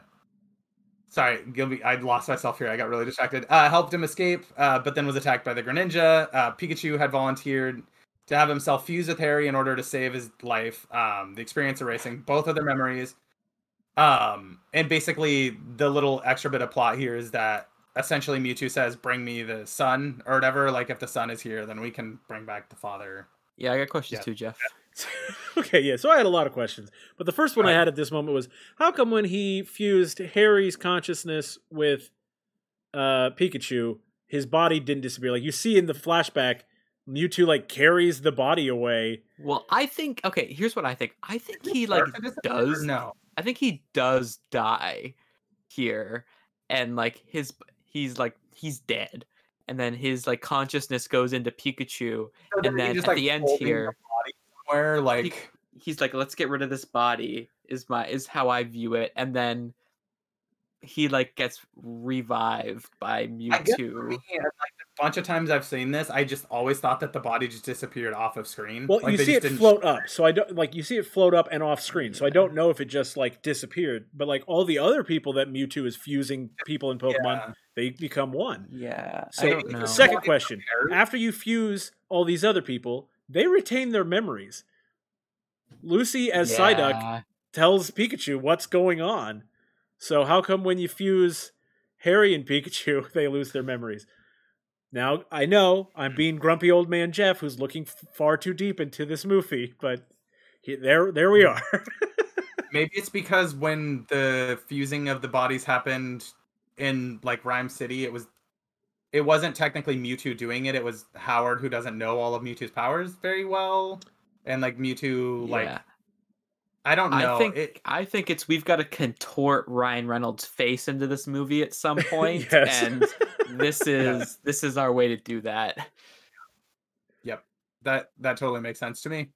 sorry, Gilby. I lost myself here. I got really distracted. Uh, helped him escape, uh, but then was attacked by the Greninja. Uh, Pikachu had volunteered to have himself fuse with Harry in order to save his life. Um, the experience erasing both of their memories. Um, and basically, the little extra bit of plot here is that essentially Mewtwo says, "Bring me the sun" or whatever. Like, if the sun is here, then we can bring back the father. Yeah, I got questions Yeah. too, Jeff. okay, yeah. So I had a lot of questions, but the first one I had at this moment was how come when he fused Harry's consciousness with uh, Pikachu, his body didn't disappear? Like you see in the flashback, Mewtwo like carries the body away. Well, I think okay. Here's what I think. I think he like Start to disappear or does. no. I think he does die here, and like his he's like he's dead, and then his like consciousness goes into Pikachu, So and he then just, at like, the end here, body somewhere, like. he's like, "Let's get rid of this body." Is my is how I view it, and then he like gets revived by I guess for Mewtwo. me, like a bunch of times I've seen this, I just always thought that the body just disappeared off of screen. Well, like you see just it didn't float show up, so I don't like you see it float up and off screen. So I don't know if it just like disappeared, but like all the other people that Mewtwo is fusing people in Pokemon, Yeah. they become one. Yeah, So I don't know. second question: After you fuse all these other people, they retain their memories. Lucy as Psyduck tells Pikachu what's going on. So how come when you fuse Harry and Pikachu, they lose their memories? Now I know I'm being grumpy old man Jeff, who's looking f- far too deep into this movie, but he, there, there we hmm. are. Maybe it's because when the fusing of the bodies happened in like Rhyme City, it was it wasn't technically Mewtwo doing it. It was Howard who doesn't know all of Mewtwo's powers very well, and like Mewtwo, like I don't know. I think it, I think it's we've got to contort Ryan Reynolds' face into this movie at some point, Yes. and this is this is our way to do that. Yep that that totally makes sense to me.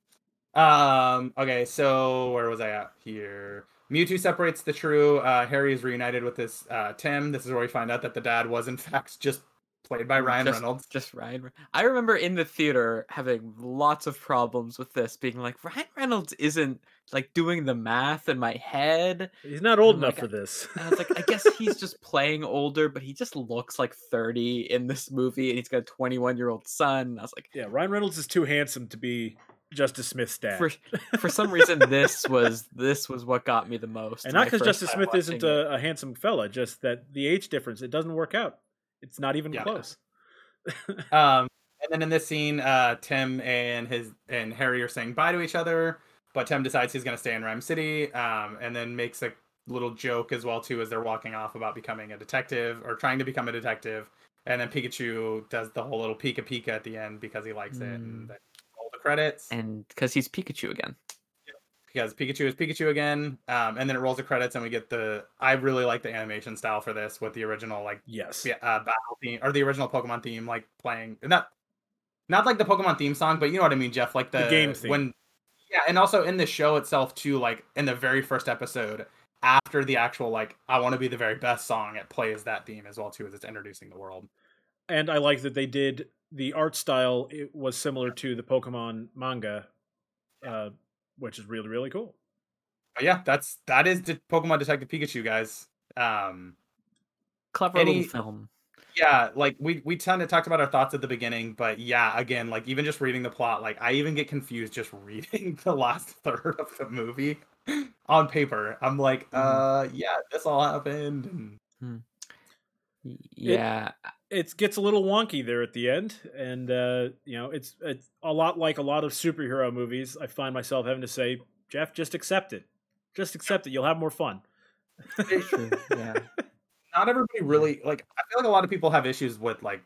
Um. Okay. So where was I at here? Mewtwo separates the true. Uh, Harry is reunited with this uh, Tim. This is where we find out that the dad was in fact just played by Ryan Just- Reynolds. Just Ryan. I remember in the theater having lots of problems with this, being like Ryan Reynolds isn't like doing the math in my head. He's not old enough my for this. And I was like, I guess he's just playing older, but he just looks like 30 in this movie, and he's got a 21 year old son. And I was like, yeah, Ryan Reynolds is too handsome to be Justice Smith's dad. For for some reason, this was this was what got me the most. and not because Justice Smith isn't a, a handsome fella, just that the age difference it doesn't work out. It's not even Yeah. close. Um, and then in this scene, uh, Tim and his and Harry are saying bye to each other, but Tim decides he's going to stay in Rhyme City, um, and then makes a little joke as well too as they're walking off about becoming a detective or trying to become a detective. And then Pikachu does the whole little Pika Pika at the end because he likes it, and Mm. then roll the credits and because he's Pikachu again. Because Pikachu is Pikachu again. Um, and then it rolls the credits, and we get the. I really like the animation style for this with the original like Yes. uh, battle theme or the original Pokemon theme, like playing not not like the Pokemon theme song, but you know what I mean, Jeff. Like the, The game theme. when yeah, and also in the show itself too. Like in the very first episode, after the actual like I want to be the very best song, it plays that theme as well too as it's introducing the world. And I like that they did the art style. It was similar to the Pokemon manga, uh, which is really really cool. But yeah, that's that is the Pokemon Detective Pikachu, guys. Um, Clever Any- little film. yeah like we we kind of talked about our thoughts at the beginning but yeah again like even just reading the plot like i even get confused just reading the last third of the movie on paper i'm like uh yeah this all happened and Y- Yeah, It gets a little wonky there at the end, and uh, you know it's it's a lot like a lot of superhero movies. I find myself having to say, Jeff, just accept it. Just accept it. You'll have more fun. Yeah. not everybody really like i feel like a lot of people have issues with like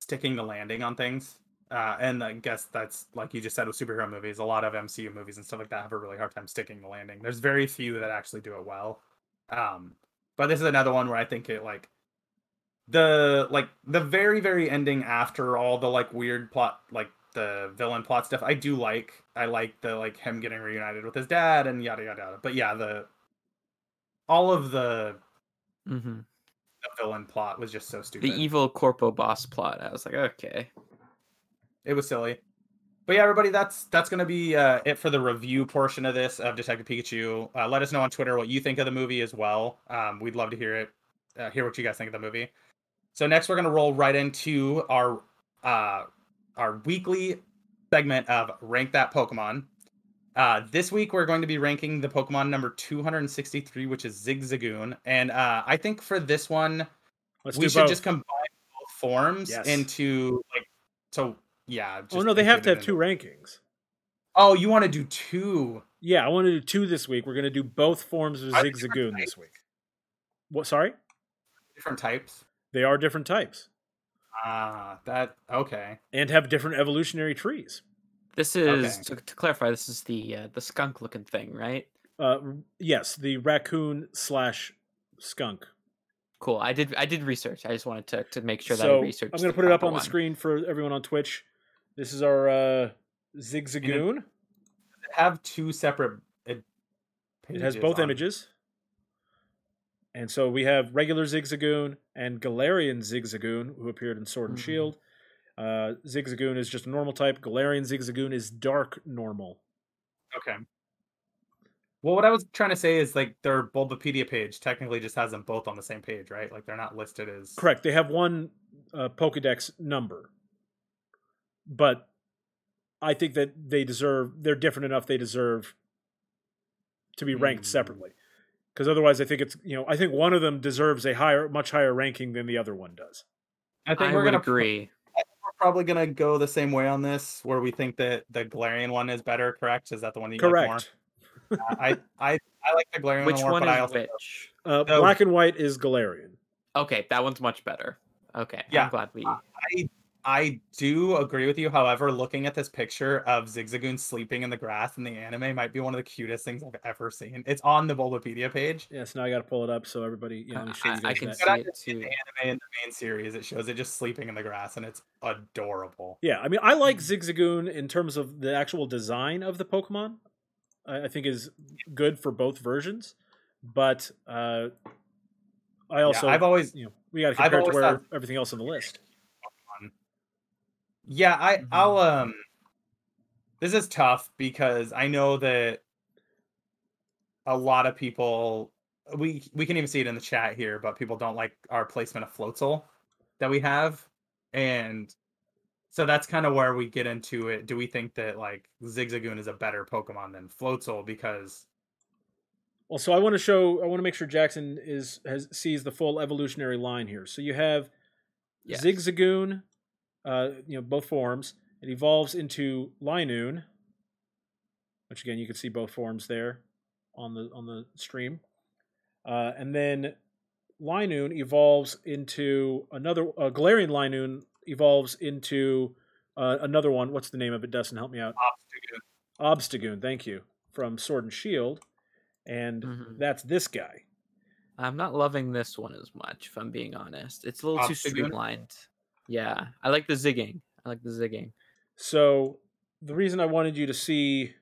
sticking the landing on things uh and i guess that's like you just said with superhero movies a lot of mcu movies and stuff like that have a really hard time sticking the landing there's very few that actually do it well um but this is another one where i think it like the like the very very ending after all the like weird plot like the villain plot stuff i do like i like the like him getting reunited with his dad and yada yada yada but yeah the all of the mm-hmm. the villain plot was just so stupid. The evil corpo boss plot. I was like, okay. it was silly. But yeah, everybody, that's that's gonna be uh, it for the review portion of this of Detective Pikachu. Uh, let us know on Twitter what you think of the movie as well. Um, we'd love to hear it, uh, hear what you guys think of the movie. So next, we're gonna roll right into our uh, our weekly segment of rank that Pokemon. Uh, this week we're going to be ranking the Pokemon number 263, which is Zigzagoon, and uh, I think for this one Let's we should both. just combine both forms Yes. into like so yeah. oh no, they have to have two rankings. Oh, you want to do two? Yeah, I want to do two this week. We're going to do both forms of Are they different Zigzagoon this week. What? Sorry, Different types. They are different types Ah, that okay. and have different evolutionary trees. This is to, to clarify. This is the uh, the skunk looking thing, right? Uh, yes, the raccoon slash skunk. Cool. I did I did research. I just wanted to to make sure that I so researched. I'm going to put it up proper on the screen for everyone on Twitch. This is our uh, Zigzagoon. Have two separate. It, It has both on- images. And so we have regular Zigzagoon and Galarian Zigzagoon, who appeared in Sword and Mhm. Shield. Uh, Zigzagoon is just a normal type. Galarian Zigzagoon is dark normal. Okay. Well, what I was trying to say is like their Bulbapedia page technically just has them both on the same page, right? Like they're not listed as Correct. They have one uh, Pokedex number, but I think that they deserve. They're different enough. They deserve to be ranked Hmm. separately. Because otherwise, I think it's you know I think one of them deserves a higher, much higher ranking than the other one does. I think I we're would gonna agree. we're probably gonna go the same way on this, where we think that the Galarian one is better. Correct? Is that the one you like more? Correct. I I I like the Galarian Which one more, one but I is also which? Uh, So- black and white is Galarian. Okay, that one's much better. Okay, Yeah. I'm glad we. I I do agree with you. However, looking at this picture of Zigzagoon sleeping in the grass in the anime might be one of the cutest things I've ever seen. It's on the Bulbapedia page. Yes, now I got to pull it up so everybody. You know, let me show you I- I guys can that. see But it just in too. the anime in the main series, it shows it just sleeping in the grass, and it's adorable. Yeah, I mean, I like Zigzagoon in terms of the actual design of the Pokemon. I, I think is good for both versions, but uh, I also, yeah, I've always you know, we got to compare it to where thought- everything else on the list. Yeah, I Mhm. I'll um this is tough because I know that a lot of people we we can even see it in the chat here, but people don't like our placement of Floatzel that we have. And So that's kind of where we get into it. Do we think that like Zigzagoon is a better Pokemon than Floatzel because Well, so I want to show, I want to make sure Jackson is has sees the full evolutionary line here. So you have Yes. Zigzagoon, uh, you know, both forms. It evolves into Linoone, which again you can see both forms there on the on the stream, uh, and then Linoone evolves into another. Uh, Galarian Linoone evolves into uh, another one. What's the name of it? Dustin, help me out. Obstagoon? Obstagoon. Thank you from Sword and Shield, and Mhm. that's this guy. I'm not loving this one as much, if I'm being honest. It's a little too Obstagoon? streamlined. Yeah, I like the zigging. I like the zigging. So the reason I wanted you to see,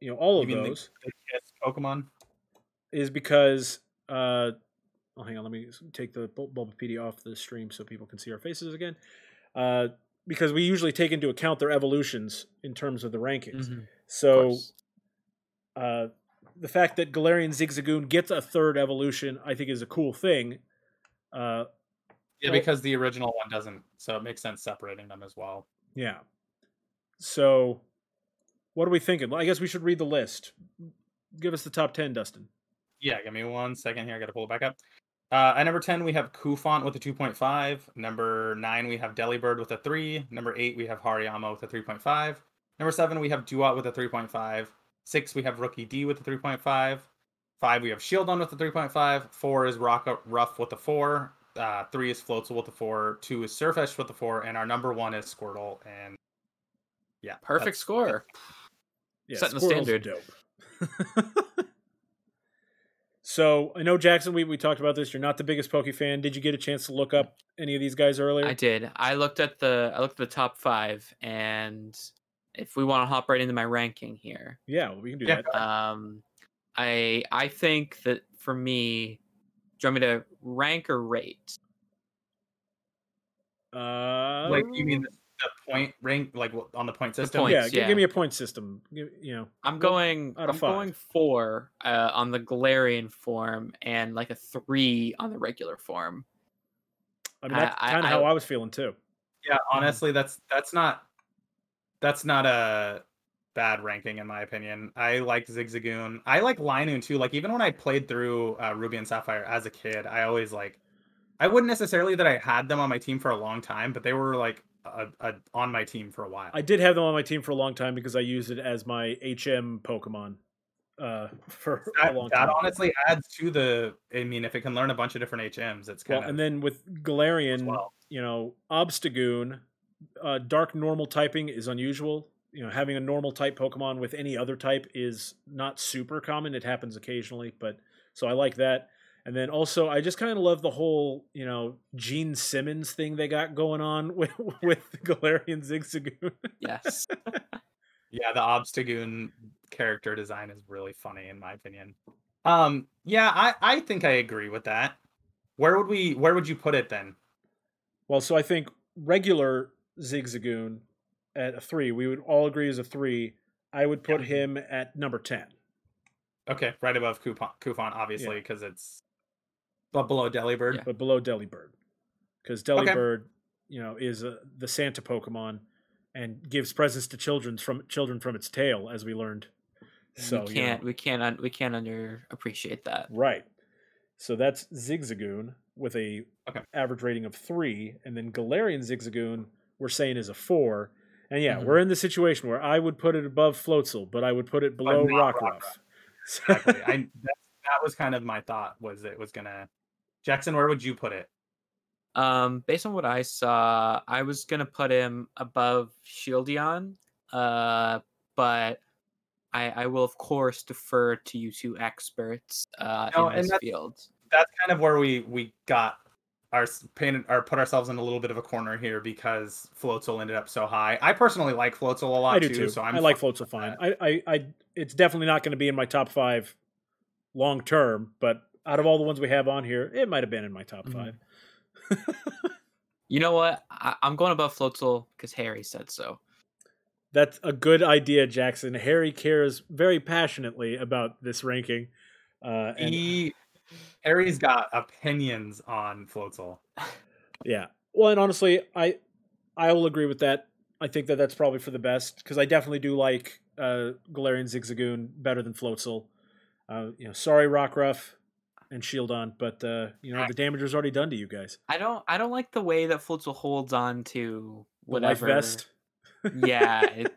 you know, all You of mean the- those The Kiss Pokemon? is because, uh, oh, hang on, let me take the Bul- Bulbapedia off the stream so people can see our faces again. Uh, because we usually take into account their evolutions in terms of the rankings. Mhm, So uh, the fact that Galarian Zigzagoon gets a third evolution, I think, is a cool thing. Uh, Yeah, because the original one doesn't, so it makes sense separating them as well. Yeah. So, what are we thinking? Well, I guess we should read the list. Give us the top 10, Dustin. Yeah, give me one second here. I got to pull it back up. Uh, at number 10, we have Cufant with a 2.5. Number 9, we have Delibird with a 3. Number 8, we have Hariyama with a 3.5. Number 7, we have Duat with a 3.5. 6, we have Rookidee with a 3.5. 5, we have Shieldon with a 3.5. 4 is Rockruff with a 4. Uh, 3 is Floatzel with the 4. 2 is Sirfetch'd with the 4. And our number 1 is Squirtle. And yeah. Perfect score. Yeah, Setting the standard. Dope. so, I know, Jackson, we, we talked about this. You're not the biggest Poke fan. Did you get a chance to look up any of these guys earlier? I did. I looked at the I looked at the top five, and if we want to hop right into my ranking here, Yeah, well, we can do Yeah, that. um, I I think that for me, do you want me to rank or rate? Uh, Like, you mean the, the point rank, like on the point system? points, yeah, gi- yeah. give me a point system. Give, you know, I'm going. I'm five. going four uh, on the Galarian form and like a three on the regular form. I mean, that's kind of I- how I was feeling too. Yeah, honestly, that's that's not that's not a bad ranking in my opinion. I like Zigzagoon. I like Linoone too. Like even when I played through uh, Ruby and Sapphire as a kid, I always like I wouldn't necessarily that I had them on my team for a long time, but they were like a, a, on my team for a while. I did have them on my team for a long time because I used it as my HM Pokemon uh, for that, a long that time. honestly adds to the. I mean, if it can learn a bunch of different HMs, it's kind Well, of and then with Galarian, well. you know, Obstagoon, uh, dark normal typing is unusual. You know, having a normal type Pokemon with any other type is not super common. It happens occasionally, but so I like that. And then also, I just kind of love the whole, you know, Gene Simmons thing they got going on with with Galarian Zigzagoon. Yes. Yeah, the Obstagoon character design is really funny in my opinion. Um, yeah, I I think I agree with that. Where would we? Where would you put it then? Well, so I think regular Zigzagoon at a three, we would all agree is a three. I would put Yeah. him at number ten. Okay, right above Coupon, Coupon obviously, because it's but below Delibird. Yeah. but below Delibird, because Okay. Delibird, you know, is uh the Santa Pokemon and gives presents to children from children from its tail, as we learned. So we you know, can't. We can't. Un- we can't under appreciate that. right. So that's Zigzagoon with a Okay. average rating of three, and then Galarian Zigzagoon we're saying is a four. And yeah, Mhm. we're in the situation where I would put it above Floatzel, but I would put it below not Rockruff. Rockruff. Exactly. I that, that was kind of my thought was it was gonna. Jackson, where would you put it? Um, based on what I saw, I was gonna put him above Shieldon, uh, but I, I will of course defer to you two experts uh, No, in and this that's- field. That's kind of where we we got our s- painted or put ourselves in a little bit of a corner here because Floatzel ended up so high. I personally like Floatzel a lot I do too, too. so I'm I like fine Floatzel with fine. I, I, I, it's definitely not going to be in my top five long term, but out of all the ones we have on here, it might have been in my top Mhm. five. You know what? I, I'm going above Floatzel because Harry said so. That's a good idea, Jackson. Harry cares very passionately about this ranking. Uh, and He Harry's got opinions on Floatzel. yeah, well, and honestly, I I will agree with that. I think that that's probably for the best because I definitely do like uh, Galarian Zigzagoon better than Floatzel. Uh, you know, sorry Rockruff and Shieldon, but uh, you know the damage was already done to you guys. I don't I don't like the way that Floatzel holds on to The life whatever. vest. Yeah, it,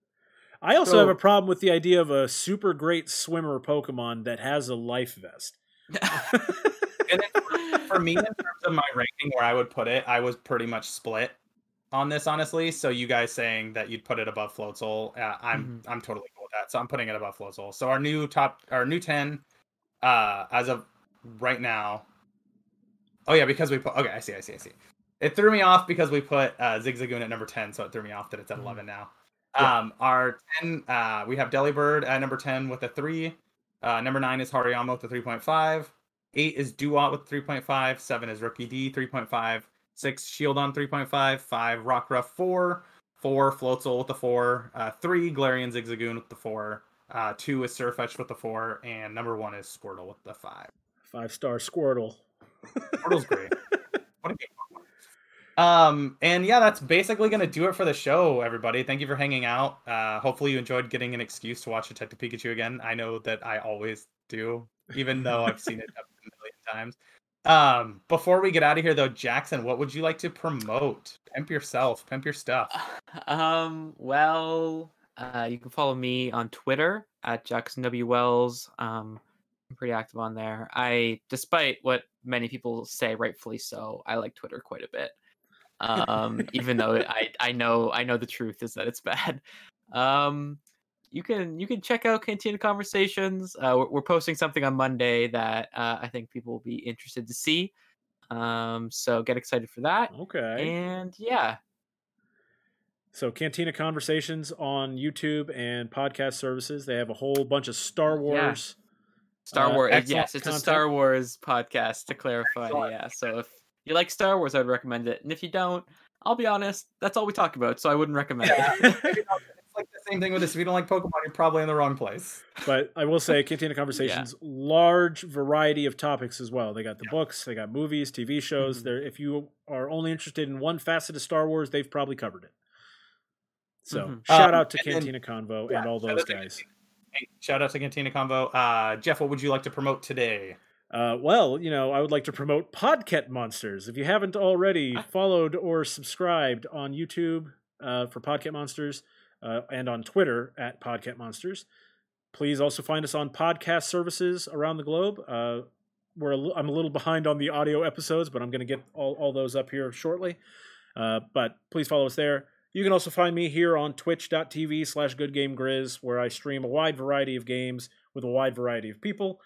I also So- have a problem with the idea of a super great swimmer Pokemon that has a life vest. And then for me, in terms of my ranking, where I would put it, I was pretty much split on this, honestly. So you guys saying that you'd put it above Floatzel, uh, I'm I'm totally cool with that. So I'm putting it above Floatzel. So our new top, our new ten, uh, as of right now. Oh yeah, because we put. Okay, I see, I see, I see. It threw me off because we put uh, Zigzagoon at number ten, so it threw me off that it's at Mhm. eleven now. Yeah. Um, our ten, uh, we have Delibird at number ten with a three. Uh, number nine is Hariyama with point five. Eight is Duat with 3.5. Seven is Rookidee, 3.5. Six, Shieldon 3.5. Five, Rockruff 4. Four, Floatzel with the 4. Uh, three, Galarian Zigzagoon with the 4. Uh, two is Sirfetch'd with the 4. And number one is Squirtle with the 5. Five star Squirtle. Squirtle's great. what a Pokemon. Um, and yeah, that's basically going to do it for the show, everybody. Thank you for hanging out. Uh, hopefully, you enjoyed getting an excuse to watch Detective Pikachu again. I know that I always do, even though I've seen it a million times. Um, before we get out of here, though, Jackson, what would you like to promote? Pimp yourself, pimp your stuff. um, well, uh, you can follow me on Twitter at Jackson W Wells. Um, I'm pretty active on there. I, despite what many people say, rightfully so, I like Twitter quite a bit. Um, even though I, I know, I know the truth is that it's bad. Um, you can you can check out Cantina Conversations. Uh, we're, we're posting something on Monday that uh, I think people will be interested to see. Um, so get excited for that. Okay. And yeah, So Cantina Conversations on YouTube and podcast services. They have a whole bunch of Star Yeah. Wars. Star Uh, Wars. excellent Yes, it's content. a Star Wars podcast to clarify. Excellent. Yeah. So if you like Star Wars, I'd recommend it. And if you don't, I'll be honest, that's all we talk about. So I wouldn't recommend it. it's like the same thing with this. If you don't like Pokemon, you're probably in the wrong place. But I will say, Cantina Conversations, large variety of topics as well. They got the Yeah. books, they got movies, TV shows. Mhm. There, if you are only interested in one facet of Star Wars, they've probably covered it. So Mhm. shout Um, out to and then- Cantina Convo yeah, and all those guys. Hey, shout out to Cantina Convo. Uh, Jeff, what would you like to promote today? Uh, well, you know, I would like to promote Podcat Monsters. If you haven't already Ah. followed or subscribed on YouTube uh, for Podcat Monsters uh, and on Twitter at Podcat Monsters, please also find us on podcast services around the globe. Uh, we're a li- I'm a little behind on the audio episodes, but I'm going to get all, all those up here shortly. Uh, but please follow us there. You can also find me here on twitch.tv slash goodgamegrizz, where I stream a wide variety of games with a wide variety of people.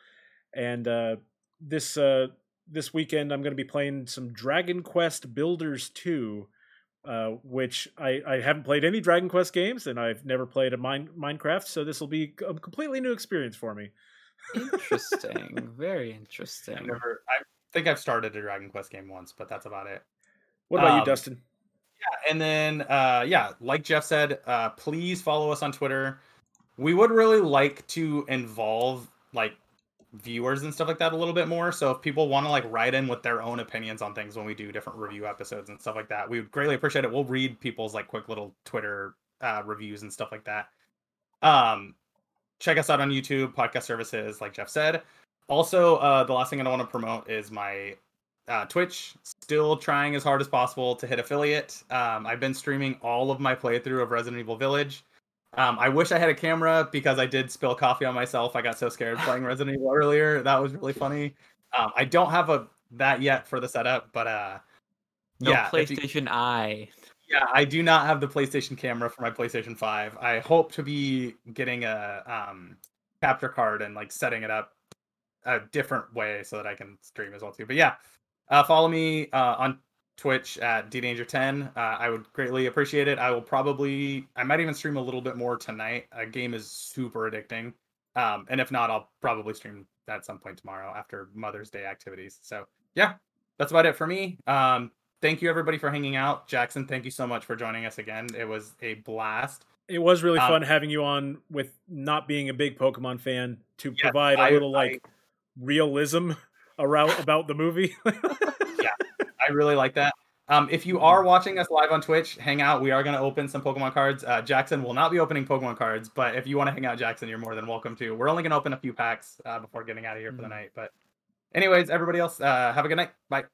And uh, this uh, this weekend, I'm going to be playing some Dragon Quest Builders 2, uh, which I, I haven't played any Dragon Quest games, and I've never played a mine, Minecraft, so this will be a completely new experience for me. interesting. Very interesting. I've never. I think I've started a Dragon Quest game once, but that's about it. What about you, Um, Dustin? Yeah, and then uh, yeah, like Jeff said, uh, please follow us on Twitter. We would really like to involve like viewers and stuff like that a little bit more. So if people want to like write in with their own opinions on things when we do different review episodes and stuff like that, we would greatly appreciate it. We'll read people's like quick little Twitter uh, reviews and stuff like that. Um, check us out on YouTube, podcast services, like Jeff said. Also, uh, the last thing I want to promote is my uh, Twitch. Still trying as hard as possible to hit affiliate. Um, I've been streaming all of my playthrough of Resident Evil Village. Um, I wish I had a camera because I did spill coffee on myself. I got so scared playing Resident Evil earlier. That was really funny. Um, I don't have a that yet for the setup, but uh, No yeah, if you- PlayStation Eye. yeah, I do not have the PlayStation camera for my PlayStation 5. I hope to be getting a um capture card and like setting it up a different way so that I can stream as well too. But yeah, uh, follow me uh, on Twitch at ddanger10. Uh, I would greatly appreciate it. I will probably I might even stream a little bit more tonight. A game is super addicting. Um, and if not, I'll probably stream at some point tomorrow after Mother's Day activities. So yeah, that's about it for me. Um, thank you everybody for hanging out. Jackson, thank you so much for joining us again. It was a blast. It was really um, fun having you on with not being a big Pokemon fan to Yes, provide a I- little I- like realism around about the movie. I really like that. Um, if you are watching us live on Twitch, hang out. We are going to open some Pokemon cards. Uh, Jackson will not be opening Pokemon cards, but if you want to hang out, Jackson, you're more than welcome to. We're only going to open a few packs uh, before getting out of here for the Mhm. night. But, anyways, everybody else, uh, have a good night. Bye.